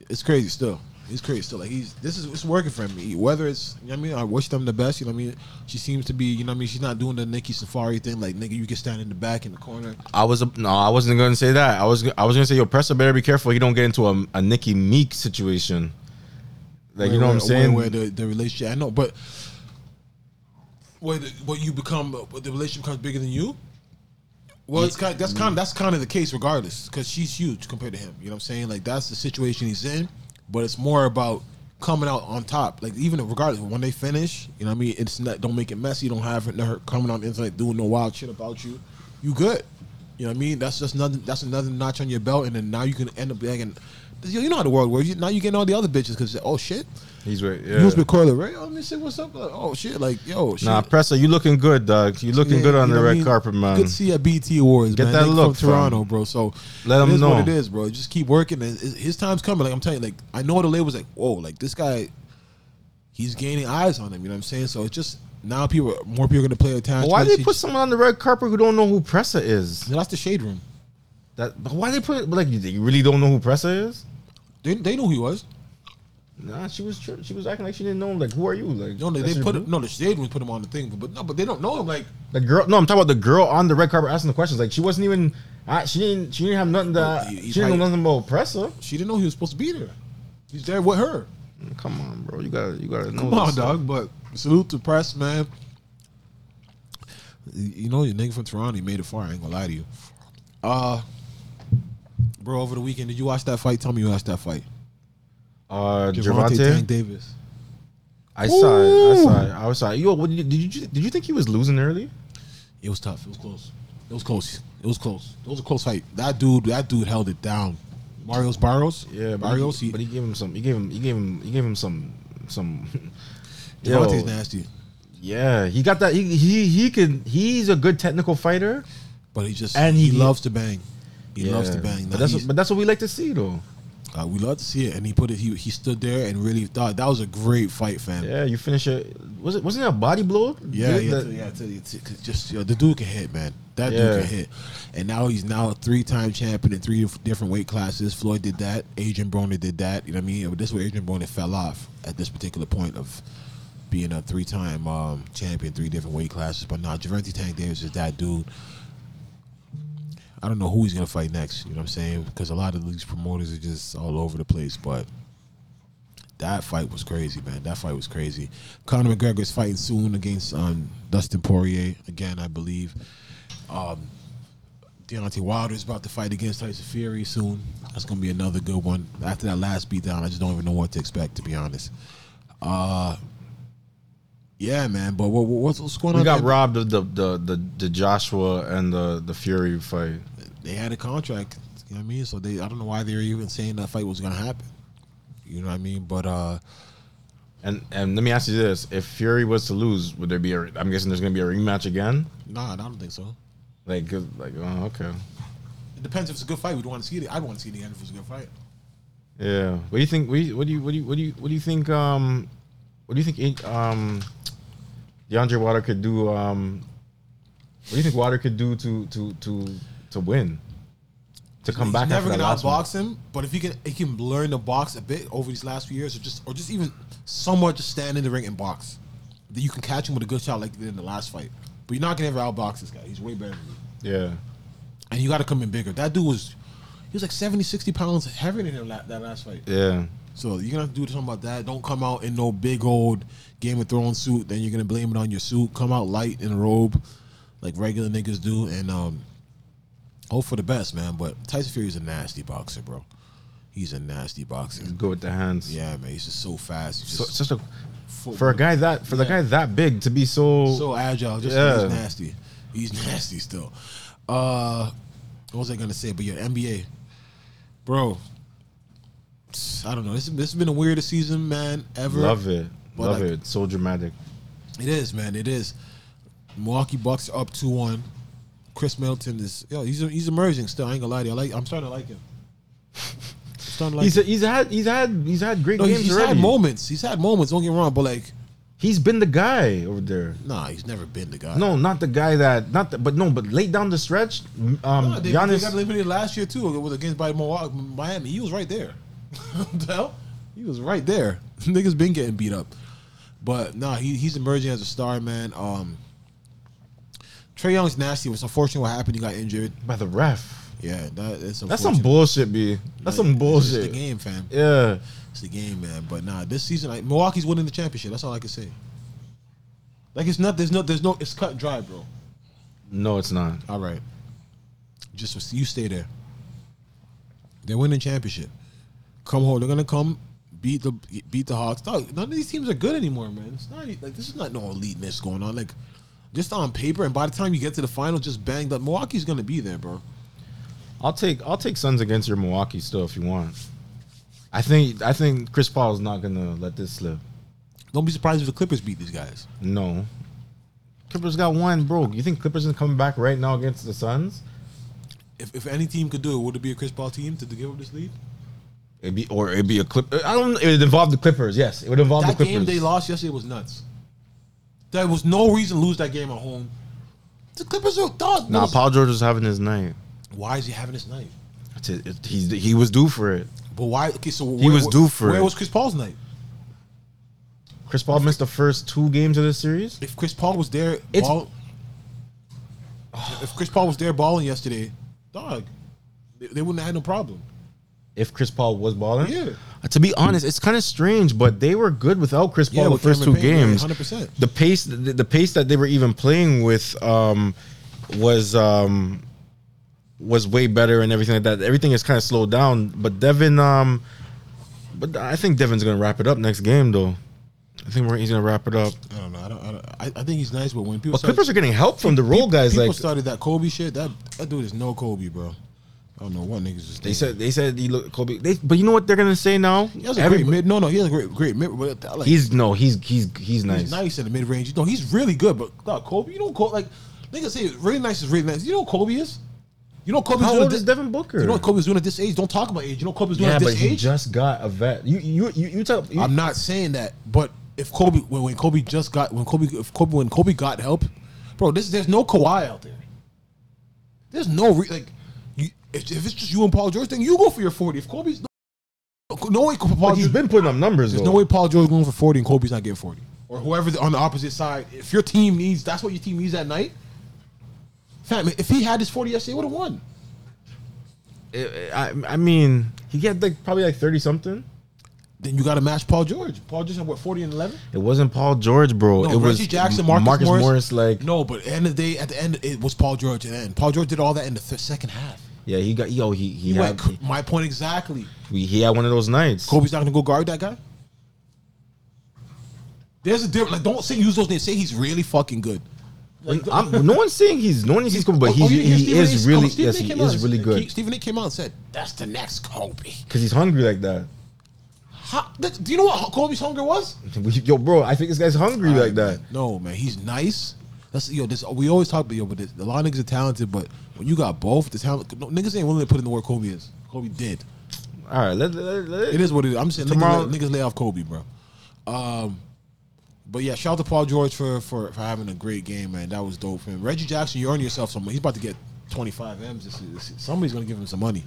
It's crazy still. He's crazy still. Like he's this is it's working for me. Whether it's you know what I mean, I wish them the best. You know what I mean. She seems to be you know what I mean. She's not doing the Nicki Safaree thing. Like nigga, you can stand in the back in the corner. I was no, I wasn't gonna say that. I was I was gonna say, yo, Pressa better be careful. He don't get into a, a Nicki Meek situation. Like you know what I'm saying? Where, where the, the relationship, I know, but where the, where you become, uh, where the relationship becomes bigger than you. Well, it's kind. That's mm. kind. That's kind of the case, regardless, because she's huge compared to him. You know what I'm saying? Like that's the situation he's in. But it's more about coming out on top. Like even regardless, when they finish, you know what I mean. It's not. Don't make it messy. Don't have her, her coming on the internet doing no wild shit about you. You good. You know what I mean? That's just nothing. That's another notch on your belt, and then now you can end up being. You know how the world works. You- Now you're getting all the other bitches because oh shit, He's right. you was Yeah. with Coi Leray. Oh, let me see what's up. Like, oh shit, like yo, shit. Nah, Pressa, you looking good, dog. You looking Yeah, good on the I red mean? carpet, man. Good to see you at BET Awards. Get man. that Nigga look, from Toronto, bro. So Let is know. what it is, bro. Just keep working. And his time's coming. Like I'm telling you, like I know the label's like, whoa, like this guy, he's gaining eyes on him. You know what I'm saying? So it's just now people, more people are gonna play. But why they put someone on the red carpet who don't know who Pressa is? That's the shade room. That but why they put like you, you really don't know who Pressa is? They they knew who he was. Nah, she was tri- she was acting like she didn't know him. Like who are you? Like No, they, that's they your put him, no the shade room put him on the thing, but no, but they don't know him. Like the girl. No, I'm talking about the girl on the red carpet asking the questions. Like she wasn't even. Uh, she didn't. She didn't have nothing to. He- he she didn't know nothing about Pressa. she didn't know he was supposed to be there. He's there with her. Come on, bro. You gotta you gotta know. Come on, this. dog. But salute to press, man. You you know, your nigga from Toronto, he made it far. I ain't gonna lie to you. Uh, bro, over the weekend, did you watch that fight? Tell me you watched that fight. Uh, Gervonta. Tank Davis. I saw it. I saw it. I was saw it. Yo, what did you, did you did you think he was losing early? It was tough. It was close. It was close. It was close. It was a close fight. That dude, that dude held it down. Mario's Barrios. Yeah, but Barrios. he, He, but he gave him some. He gave him. He gave him. He gave him some. Some. <laughs> Gervonta's Yo, nasty, Yeah, he got that. He he he can. He's a good technical fighter. but he just And and he, he- loves to bang. He loves to Yeah. bang. But that's he's- but that's what we like to see though. uh, we love to see it, and he put it. He he stood there and really thought that was a great fight, fam. Yeah, you finish it. Was it wasn't it a body blow? Yeah, Dude, yeah, that- yeah. t- t- t- 'cause just yo, the dude can hit, man. That Yeah. dude can hit, and now he's now a three-time champion in three different weight classes. Floyd did that. Adrian Broner did that. You know what I mean? But this is where Adrian Broner fell off at this particular point of being a three-time um, champion, three different weight classes. But now Gervonta Tank Davis is that dude. I don't know who he's gonna fight next. You know what I'm saying? Because a lot of these promoters are just all over the place, but. That fight was crazy, man. That fight was crazy. Conor McGregor is fighting soon against um, Dustin Poirier again, I believe. Um, Deontay Wilder is about to fight against Tyson Fury soon. That's gonna be another good one. After that last beatdown, I just don't even know what to expect, to be honest. Uh, yeah, man. But what, what's, what's going we on? We got there? robbed of the, the the the Joshua and the the Fury fight. They had a contract. You know what I mean? So they, I don't know why they were even saying that fight was gonna happen. You know what I mean? But uh, And and let me ask you this: If Fury was to lose, would there be a? I'm guessing there's gonna be a rematch again. nah, I don't think so. Like like oh okay. It depends if it's a good fight. We'd want to see it. I'd want to see it again if it's a good fight. Yeah. What do you think? What do you what do you what do you what do you, what do you think? Um, what do you think? Um, Deontay Wilder could do. Um, what do you think Wilder could do to to to to win? To come He's back never after that gonna last one? outbox him, but if he can, he can learn to box a bit over these last few years, or just, or just even somewhat just stand in the ring and box. That you can catch him with a good shot like in the last fight. But you're not gonna ever outbox this guy. He's way better than you. Yeah. And you got to come in bigger. That dude was, he was like 70, 60 pounds heavier than him la- that last fight. Yeah. So you're gonna have to do something about that. Don't come out in no big old Game of Thrones suit. Then you're gonna blame it on your suit. Come out light in a robe, like regular niggas do, and um, hope for the best, man. But Tyson Fury's a nasty boxer, bro. He's a nasty boxer. Go with the hands. Yeah, man. He's just so fast. He's So, just it's just a for a guy that for the guy that big to be so so agile. Just Yeah. he's nasty. He's <laughs> nasty still. Uh, what was I gonna say? But yeah, NBA, bro. I don't know. This, this has been the weirdest season, man, ever. love it, But, love like, it. So dramatic. It is, man. It is. Milwaukee Bucks up two one. Khris Middleton is yo. He's he's emerging still. I ain't gonna lie to you. I like. I'm starting to like him. Starting to like. He's him. he's had he's had he's had great No, games he's already. had moments. He's had moments. Don't get me wrong, but like, He's been the guy over there. nah, he's never been the guy. No, not the guy that not the, but no, but late down the stretch, um, No, they, Giannis. they got eliminated last year too. It was against by Milwaukee, Miami. He was right there. <laughs> What the hell? He was right there. <laughs> Niggas been getting beat up, but nah, he, he's emerging as a star, man. Um, Trae Young's nasty. It was unfortunate what happened. He got injured. by the ref. Yeah, that, it's That's some bullshit, b. That's some bullshit. It's the game, fam. Yeah, It's the game, man. But nah, this season, like, Milwaukee's winning the championship. That's all I can say. Like it's not. There's no. There's no. It's cut and dry, bro. no, it's not. All right. Just you stay there. They're winning championship. Come home. They're gonna come beat the beat the Hawks. Dog, none of these teams are good anymore, man. It's not like this is not no eliteness going on. Like just on paper, and by the time you get to the final, just banged up. Milwaukee's gonna be there, bro. I'll take I'll take Suns against your Milwaukee still if you want. I think I think Chris Paul is not gonna let this slip. Don't be surprised if the Clippers beat these guys. No. Clippers got one, bro. You think Clippers is coming back right now against the Suns? If, if any team could do it, would it be a Chris Paul team to give up this lead? It'd be or it'd be a clip. I don't. It would involve the Clippers. Yes, it would involve that the Clippers. game they lost yesterday was nuts. There was no reason to lose that game at home. The Clippers are dog. Nah, Paul George was having his night. Why is he having his night? That's it. It- He's he was due for it. But why? Okay, so He was due for Where it. was Chris Paul's night? Chris Paul missed the first two games of the series. If Chris Paul was there, It's- ball, <sighs> if Chris Paul was there balling yesterday, dog, they, they wouldn't have had no problem. If Chris Paul was balling, Yeah. Uh, To be honest, it's kind of strange, but they were good without Chris Paul Yeah, the first two Cameron Payne, yeah, games. 100%. The pace, the, the pace that they were even playing with, um, was um, was way better and everything like that. Everything is kind of slowed down. But Devin, um, but I think Devin's gonna wrap it up next game though. I think he's gonna wrap it up. I don't know. I don't. I, don't, I, I think he's nice, but when people But start- Clippers are getting help from the role guys. people Like started that Kobe shit. That that dude is no Kobe, bro. I don't know what niggas is. they said, they said he looked Kobe. They, but you know what they're gonna say now? He has a Every- great mid. No, no, he has a great, great mid. But like, he's no, he's he's he's nice. he's nice in the mid range. No, he's really good. But dog, Kobe, you know, Kobe, like niggas say, really nice is really nice. You know, what Kobe is. You know, what Kobe's How doing old at is Devin Booker? You know what Kobe's doing at this age? Don't talk about age. You know what Kobe's doing yeah, at but this he just got a vet. You you you you tell. You, I'm not saying that, but if Kobe when, when Kobe just got when Kobe if Kobe when Kobe got help, bro, this there's no Kawhi out there. There's no re, like you, if, if it's just you and Paul George, then you go for your 40. If Kobe's no, no way Paul But he's George, been putting up numbers. there's though. no way Paul George going for 40 and Kobe's not getting 40. Or whoever on the opposite side. If your team needs that's what your team needs that night. Fam, if he had his 40 yesterday, he would have won. I, I mean, he got like probably like thirty something. Then you got to match Paul George. Paul George had what 40 and 11. It wasn't Paul George, bro. No, it was Reggie Jackson, Marcus, Marcus Morris. Morris. Like, no, but at the end of the day, at the end, it was Paul George. At the end, Paul George did all that in the th- second half. Yeah, he got yo. He he He had went, my point exactly. he, he had one of those nights. Kobe's not gonna go guard that guy. There's a difference. Like, don't say use those names. Say he's really fucking good. Like, I'm, no one's saying he's no one's he's Kobe, but Oh, he, oh, he is really Stephen yes he is really uh, good Stephen A. came out and said, "That's the next Kobe." because he's hungry like that. How, do you know what Kobe's hunger was? <laughs> Yo, bro, I think this guy's hungry like that. No, man, he's nice. That's yo. This we always talk about yo, but this, a lot of niggas are talented, but when you got both, the talent, no, niggas ain't willing to put in the work. Kobe is. Kobe did. All right, let, let, let- It is what it is. I'm saying Tomorrow- niggas, lay, niggas lay off Kobe, bro. Um, but yeah, shout out to Paul George for, for for having a great game, man. That was dope him. Reggie Jackson, you earn yourself some. He's about to get 25 m's. This, this, somebody's gonna give him some money.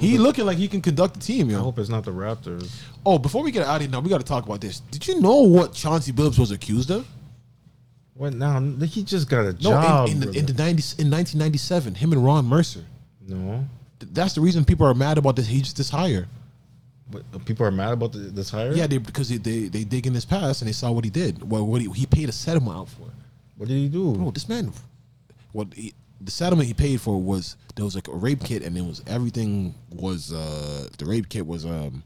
he looking like he can conduct the team, I hope it's not the Raptors. Oh, before we get out of here, now we got to talk about this. Did you know what Chauncey Billups was accused of? What now? He just got a No, job. in, in, the, in the 90s, in 1997, him and Ron Mercer. no, Th- That's the reason people are mad about this. He just this hire. but people are mad about the, this hire. Yeah, they, because they, they they dig in his past and they saw what he did. Well, what he, he paid a settlement out for. What did he do? Bro, this man, what he, the settlement he paid for was there was like a rape kit and it was everything was uh the rape kit was um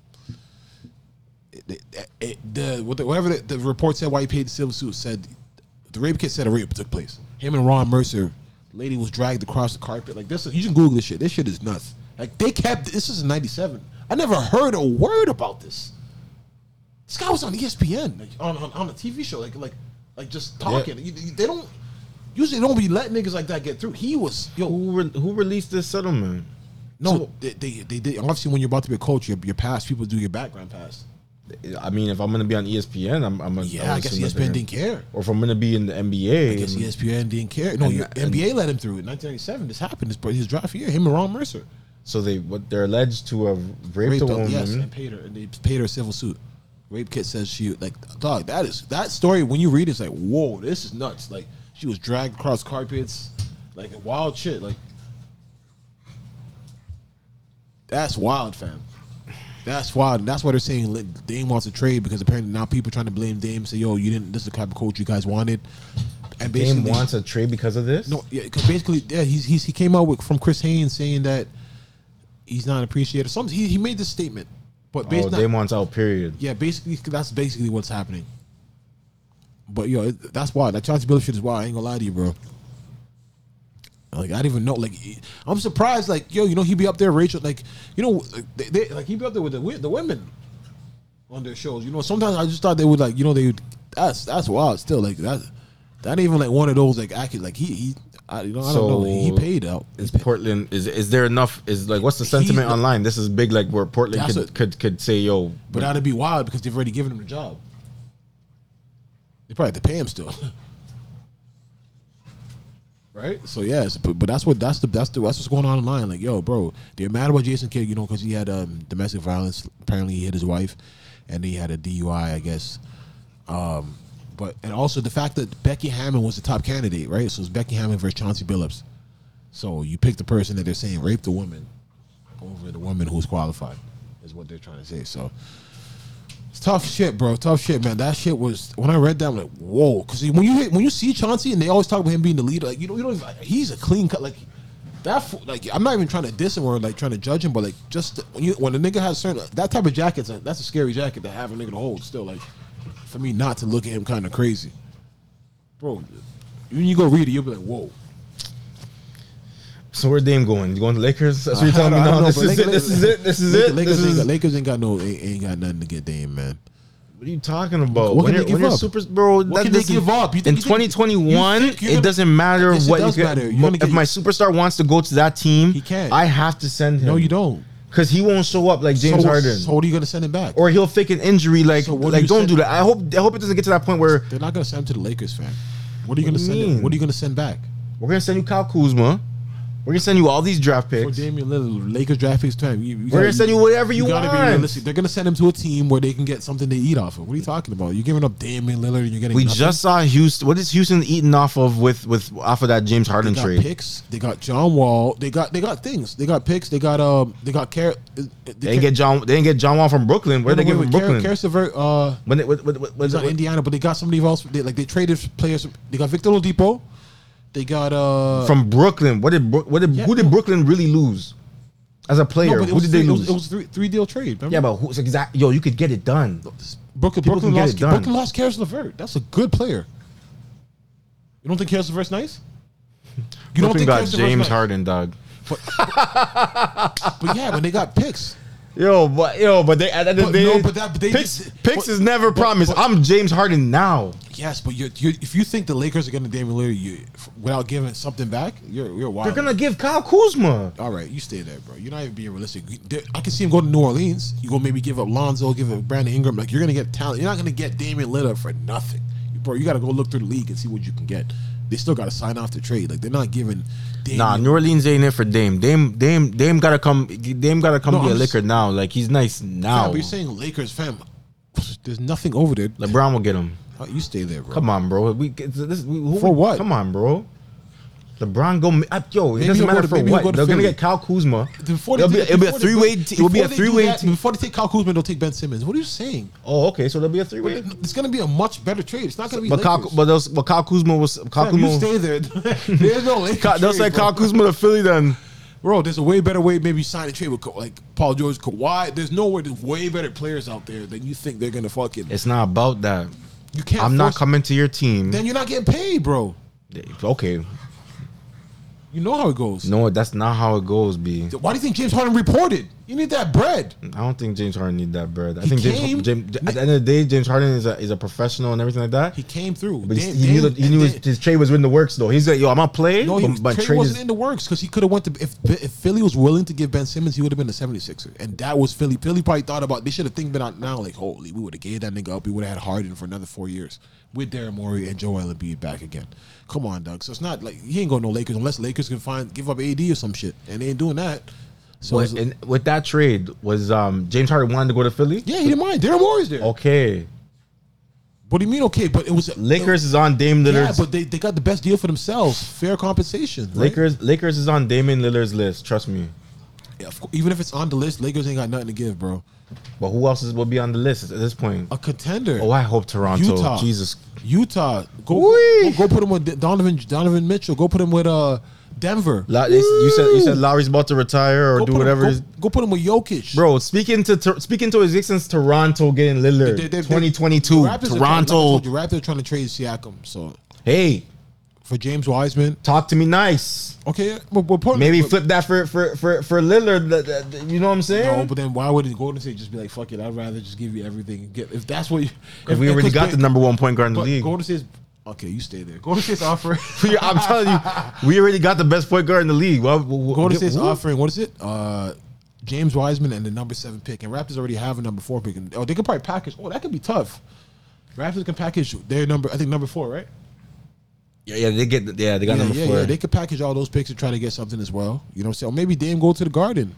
it, it, it- the what the- whatever the, the report said why he paid the civil suit said the rape kit said a rape took place. Him and Ron Mercer, lady was dragged across the carpet like this. You can Google this shit. This shit is nuts. Like they kept this is in '97. I never heard a word about this. This guy was on ESPN like, on, on on a TV show like like like just talking. You- you- they don't usually don't be letting niggas like that get through. He was yo Who re- who released this settlement? no So- they, they they did obviously when you're about to be a coach your your past people do your background pass. I mean, if I'm gonna be on ESPN, I'm. I'm gonna, Yeah, I guess ESPN didn't care. Or if I'm gonna be in the NBA, I guess ESPN didn't care. No, And- your and- NBA let him through in 1997. This happened. This his draft year. Him and Ron Mercer so they what they're alleged to have raped, raped a woman. yes, and paid her. And they paid her a civil suit. Rape kit says she like dog. That is that story. When you read it, it's like whoa, this is nuts. Like she was dragged across carpets, like wild shit. Like that's wild, fam. That's. And that's why they're saying Dame wants to trade because apparently now people trying to blame Dame. Say, yo, you didn't. This is the type of coach you guys wanted. And Dame basically, wants a trade because of this. no, yeah, because basically, yeah, he's, he's he came out with from Chris Haynes saying that he's not appreciated. Some he, he made this statement, but oh, based Dame wants out. Period. yeah, basically that's basically what's happening. But yo, that's why that Chauncey Billups shit is wild. I ain't gonna lie to you, bro. Like I didn't even know. Like I'm surprised. Like yo, you know he'd be up there, Rachel. Like you know, they, they, like he'd be up there with the the women on their shows. You know, sometimes I just thought they would like you know they would. That's that's wild. Still like that. That even like one of those like acting like he he. I, you know I don't know. He paid out. Is Portland is is there enough? Is like what's the sentiment the- online? This is big. Like where Portland could, what- could could say, yo, But that'd be wild because they've already given him the job. They probably have to pay him still. <laughs> right? So yes, but, but that's what that's the that's the that's what's going on online. Like, yo, bro, they're mad about Jason Kidd, you know, because he had um, domestic violence. Apparently, he hit his wife, and he had a DUI, I guess. Um, but and also the fact that Becky Hammon was the top candidate, right? So it's Becky Hammon versus Chauncey Billups. So you pick the person that they're saying raped a woman over the woman who's qualified, is what they're trying to say. So tough shit, bro. Tough shit, man. That shit was when I read that, I'm like, whoa. Because when you hit, when you see Chauncey and they always talk about him being the leader, like you know, you don't. Even, he's a clean cut. Like that. Like I'm not even trying to diss him or like trying to judge him, but like just when you when a nigga has certain that type of jacket, that's a scary jacket to have a nigga to hold. Still, like for me not to look at him kind of crazy, bro. When you go read it, you'll be like, whoa. So where Dame going? You going to Lakers? That's what you're telling me now. This is it. This is it. This is Lakers, it. Lakers, ain't, got, Lakers ain't got no ain't, ain't got nothing to get Dame, man. What are you talking about? What when can they give up? super, bro, What that can they give up? You in think- you 2021, you it doesn't matter Yes, what does you matter. You're If get- my superstar wants to go to that team, he can't. I have to send him. No, you don't. Because he won't show up like James so, Harden. So what are you gonna send him back? or he'll fake an injury. Like, So like don't do that. I hope, I hope it doesn't get to that point where They're not gonna send him to the Lakers, fam. What are you What gonna send? Him? What are you gonna send back? we're gonna send you Kyle Kuzma. We're gonna send you all these draft picks. For. Damian Lillard, Lakers draft picks time. You, you We're gonna send you whatever you gotta want. be realistic. They're gonna send him to a team where they can get something to eat off of. What are you talking about? You're giving up Damian Lillard and you're getting. We nothing? just saw Houston. What is Houston eating off of with with off of that James They Harden got trade? picks. They got John Wall. They got they got things. They got picks. They got um. They got Car- They didn't get John. They didn't get John Wall from Brooklyn. Where they give him Brooklyn? Caris LeVert, uh, when they, was on Indiana, but they got somebody else. They, like they traded players. They got Victor Oladipo. They got uh from Brooklyn. What did Brook- what did who did Brooklyn really lose as a player? No, it who was did three, they it was- lose? It was, three three deal trade. Remember? yeah, but who's exact? Yo, you could get it done. Brooklyn, People Brooklyn lost. it done. Brooklyn lost Caris LeVert. That's a good player. You don't think Caris LeVert's nice? You Brooklyn don't think got Caris James nice? Harden, dog. But <laughs> yeah, when they got picks. Yo, but yo, but they at the end of But the day, no, but that- but they picks, just- picks but- is never promised. I'm James Harden now. Yes, but you're, you're, if you think the Lakers are going to Damian Lillard you, without giving something back, you're you're wild. They're gonna give Kyle Kuzma. All right, you stay there, bro. You're not even being realistic. There- I can see him go to New Orleans. You go maybe give up Lonzo, give up Brandon Ingram. Like you're gonna get talent. You're not gonna get Damian Lillard for nothing, bro. You got to go look through the league and see what you can get. They still got to sign off the trade. Like they're not giving. Damian, Nah, New Orleans ain't it for Dame. Dame, Dame, Dame gotta come. Dame gotta come No, be a I'm just- liquor now. Like he's nice now. you're saying Lakers, fam. There's nothing over there. LeBron will get him. Oh, you stay there, bro. Come on, bro. We this, we, who, For what? Come on, bro. LeBron go. uh, Yo, it doesn't matter to- for what. go They're gonna get Kyle Kuzma. Before they It'll be, it'll a three way. It will be a before they do three way. Before they take Kyle Kuzma, they'll take Ben Simmons. What are you saying? Oh, okay. So there'll be a three way. It's gonna be a much better trade. It's not gonna be. But Kyle, Lakers. but those, but Kyle Kuzma was Kyle Fam, you stay there. <laughs> There's no <laughs> Lakers. Kyle- They'll trade, say bro. Kyle Kuzma to Philly then. Bro, there's a way better way. Maybe sign a trade with like Paul George, Kawhi. There's nowhere. There's way better players out there than you think they're gonna fucking. It's not about that. You can't. I'm not coming to your team. Then you're not getting paid, bro. Okay. You know how it goes. No, that's not how it goes, B. Why do you think James Harden reported? You need that bread. I don't think James Harden need that bread. I He think James, James, at the end of the day, James Harden is a is a professional and everything like that. He came through. But he, he knew, that- he knew his, his trade was in the works though. He's like, yo, I'm gonna play. No, he, but my trade trade wasn't is in the works because he could have went to if if Philly was willing to give Ben Simmons, he would have been the 76er. And that was Philly. Philly probably thought about they should have think been out now like holy, we would have gave that nigga up. We would have had Harden for another four years with Daryl Morey and Joel Embiid back again. Come on, Doug. So it's not like he ain't going no Lakers unless Lakers can find give up AD or some shit, and they ain't doing that. So and with that trade was um James Harden wanted to go to Philly. yeah, he didn't mind. Daryl Morey's there. Okay, What do you mean? Okay, but it was Lakers is on Dame Lillard's. Yeah, but they, they got the best deal for themselves. Fair compensation. right? Lakers Lakers is on Damian Lillard's list. Trust me. Yeah, of course, even if it's on the list, Lakers ain't got nothing to give, bro. But who else is, will be on the list at this point? A contender. Oh, I hope Toronto. Utah. Jesus. Utah. Go, go, go put him with Donovan Donovan Mitchell. Go put him with uh Denver. La- you said you said Lowry's about to retire or Go do put him- whatever. go, go put him with Jokic. Bro, speaking to, to speaking to existence, Toronto getting Lillard, They- they- they- 2022, the Raptors are trying- like Toronto. you, Raptors are trying to trade Siakam. So Hey, for James Wiseman, talk to me nice. okay, but, but Portland- Maybe but- flip that for for for for Lillard. that- that- that- You know what I'm saying? No, but then why would Golden State just be like, "Fuck it"? I'd rather just give you everything. Get if that's what. Because if- we already got they- the number one point guard in the league. Golden State's okay. You stay there. Golden State's <laughs> offering. I'm telling you, we already got the best point guard in the league. Well, Golden State's offering what is it? Uh, James Wiseman and the number seven pick, and Raptors already have a number four pick. And, oh, they could probably package. Oh, that could be tough. Raptors can package their number. I think number four, right? Yeah, yeah, they get yeah, they got yeah, number yeah, four. yeah. They could package all those picks and try to get something as well. You know what I'm saying? Or maybe Dame go to the Garden,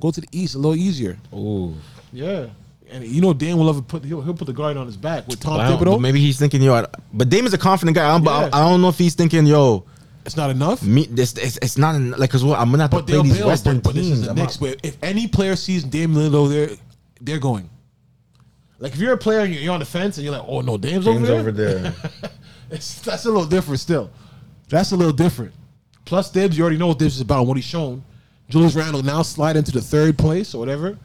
go to the East a little easier. Ooh. Yeah, and you know Dame will ever put he'll, he'll put the Garden on his back with Tom But Thibodeau. but maybe he's thinking, yo, I- but Dame is a confident guy. I don't, Yeah. I, I don't know if he's thinking, yo, it's not enough. Me, this, it's, it's not en- like because what I'm gonna have to But play they'll these build. Western But, but this is the I'm Knicks. But if any player sees Dame Lillard there, they're going. Like if you're a player and you're on the fence and you're like, oh no, Dame's, Dame's over over there. <laughs> <laughs> it's, that's a little different still. That's a little different. Plus Dibs, you already know what this is about and what he's shown. Julius Randle now slide into the third place or whatever.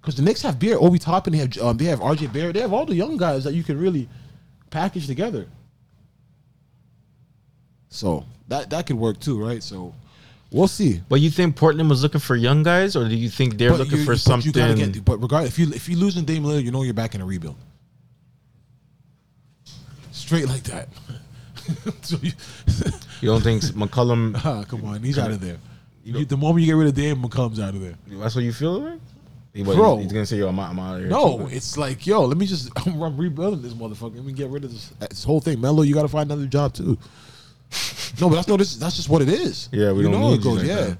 Because the Knicks have Beer, Obi Toppin, they have um, they have RJ Barrett, they have all the young guys that you can really package together. So that that could work too, right? So we'll see. But you think Portland was looking for young guys, or do you think they're But looking for something? Get, but regardless, if you if you losing Dame Lillard, you know you're back in a rebuild. Straight like that. <laughs> so you, <laughs> You don't think McCollum? <laughs> Ah, come on, he's out of there. You- the moment you get rid of Dame, McCollum's out of there. That's what you feel, right? He, what, Bro. he's gonna say, "Yo, I'm out, I'm out of here." No, it's like, yo, let me just I'm, I'm rebuilding this motherfucker. Let me get rid of this, this whole thing. Melo, you got to find another job too. No, but that's no. This that's just what it is. Yeah, we you don't know it goes. like yeah, that.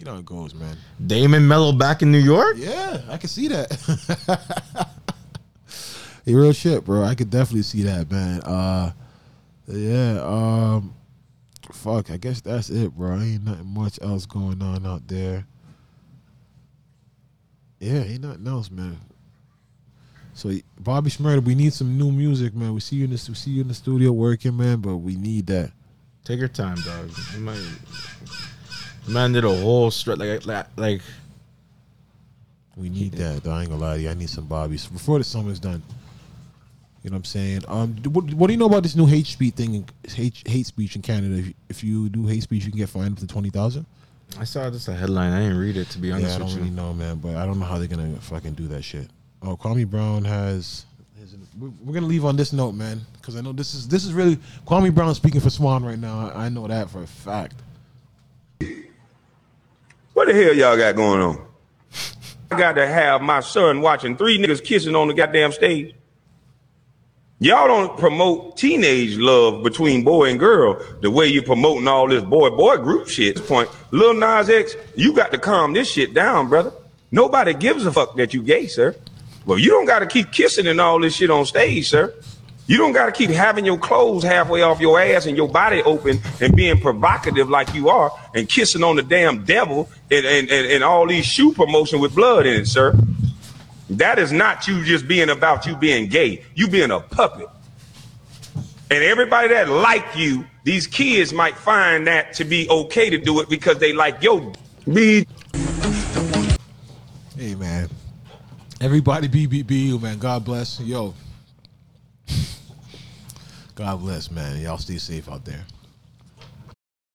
you know how it goes, man. Damon Melo back in New York. Yeah, I can see that. Hey, real shit, bro. I could definitely see that, man. Uh, yeah. Um, fuck. I guess that's it, bro. Ain't nothing much else going on out there. Yeah, ain't nothing else, man. So Bobby Shmurda, we need some new music, man. We see you in the we see you in the studio working, man. But we need that. Take your time, dog. You might- Man did a whole stretch like like like. We need that. Though. I ain't gonna lie to you. I need some Bobbies before the summer's done. You know what I'm saying? Um, what, what do you know about this new hate speech thing? Hate hate speech in Canada. If you, if you do hate speech, you can get fined up to twenty thousand. I saw just a headline. I didn't read it to be honest Yeah, I don't with you. really know, man. But I don't know how they're gonna fucking do that shit. Oh, Kwame Brown has. has we're- We're gonna leave on this note, man, because I know this is this is really Kwame Brown speaking for Swan right now. I, I know that for a fact. What the hell y'all got going on? <laughs> I got to have my son watching three niggas kissing on the goddamn stage. Y'all don't promote teenage love between boy and girl the way you're promoting all this boy boy group shit. Point, Lil Nas X, you got to calm this shit down, brother. Nobody gives a fuck that you gay, sir. Well, you don't got to keep kissing and all this shit on stage, sir. You don't got to keep having your clothes halfway off your ass and your body open and being provocative like you are and kissing on the damn devil and, and, and, and all these shoe promotion with blood in it, sir. That is not you just being about you being gay. You being a puppet. And everybody that like you, these kids might find that to be okay to do it because they like yo be Hey, man. Everybody BBB, you man. God bless. Yo. <laughs> God bless, man. Y'all stay safe out there.